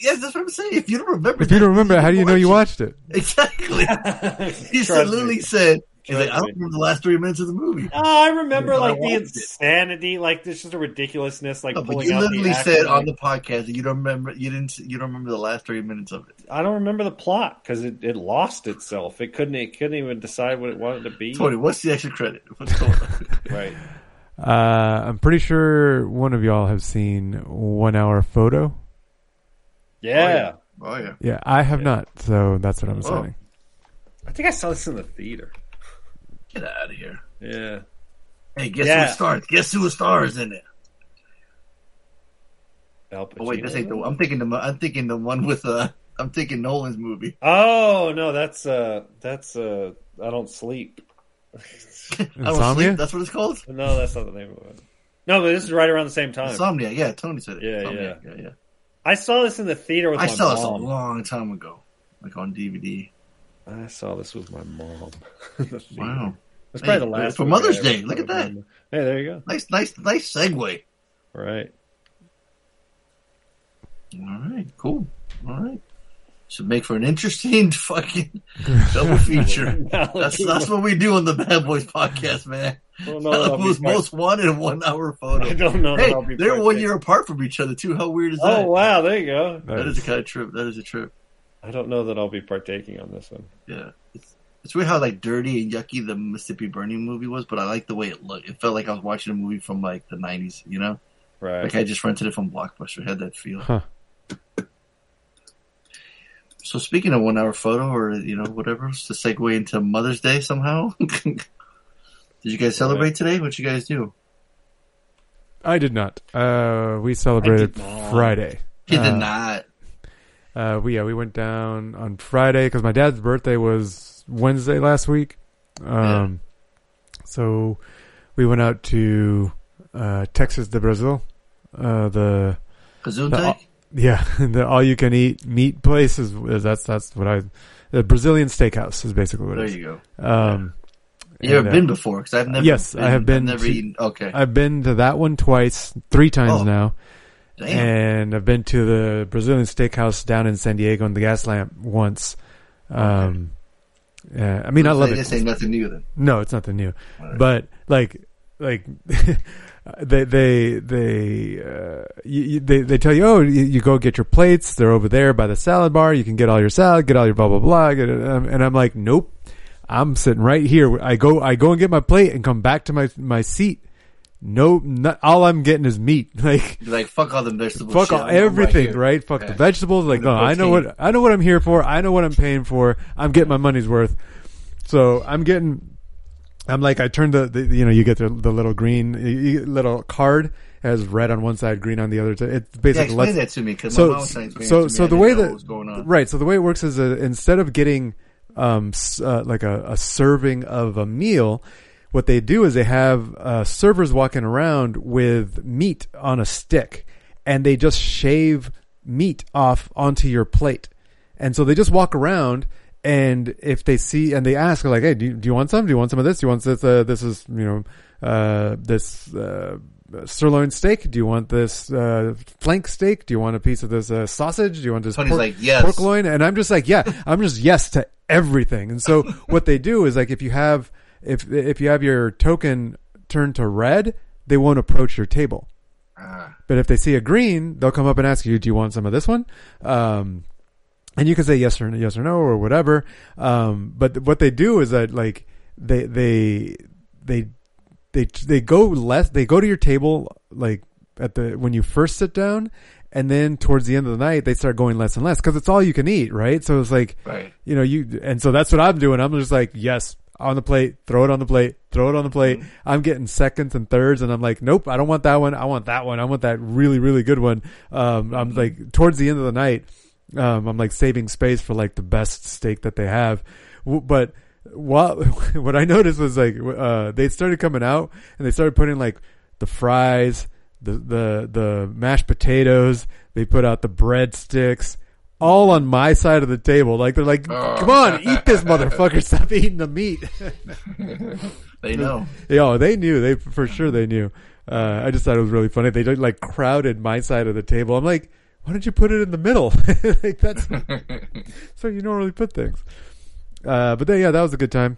yes, that's what I'm saying. If you don't remember, If you don't remember, how do you know you watched it? exactly, he Trust said, literally said, he's like, I don't remember the last three minutes of the movie. Oh, I remember Yeah, I like the watched it. insanity, like this is a ridiculousness, like No, but pulling you out the literally said on the podcast that you don't remember. You didn't. You don't remember the last three minutes of it. I don't remember the plot because it, it lost itself. It couldn't. It couldn't even decide what it wanted to be. Tony, what's the extra credit? What's going on? Right. Uh, I'm pretty sure one of y'all have seen One Hour Photo. Yeah. Oh yeah. Yeah, I have not, so that's what I'm Oh. saying. I think I saw this in the theater. Get out of here. Yeah. Hey, guess Yeah. who stars? Guess who stars in it? Al Oh wait, this ain't the. I'm thinking the. I'm thinking the one with. Uh, I'm thinking Nolan's movie. Oh no, that's uh, that's uh, I don't sleep. I don't Insomnia? sleep. That's what it's called. No, that's not the name of it. No, but this is right around the same time. Insomnia. Yeah, Tony said it. Yeah, Insomnia. yeah. yeah, yeah. I saw this in the theater with I my saw this a long time ago, like on DVD. I saw this with my mom. the. Wow. That's probably Hey, the last for Mother's Day. Look at that. Hey, there you go. Nice, nice, nice segue. Right. All right, cool. All right. Should make for an interesting fucking double feature. that's that's what we do on the Bad Boys podcast, man. I don't that I'll be Malibu's part- most wanted in one hour photo. I don't know Hey, they're one year apart from each other too. How weird is Oh that? Oh wow, there you go. That is a kind of trip. That is a trip. I don't know that I'll be partaking on this one. Yeah, it's, it's weird how like dirty and yucky the Mississippi Burning movie was, but I like the way it looked. It felt like I was watching a movie from like the '90s. You know, Right. like I just rented it from Blockbuster. It had that feel. Huh. So speaking of one hour photo or you know whatever, to segue into Mother's Day somehow. Did you guys celebrate today? What you guys do? I did not. Uh, we celebrated not. Friday. You did Uh, not. Uh, we yeah we went down on Friday because my dad's birthday was Wednesday last week. Um, so we went out to uh, Texas de Brazil, uh, the, the yeah the all you can eat meat place is, that's that's what I the Brazilian steakhouse is basically what There it is. you go. Um, You ever and, uh, been before? 'Cause I've never Yes, been- I have been. I've never to- eaten- okay. I've been to that one twice, three times Oh, now. damn. And I've been to the Brazilian steakhouse down in San Diego in the Gaslamp once. Um, yeah, I mean, I love This it. ain't nothing new then. No, it's nothing new. Alright. But like, like they they they uh, you, they they tell you, oh, you, you go get your plates. They're over there by the salad bar. You can get all your salad, get all your blah blah blah. Um, and I'm like, nope. I'm sitting right here. I go I go and get my plate and come back to my my seat. No, not, all I'm getting is meat. Like like fuck all the vegetables. fuck shit. all, I'm right everything, right? Fuck Yeah. the vegetables. Like, The no, I know what I know what I'm here for. I know what I'm paying for. I'm getting my money's worth. So I'm getting. I'm like I turned the, the you know you get the, the little green you, little card has red on one side, green on the other. It Yeah, basically explain lets that to me, 'cause my so mom trying to so me. so the way that going on. right so the way it works is uh, instead of getting um uh, like a, a serving of a meal what they do is they have uh, servers walking around with meat on a stick and they just shave meat off onto your plate. And so they just walk around and if they see and they ask like hey do you, do you want some? Do you want some of this? Do you want this uh, this is you know uh, this uh, sirloin steak? Do you want this uh, flank steak? Do you want a piece of this uh, sausage? Do you want this Tony's pork, like, "Yes." pork loin? And i'm just like yeah. I'm just yes to everything. And so what they do is like if you have if if you have your token turned to red they won't approach your table Ah. but if they see a green, they'll come up and ask you, "Do you want some of this one?" Um, and you can say yes or yes or no or whatever. Um, but what they do is that like they they they they they go less. They go to your table like at the when you first sit down, and then towards the end of the night they start going less and less because it's all you can eat, right? So it's like Right. you know you and so that's what I'm doing. I'm just like yes. On the plate, throw it on the plate, throw it on the plate. I'm getting seconds and thirds, and I'm like, nope, I don't want that one. I want that one. I want that really, really good one. Um, I'm like, towards the end of the night, um, I'm like saving space for like the best steak that they have. W- But what what I noticed was like uh, they started coming out and they started putting like the fries, the the the mashed potatoes. They put out the breadsticks. All on my side of the table, like they're like, "Come on, eat this, motherfucker! Stop eating the meat." They know. Yeah, they knew. They for sure they knew. Uh, I just thought it was really funny. They just, like crowded my side of the table. I'm like, why don't you put it in the middle? like that's so you normally put things. Uh, but then, yeah, that was a good time.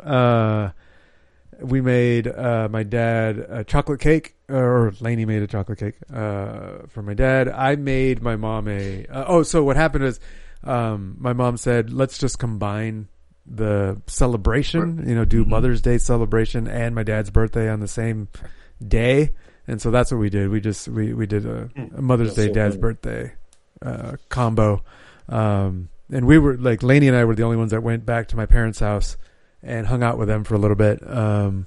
Uh, we made uh, my dad a chocolate cake, or Lainey made a chocolate cake uh, for my dad. I made my mom a. Uh, oh, so what happened is, um, my mom said, "Let's just combine the celebration. You know, do Mother's Day celebration and my dad's birthday on the same day." And so that's what we did. We just we we did a, a Mother's That's Day, so Dad's funny. birthday uh, combo. Um, and we were like Lainey and I were the only ones that went back to my parents' house and hung out with them for a little bit. Um,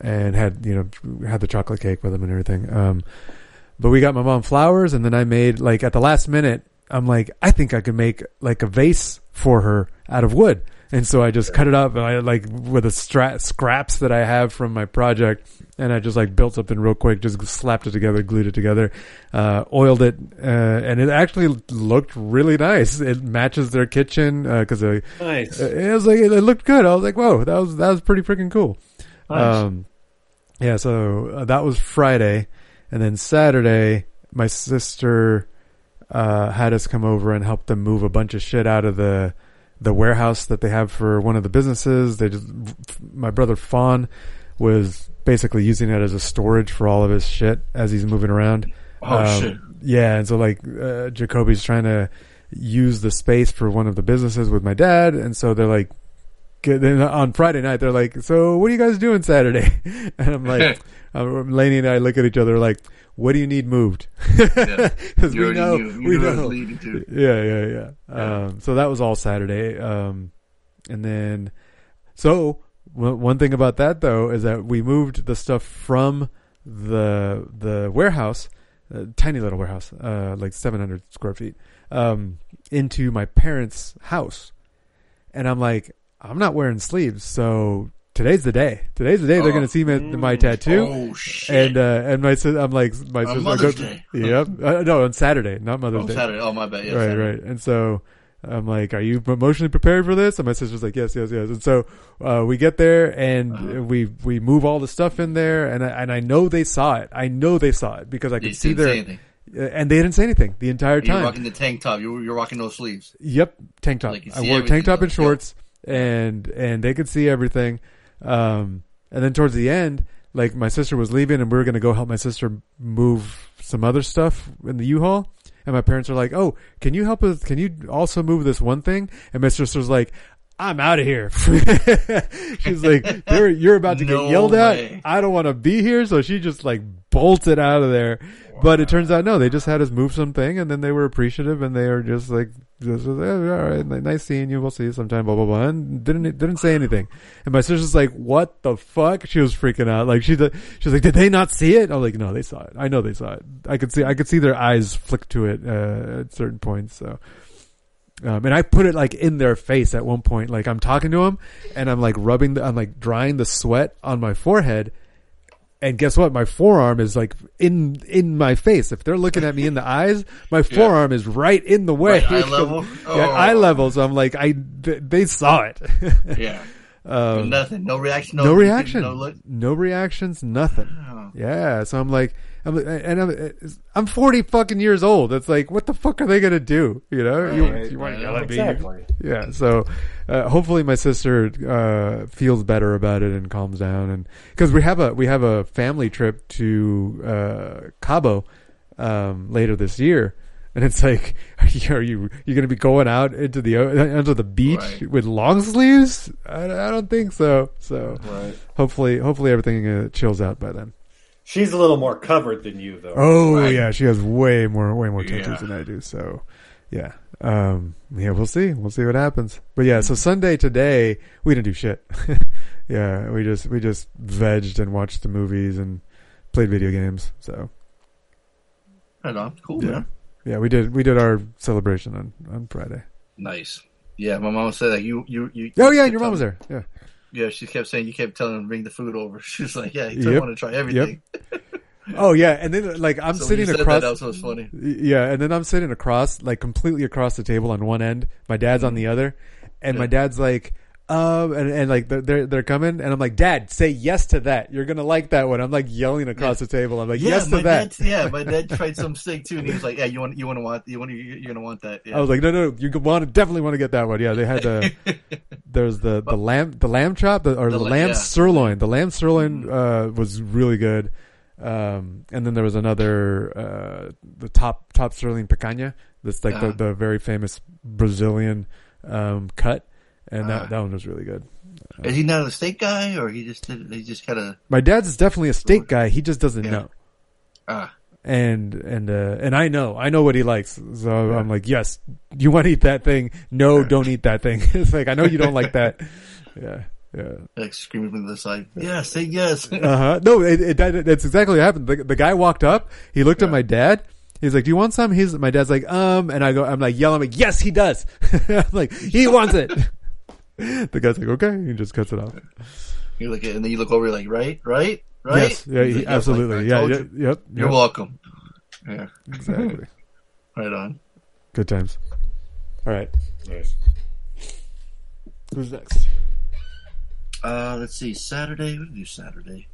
and had you know had the chocolate cake with them and everything. Um, but we got my mom flowers, and then I made like at the last minute. I'm like, I think I could make like a vase for her out of wood. And so I just cut it up and I like with the stra- scraps that I have from my project and I just like built something real quick, just slapped it together, glued it together, uh, oiled it, uh, and it actually looked really nice. It matches their kitchen, uh, cause I, Nice. it was like, it looked good. I was like, whoa, that was, that was pretty freaking cool. Nice. Um, yeah, so uh, that was Friday, and then Saturday, my sister uh, had us come over and help them move a bunch of shit out of the the warehouse that they have for one of the businesses. They just my brother Fawn was basically using it as a storage for all of his shit as he's moving around. Oh, Um, shit. Yeah, and so like uh, Jacoby's trying to use the space for one of the businesses with my dad, and so they're like, then on Friday night they're like, so what are you guys doing Saturday? And I'm like, Lainey and I look at each other like, what do you need moved? Because You we know, knew. We knew I was know. leaving. Yeah, yeah, yeah. Um, so that was all Saturday. Um, and then, so w- one thing about that though is that we moved the stuff from the the warehouse, a tiny little warehouse, uh, like 700 square feet, um, into my parents' house. And I'm like, I'm not wearing sleeves, so today's the day. Today's the day they're Oh. going to see my, my tattoo. Oh, shit. And uh, and my I'm like my On sister. Mother's Day. Yep. Uh, no, on Saturday, not Mother's Oh, Day. Saturday. Oh, my bad. Yeah, right, Saturday. right. And so I'm like, "Are you emotionally prepared for this?" And my sister's like, "Yes, yes, yes." And so uh, we get there and Uh-huh. we we move all the stuff in there, and I, and I know they saw it. I know they saw it because I could see didn't their say anything. uh, and they didn't say anything the entire time. You're rocking the tank top. You're, you're rocking those sleeves. Yep, tank top. Like, I wore tank top and though. shorts, and and they could see everything. Um, and then towards the end, like my sister was leaving, and we were gonna go help my sister move some other stuff in the U-Haul. And my parents are like, "Oh, can you help us? Can you also move this one thing?" And my sister's like, "I'm out of here." She's like, "You're you're about to No get yelled way. at. I don't want to be here." So she just like bolted out of there. But it turns out no, they just had us move something, and then they were appreciative, and they are just like, just, "Yeah, all right, nice seeing you. We'll see you sometime." Blah blah blah, and didn't didn't say anything. And my sister's like, "What the fuck?" She was freaking out. Like she she's like, "Did they not see it?" I'm like, "No, they saw it. I know they saw it. I could see I could see their eyes flick to it uh, at certain points." So. Um, and I put it like in their face at one point. Like I'm talking to them, and I'm like rubbing, the, I'm like drying the sweat on my forehead, and guess what? My forearm is like in in my face. If they're looking at me in the eyes, my forearm is right in the way. Right, eye level? yeah, Oh. eye level. So I'm like, I th- they saw it. Yeah. Um, Nothing. No reaction. No, no reaction. No look. No reactions. Nothing. Wow. Yeah. So I'm like, I'm and I'm I'm 40 fucking years old. It's like, what the fuck are they gonna do? You know, Right, you, you want to right. yell at me? Exactly. Yeah. So uh, hopefully my sister uh, feels better about it and calms down, and because we have a we have a family trip to uh, Cabo um, later this year. And it's like, are you are you you going to be going out into the onto the beach Right. with long sleeves? I, I don't think so. So Right. hopefully, hopefully everything uh, chills out by then. She's a little more covered than you, though. Oh Right. yeah, she has way more way more tattoos Yeah. than I do. So yeah, um, yeah, we'll see. We'll see what happens. But yeah, so Sunday today we didn't do shit. yeah, we just we just vegged and watched the movies and played video games. So Right on. Cool, yeah, man. Yeah, we did we did our celebration on on Friday. Nice. Yeah, my mom said that you you you. Oh yeah, your mom was there. Yeah. Yeah, she kept saying you kept telling her to bring the food over. She was like, "Yeah, Yep. want to try everything." Oh yeah, and then like I'm So sitting across. That, that was funny. Yeah, and then I'm sitting across, like completely across the table on one end. My dad's on mm-hmm. the other, and my dad's like, um, and, and like they're, they're coming, and I'm like, Dad, say yes to that. You're gonna like that one. I'm like yelling across the table. I'm like, yeah, yes to that. Dad, yeah, my dad tried some steak too, and he was like, "Yeah, you want you want to want you want you're gonna want that." Yeah. I was like, no, no, you want definitely want to get that one. Yeah, they had the there's the the lamb the lamb chop the, or The the, lamb yeah. sirloin. The lamb sirloin uh, was really good. Um, and then there was another uh, the top top sirloin picanha. That's like Uh-huh. the, the very famous Brazilian um, cut, and that that one was really good. Is he not a steak guy, or he just did? He just kind of My dad's is definitely a steak guy. He just doesn't know. ah. and and uh, and I know I know what he likes. So I'm like, yes, you want to eat that thing? No, don't eat that thing. it's like I know you don't like that. Yeah, yeah. like screaming from the side. Yeah, say yes. Uh huh. No, it, it that, that's exactly what happened. The, the guy walked up. He looked at my dad. He's like, "Do you want some?" He's my dad's like, "Um," and I go, I'm like yelling, like, "Yes, he does." I'm like, "He wants it." the guy's like, "Okay," he just cuts it off. You look at, and then you look over, you're like, right, right, right. Yes, yeah, He's he- like, absolutely, like, yeah, yeah, you." yep, You're yep. welcome. Yeah, Exactly. right on. Good times. All right, Nice. who's next? Uh, let's see. Saturday. What did we do Saturday?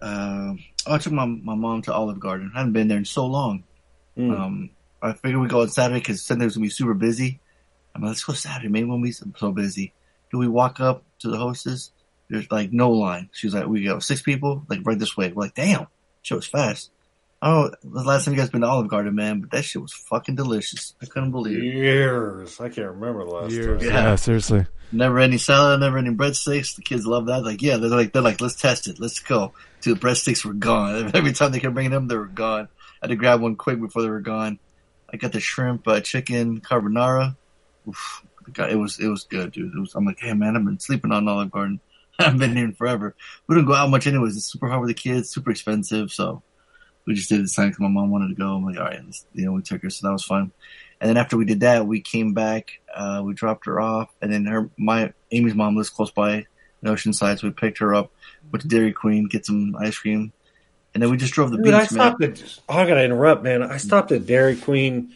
Um, oh, I took my my mom to Olive Garden. I haven't been there in so long. Um, I figured we go on Saturday because Sunday was gonna be super busy. I'm like, let's go Saturday. Maybe when we so busy. Do we walk up to the hostess? There's like no line. She's like, we go six people, like right this way. We're like, damn, she was fast. Oh, the last time you guys been to Olive Garden, man, but that shit was fucking delicious. I couldn't believe it. Years. I can't remember the last Years. time. Yeah, seriously. Never any salad, never any breadsticks. The kids love that. Like, yeah, they're like, they're like, let's test it. Let's go. Dude, the breadsticks were gone. Every time they could bring them, they were gone. I had to grab one quick before they were gone. I got the shrimp, uh, chicken carbonara. Oof, God, it was, it was good, dude. It was, I'm like, hey man, I've been sleeping on Olive Garden. I've been here forever. We don't go out much anyways. It's super hard with the kids, super expensive. So we just did it this time because my mom wanted to go. I'm like, all right, you know, we took her. So that was fun. And then after we did that, we came back, uh, we dropped her off and then her, my, Amy's mom lives close by in Oceanside. So we picked her up, went to Dairy Queen, get some ice cream. And then we just drove the Dude, beach, I man. stopped at. Oh, I gotta interrupt, man. I stopped at Dairy Queen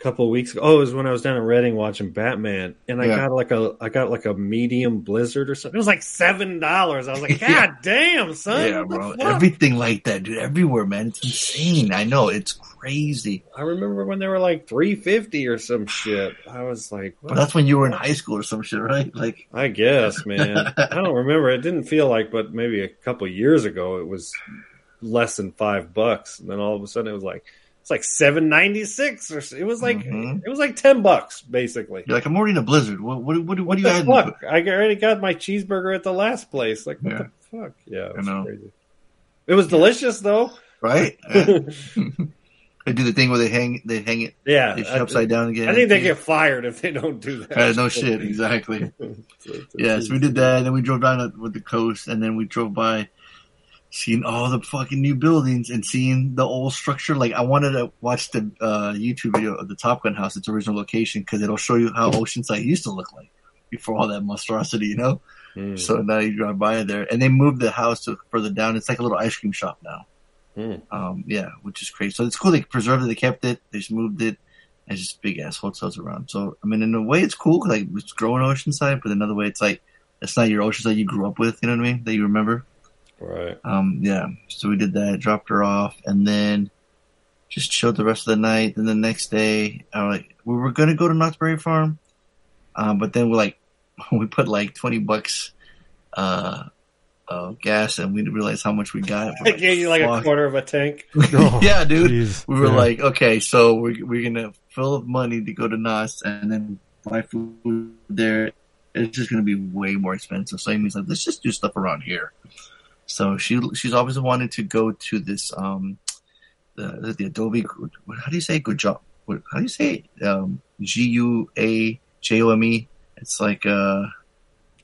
couple of weeks ago. Oh, it was when I was down in Reading watching Batman, and I Yeah. got like a, I got like a medium Blizzard or something. It was like seven dollars. I was like, God damn, son! Yeah, bro. fuck? Everything like that, dude. Everywhere, man. It's insane. I know. It's crazy. I remember when they were like three fifty or some shit. I was like, But that's when you were in high school or some shit, right? Like, I guess, man. I don't remember. It didn't feel like, but maybe a couple years ago, it was less than five bucks, and then all of a sudden, it was like it's like seven ninety six, or it was like Mhm. it was like ten bucks basically. you're like, I'm ordering a blizzard. What, what, what, what do you add? fuck? I already got my cheeseburger at the last place. Like, what Yeah. the fuck? Yeah, it I was know. crazy. It was delicious though. Right? They do the thing where they hang, they hang it, Yeah, they I- upside down again. I think they get fired if they don't do that. Uh, no shit, exactly. yeah, so we did that, and then we drove down with the coast, and then we drove by, seeing all the fucking new buildings and seeing the old structure. Like, I wanted to watch the uh, YouTube video of the Top Gun house, its original location, because it'll show you how Oceanside used to look like before all that monstrosity, you know. Hmm. So now you drive by there, and they moved the house to further down. It's like a little ice cream shop now. Hmm. Um, yeah, which is crazy. So it's cool. They preserved it. They kept it. They just moved it. And just big ass hotels around. So I mean, in a way, it's cool. 'cause, Like it's growing Oceanside, but another way, it's like it's not your Oceanside you grew up with. You know what I mean? That you remember. Right. Um, yeah. So we did that. Dropped her off, and then just chilled the rest of the night. Then the next day, I was like, we were gonna go to Knott's Berry Farm, um, but then we like we put like twenty bucks. Uh, of gas, and we didn't realize how much we got. I gave you like a quarter of a tank. yeah, dude. jeez. We were Yeah. like, okay, so we're, we're gonna fill up money to go to Knott's and then buy food there. It's just gonna be way more expensive. So Amy's like, let's just do stuff around here. So she she's always wanted to go to this um the the Adobe how do you say good job? How do you say it? Um, G U A J O M E? It's like uh,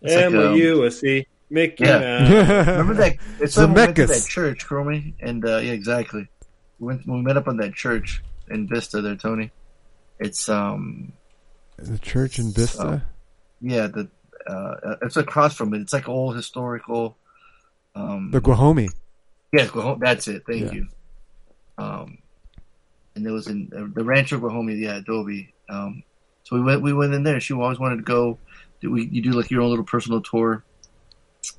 it's like, um, U S E Mickey yeah. Remember that? It's when we went to that church, Chromie, and uh, yeah, exactly. We went, we met up on that church in Vista, there, Tony. It's um, the church in Vista. yeah, the uh, it's across from it. It's like old historical. Um, the Guajome. yes, that's it. Thank Yeah. you. Um, and it was in uh, the Rancho Guajome, yeah, Adobe. Um, so we went, we went in there. She always wanted to go. Do we, you do like your own little personal tour.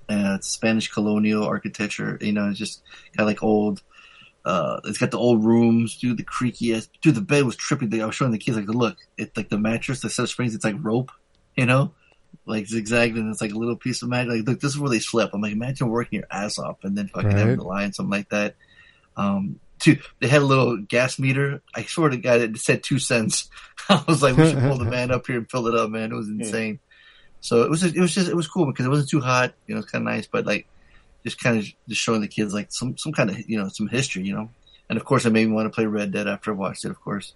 Uh, Spanish colonial architecture. You know, it's just kind of like old. Uh, it's got the old rooms, dude. The creaky ass, dude. The bed was trippy. I was showing the kids like, look, it's like the mattress, the set of springs. It's like rope, you know, like zigzagged, and it's like a little piece of magic. Like, look, this is where they slept. I'm like, imagine working your ass off and then fucking having Right. to lie and something like that. Um, dude, they had a little gas meter. I swear to God, it said two cents. I was like, we should pull the man up here and fill it up, man. It was insane. So it was, just, it was just, it was cool because it wasn't too hot. You know, it's kind of nice, but like, just kind of just showing the kids like some, some kind of, you know, some history, you know. And of course, it made me want to play Red Dead after I watched it. Of course,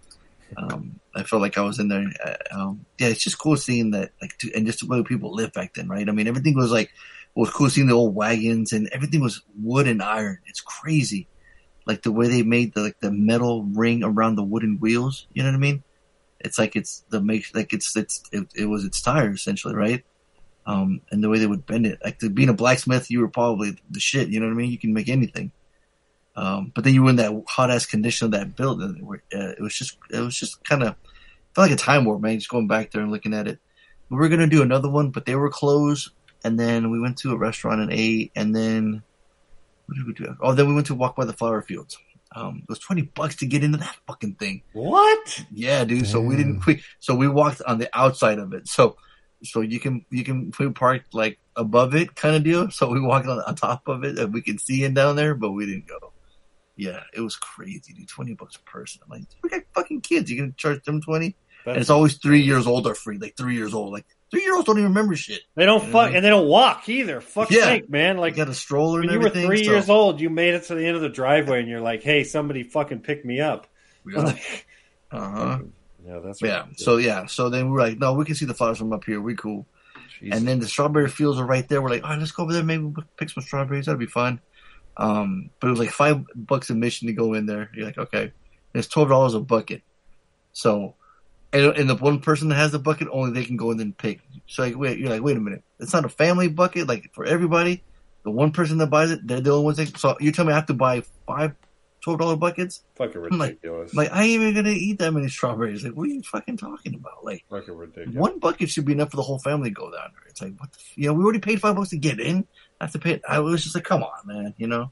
um, I felt like I was in there. Uh, Um, yeah, it's just cool seeing that, like, to, and just the way people lived back then, right? I mean, everything was like, it was cool seeing the old wagons and everything was wood and iron. It's crazy, like the way they made the like the metal ring around the wooden wheels. You know what I mean? It's like it's the make like it's it's it, it was its tire essentially, right? Um, and the way they would bend it, like to, being a blacksmith, you were probably the shit. You know what I mean? You can make anything. Um, but then you were in that hot ass condition of that building. Where, uh, it was just, it was just kind of felt like a time warp, man. Just going back there and looking at it. We were gonna do another one, but they were closed. And then we went to a restaurant and ate. And then what did we do? Oh, then we went to walk by the flower fields. Um, it was twenty bucks to get into that fucking thing. What? Yeah, dude. So we didn't. We, so we walked on the outside of it. So, so you can you can we parked like above it, kind of deal. So we walked on, on top of it, and we could see in down there, but we didn't go. Yeah, it was crazy, dude. Twenty bucks a person. I'm like, we got fucking kids. You gonna charge them twenty? And it's always three years old or free, like three years old. Like three year olds don't even remember shit. They don't You fuck, and they don't walk either. Fuck Yeah. sake, man! Like got a stroller you were three so- years old, you made it to the end of the driveway, and you're like, "Hey, somebody fucking pick me up." Yeah. Uh huh. Yeah, that's right. Yeah. So yeah. So then we were like, no, we can see the flowers from up here. We cool. And then the strawberry fields are right there. We're like, all right, let's go over there. Maybe we'll pick some strawberries. That'd be fun. Um, but it was like five bucks admission to go in there. You're like, okay, And it's twelve dollars a bucket. So, and, and the one person that has the bucket only they can go in and pick. So like, wait, you're like, wait a minute, it's not a family bucket like for everybody. The one person that buys it, they're the only ones. That, so you tell me I have to buy five twelve dollar buckets? Fucking I'm like, like I ain't even gonna eat that many strawberries. Like, what are you fucking talking about? Like, Fucking ridiculous. one bucket should be enough for the whole family to go down there. It's like, what the, f- you know, we already paid five bucks to get in. I have to pay. I was just like, come on, man, you know.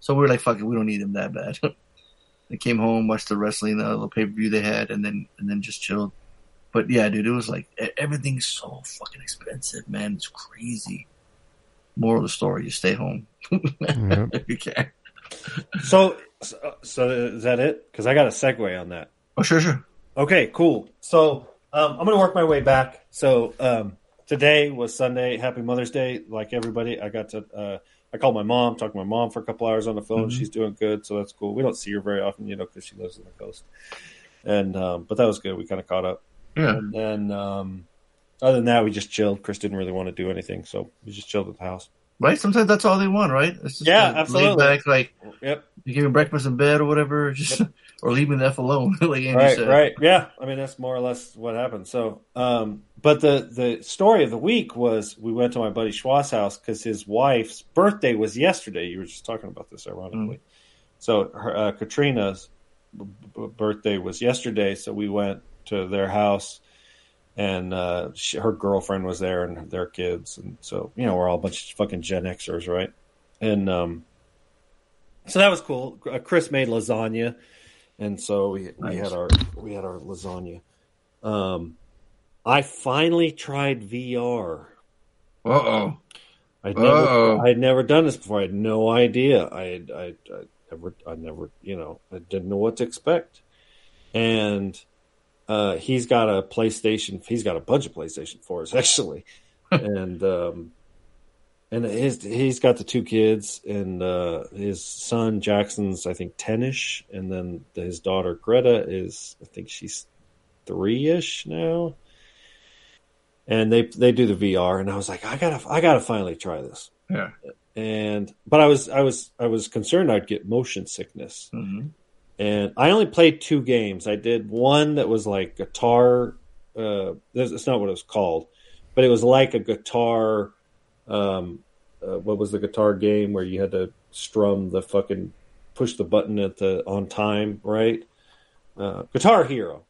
So we were like, fuck it, we don't need them that bad. they came home, watched the wrestling, the little pay per view they had, and then and then just chilled. But yeah, dude, it was like everything's so fucking expensive, man. It's crazy. Moral of the story: you stay home if you can. So, so, so is that it? Because I got a segue on that. Oh, sure, sure. Okay, cool. So um, I'm going to work my way back. So um, today was Sunday. Happy Mother's Day. Like everybody, I got to. Uh, I called my mom, talked to my mom for a couple hours on the phone. Mhm. She's doing good, so that's cool. We don't see her very often, you know, because she lives on the coast. And um, but that was good. We kind of caught up. Yeah. And then um, other than that, we just chilled. Chris didn't really want to do anything, so we just chilled at the house. Right? Sometimes that's all they want, right? It's just Yeah, like, absolutely. Back, like, Yep. you give them breakfast in bed or whatever, just or leave them the f alone, like Andy right, said. right, yeah. I mean, that's more or less what happened. So, um, but the the story of the week was we went to my buddy Schwa's house because his wife's birthday was yesterday. You were just talking about this, ironically. So, her, uh, Katrina's b- b- birthday was yesterday, so we went to their house, and uh, she, her girlfriend was there and their kids, and so you know we're all a bunch of fucking Gen Xers, right? And um, so that was cool. Uh, Chris made lasagna, and so we we had our we had our lasagna. Um, I finally tried VR. Uh oh. I'd never Uh-oh. I had never done this before. I had no idea. I I, I never I never you know I didn't know what to expect. And uh, he's got a PlayStation. He's got a bunch of PlayStation fours actually, and um, and his he's got the two kids and uh, his son Jackson's I think ten-ish, and then his daughter Greta is I think she's three-ish now. And they they do the VR, and I was like, I gotta I gotta finally try this Yeah. and but I was I was I was concerned I'd get motion sickness, Mhm. and I only played two games. I did one that was like guitar. Uh, that's that's not what it was called, but it was like a guitar. Um, uh, what was the guitar game where you had to strum the fucking push the button at the on time, right? Uh, Guitar Hero.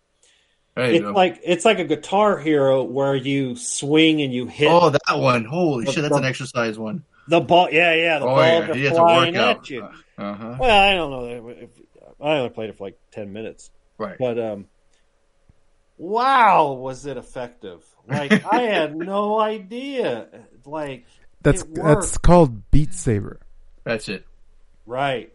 There you It's go. like it's like a Guitar Hero where you swing and you hit. Oh, that one. Holy The- shit, that's the- an exercise one. The ball, yeah, yeah, the Oh, balls yeah, you have to flying at you. Uh-huh. Well, I don't know. If, I only played it for like ten minutes, Right. But um, wow, was it effective? Like I had no idea. Like That's it that's called Beat Saber. That's it. right.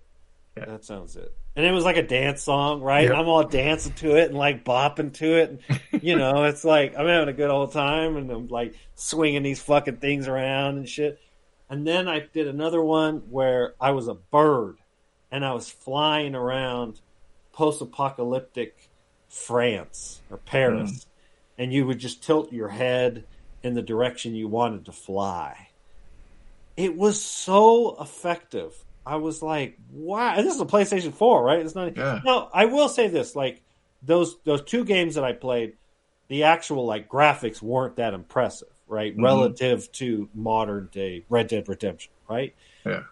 That sounds it. And it was like a dance song, right? Yep. I'm all dancing to it and like bopping to it. And, you know, it's like I'm having a good old time and I'm like swinging these fucking things around and shit. And then I did another one where I was a bird and I was flying around post apocalyptic France or Paris. Hmm. And you would just tilt your head in the direction you wanted to fly. It was so effective. I was like, wow, and this is a PlayStation 4, right? It's not Yeah. No, I will say this, like those those two games that I played, the actual like graphics weren't that impressive, right? Mhm. Relative to modern day Red Dead Redemption, right? Yeah.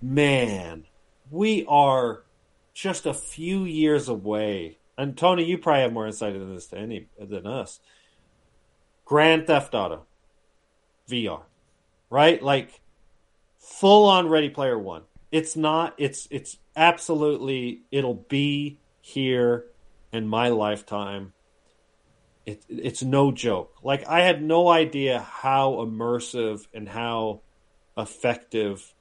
Man, we are just a few years away. And Tony, you probably have more insight into this than any than us. Grand Theft Auto VR, right? Like full on Ready Player One. It's not. It's it's absolutely. It'll be here in my lifetime. It, it's no joke. Like I had no idea how immersive and how effective.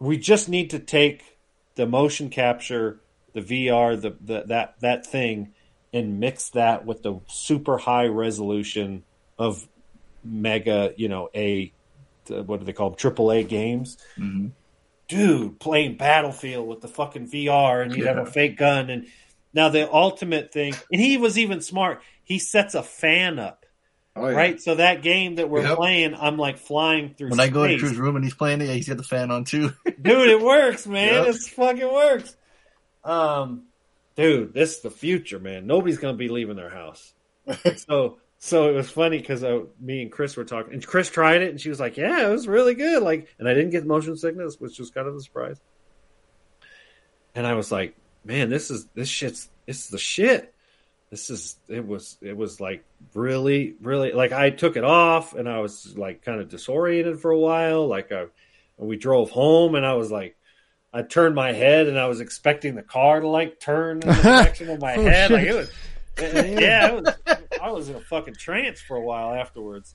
We just need to take the motion capture, the VR, the, the that that thing, and mix that with the super high resolution of mega, you know, a what do they call them, triple A games. Mhm. Dude, playing Battlefield with the fucking VR, and you have Yeah. a fake gun, and now the ultimate thing, and he was even smart. He sets a fan up, Oh, yeah. right? So that game that we're Yep. playing, I'm like flying through. When I go into his room and he's playing it, yeah, he's got the fan on too. dude, it works, man. Yep. It's fucking works. Um, dude, this is the future, man. Nobody's gonna be leaving their house. so, so it was funny because uh, me and Chris were talking, and Chris tried it, and she was like, "Yeah, it was really good." Like, and I didn't get motion sickness, which was kind of a surprise. And I was like, "Man, this is this shit's this is the shit." This is it was it was like really really like I took it off and I was like kind of disoriented for a while. Like I, and we drove home and I was like, I turned my head and I was expecting the car to like turn in the direction of my Oh, head. Like it was, yeah, it was, I was in a fucking trance for a while afterwards.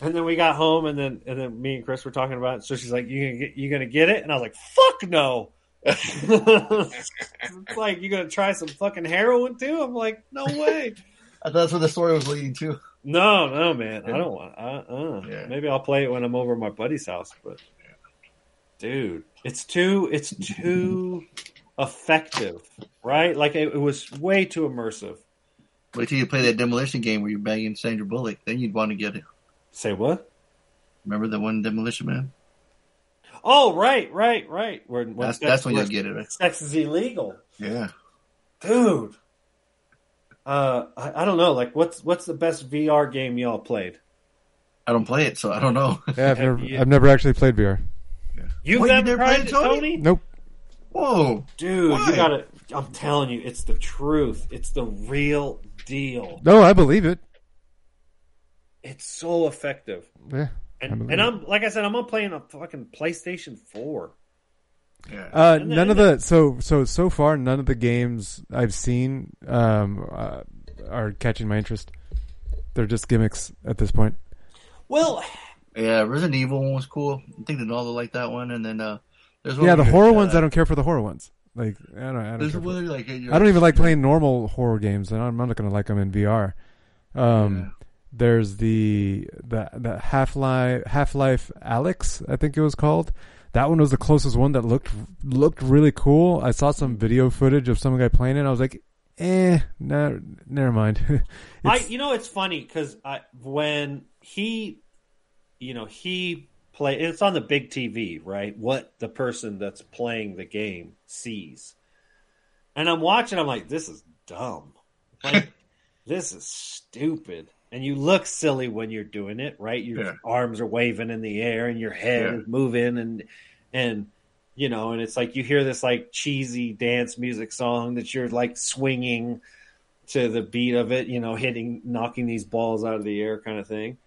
And then we got home and then and then me and Chris were talking about it. So she's like, "You gonna get you gonna get it?" And I was like, "Fuck no." it's like you gonna try some fucking heroin too? I'm like, no way. I thought that's where the story was leading to. No, no, man. I don't want. Uh, uh. Maybe I'll play it when I'm over at my buddy's house. But, dude, it's too. It's too effective, right? Like it, it was way too immersive. Wait till you play that demolition game where you're banging Sandra Bullock, then you'd want to get it. Say what? Remember that one Demolition Man? Oh, right, right, right. Where, when That's- sex- that's when you'll get it, right? Sex is illegal, Yeah. dude. Uh, I, I don't know. Like, what's what's the best VR game y'all played? I don't play it, so I don't know. Yeah, I've never, you- I've never actually played VR. You've What, you never never tried played it, Tony? Tony? Nope. Whoa. Dude, Why? you got it. I'm telling you, it's the truth. It's the real deal. No, I believe it. It's so effective. Yeah. And, and. I'm like I said, I'm on playing a fucking PlayStation Four. Yeah. Uh, then- none of the so so so far none of the games I've seen um, uh, are catching my interest. They're just gimmicks at this point. Well, Yeah, Resident Evil one was cool. I think the novel like that one, and then uh, there's one Yeah, the horror uh, ones I don't care for the horror ones. Like I don't I don't, There's care for- like I don't even like playing normal horror games, and I'm not going to like them in VR. Um, There's the the the Half Life Half Life Alyx, I think it was called. That one was the closest one that looked looked really cool. I saw some video footage of some guy playing it. and I was like, eh, no, never mind. I you know it's funny because I when he, you know he play it's on the big TV right what the person that's playing the game sees, and I'm watching I'm like this is dumb, like this is stupid, and you look silly when you're doing it right your Yeah. arms are waving in the air and your head Yeah. is moving and and you know and it's like you hear this like cheesy dance music song that you're like swinging to the beat of it, you know, hitting, knocking these balls out of the air kind of thing.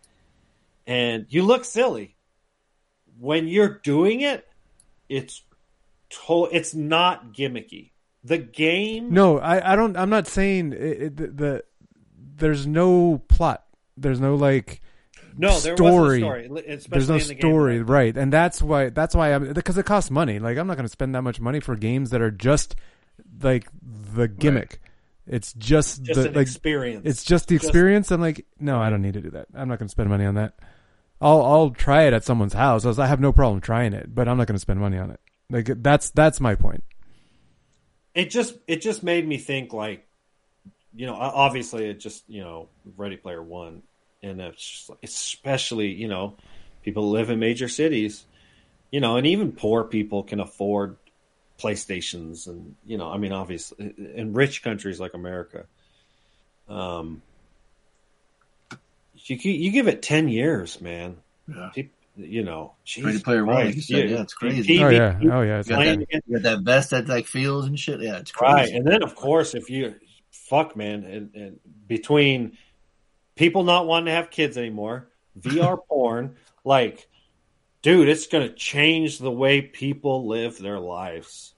And you look silly. When you're doing it, it's to- it's not gimmicky. The game no, I, I don't. I'm not saying it, it, the, the there's no plot. There's no like No, there story. story, There's no the game, story, right? And that's why that's why I'm because it costs money. Like I'm not going to spend that much money for games that are just like the gimmick. It's just, Just the like, experience. It's just the Just- experience. I'm like, no, I don't need to do that. I'm not going to spend money on that. I'll I'll try it at someone's house. I have no problem trying it, but I'm not going to spend money on it. Like that's that's my point. it just it just made me think like you know obviously it just you know ready player one and especially you know people live in major cities you know and even poor people can afford playstations and you know i mean obviously in rich countries like america um you you give it 10 years man Yeah. You know Ready Jesus Player One, like you said, yeah, it's crazy. TV Oh yeah, oh yeah. It's You got, that, you got that vest that like feels and shit. Yeah, it's crazy. Right, and then of course, if you fuck, man, and, and between people not wanting to have kids anymore, VR porn, like, dude, it's gonna change the way people live their lives.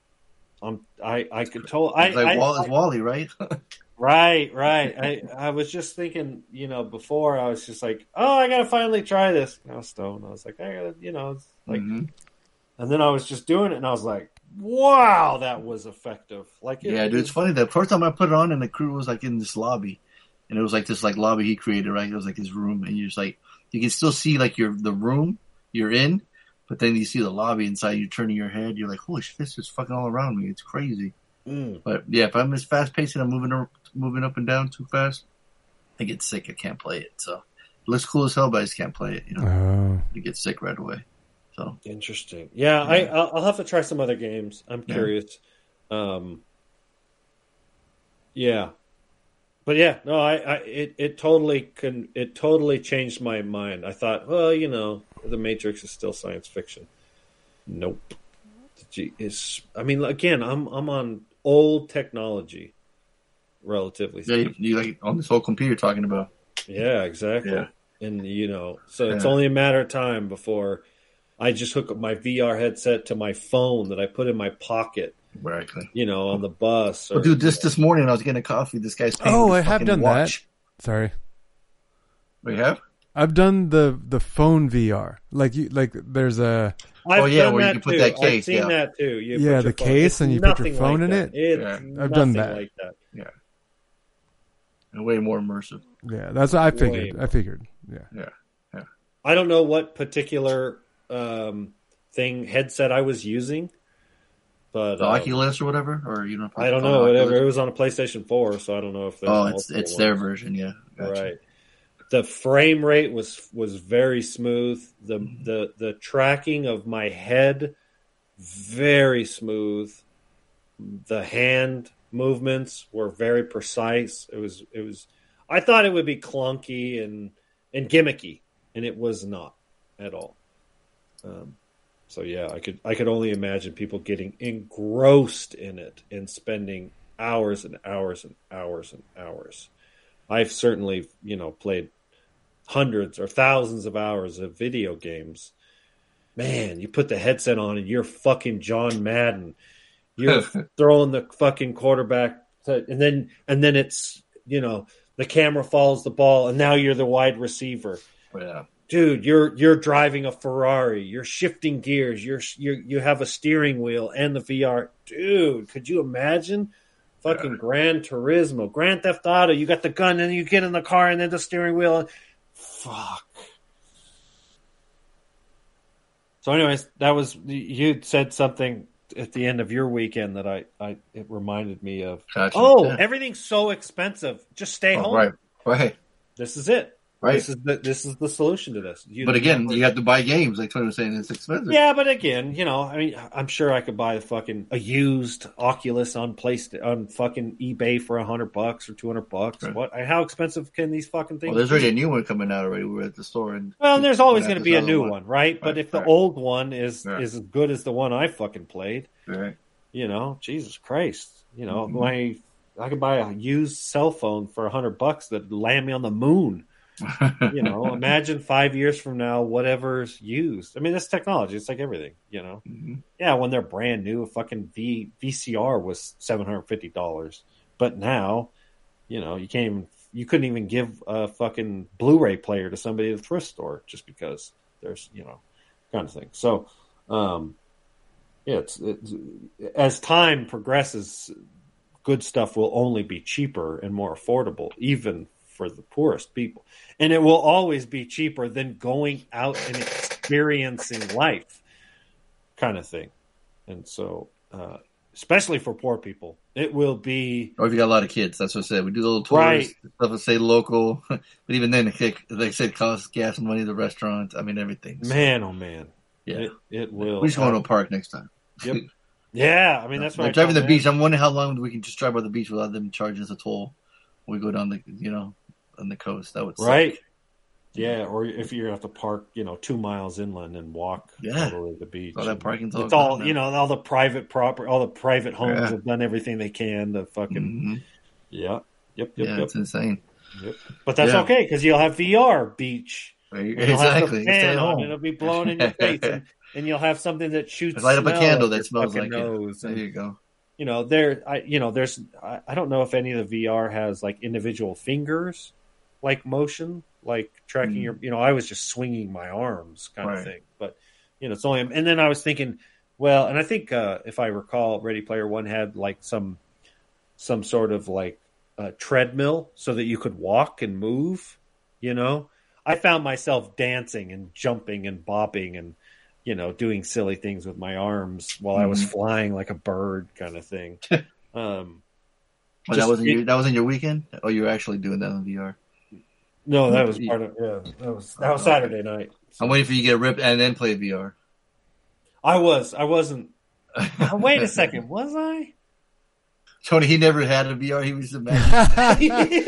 Um, I I could tell. I, It's like I- Wall- it's WALL-E, right? Right, right. I I was just thinking, you know, before I was just like, oh, I gotta finally try this. I was stoned. I was like, I gotta, you know, it's like, Mhm. and then I was just doing it, and I was like, wow, that was effective. Like, it, Yeah, dude, it's funny. The first time I put it on, and the crew was like in this lobby, and it was like this like lobby he created, right? It was like his room, and you're just like you can still see like your the room you're in, but then you see the lobby inside. You're turning your head, you're like, holy shit, this is fucking all around me. It's crazy. Mm. But yeah, if I'm as fast paced and I'm moving up, moving up and down too fast, I get sick. I can't play it. So it looks cool as hell, but I just can't play it. You know, Oh. you get sick right away. So Interesting. Yeah, I I'll, I'll have to try some other games. I'm Yeah. curious. Um, yeah, but yeah, no, I, I it it totally can it totally changed my mind. I thought, well, you know, the Matrix is still science fiction. Nope. Gee, It's I mean, again, I'm I'm on old technology, relatively. yeah, you, you like on this whole computer talking about. Yeah, exactly. Yeah. And you know, so it's Yeah. only a matter of time before I just hook up my VR headset to my phone that I put in my pocket. Exactly. You know, on the bus. Or, Well, dude, this this morning I was getting a coffee. This guy's paying Oh, I have done watch. that. Sorry. We have. I've done the the phone VR. Like you like there's a I've Oh, yeah, done where you can put too. that I've case, seen yeah. that too. You Yeah, the phone- case it's and you put your phone like in that. it? Yeah. I've done that. Like that. Yeah. And way more immersive. yeah. That's what I figured. more. I figured. Yeah. Yeah. Yeah. I don't know what particular um, thing headset I was using, but The um, Oculus or whatever, or you know. I don't know. Whatever. Oculus. It was on a PlayStation Four, so I don't know if Oh, it's multiple it's their version. Yeah. Gotcha. Right. The frame rate was was very smooth. The Mm-hmm. the the tracking of my head very smooth. The hand movements were very precise. It was it was I thought it would be clunky and and gimmicky, and it was not at all. Um, so yeah, I could I could only imagine people getting engrossed in it and spending hours and hours and hours and hours. I've certainly, you know, played hundreds or thousands of hours of video games. Man, you put the headset on and you're fucking John Madden. You're throwing the fucking quarterback to, and then and then it's, you know, the camera follows the ball and now you're the wide receiver. Yeah. Dude, you're you're driving a Ferrari. You're shifting gears. You're you you have a steering wheel and the VR. Dude, could you imagine? Fucking Gran Turismo, Grand Theft Auto. You got the gun and you get in the car and then the steering wheel. Fuck. So, anyways, that was you said something at the end of your weekend that I, I it reminded me of. Gotcha. Oh, Yeah. everything's so expensive. Just stay Oh, home. right. Right. This is it. Right. This is the this is the solution to this. You- But again, you have to buy games. Like Tony was saying, it's expensive. yeah, but again, you know, I mean, I'm sure I could buy a fucking a used Oculus on place on fucking eBay for a hundred bucks or two hundred bucks. What? How expensive can these fucking things? Well, there's be? already a new one coming out already. We were at the store, and Well, and there's always going to be a new one. one, right? But Right, if the old one is is as good as the one I fucking played, Right. you know, Jesus Christ, you know, Mhm. my I could buy a used cell phone for a hundred bucks that land me on the moon. You know, imagine five years from now, whatever's used. I mean, it's technology. It's like everything, you know. Mhm. Yeah, when they're brand new, a fucking V VCR was seven hundred fifty dollars, but now, you know, you can't even you couldn't even give a fucking Blu-ray player to somebody at a thrift store just because there's you know kind of thing. So, um, yeah, it's, it's as time progresses, good stuff will only be cheaper and more affordable, even for the poorest people. And it will always be cheaper than going out and experiencing life, kind of thing. And so, uh, especially for poor people, it will be Or if you got a lot of kids, that's what I said. We do little tours, Right. stuff that say local, but even then, they said cost gas and money, the restaurant, I mean everything. So, man, oh man, Yeah. it, it will. we just go to a park next time. Yep. Yeah, I mean that's why driving the beach. I'm wondering how long we can just drive by the beach without them charging us a toll. We go down the, you know, on the coast. That would suck. right? Yeah, or if you have to park, you know, two miles inland and walk Yeah. all the way to the beach. All that parking's all it's all you know, all the private proper, all the private homes Yeah. have done everything they can to fucking. Mhm. Yeah, yep, yep, Yeah, yep. it's insane. Yep. But that's Yeah. okay because you'll have VR beach. Right, Exactly. fan on, it'll be blown in your face, and, and you'll have something that shoots. Light up a candle that smells like it. nose, There you go. you know, there, I, you know, there's, I, I don't know if any of the VR has like individual fingers, like motion, like tracking Mm. your, you know, I was just swinging my arms kind of thing, but you know, it's only, and then I was thinking, Well, and I think uh, if I recall, Ready Player One had like some some sort of like uh, treadmill so that you could walk and move. You know, I found myself dancing and jumping and bopping and you know doing silly things with my arms while I was Mhm. flying like a bird, kind of thing. um, Well, that wasn't your, that wasn't your weekend. Oh, you were actually doing that on VR. No, that was part of yeah. That was that was Saturday night. I'm waiting for you to get ripped and then play VR. I was. I wasn't. Wait a second. Was I? Tony, he never had a VR. He was imagining.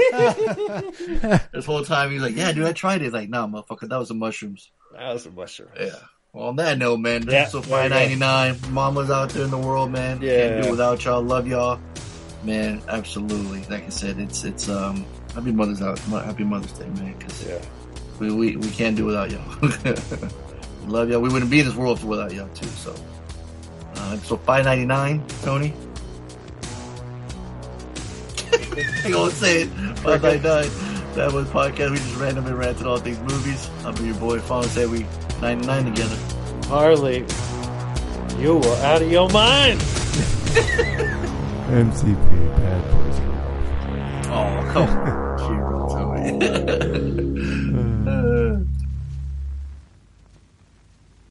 this whole time, he's like, "Yeah, dude, I tried it." He's like, "No, motherfucker, that was the mushrooms." That was the mushroom. Yeah. Well, on that note, man, Yeah, so there you five go. ninety nine. Mama's out there in the world, man. Can't Yeah. do it without y'all. Love y'all, man. Absolutely. Like I said, it's it's um happy Mother's out. Happy Mother's Day, man. Cause yeah. we, we we can't do without y'all. Love y'all. We wouldn't be in this world without y'all too. So, uh, so five ninety nine, Tony. I gonna say it. Five ninety nine. That was podcast. We just randomly ranted all these movies. I'll be your boy. Fawn say we ninety nine together. Harley, you were out of your mind. MCP, bad boys. Oh, come on. Hero, Tony.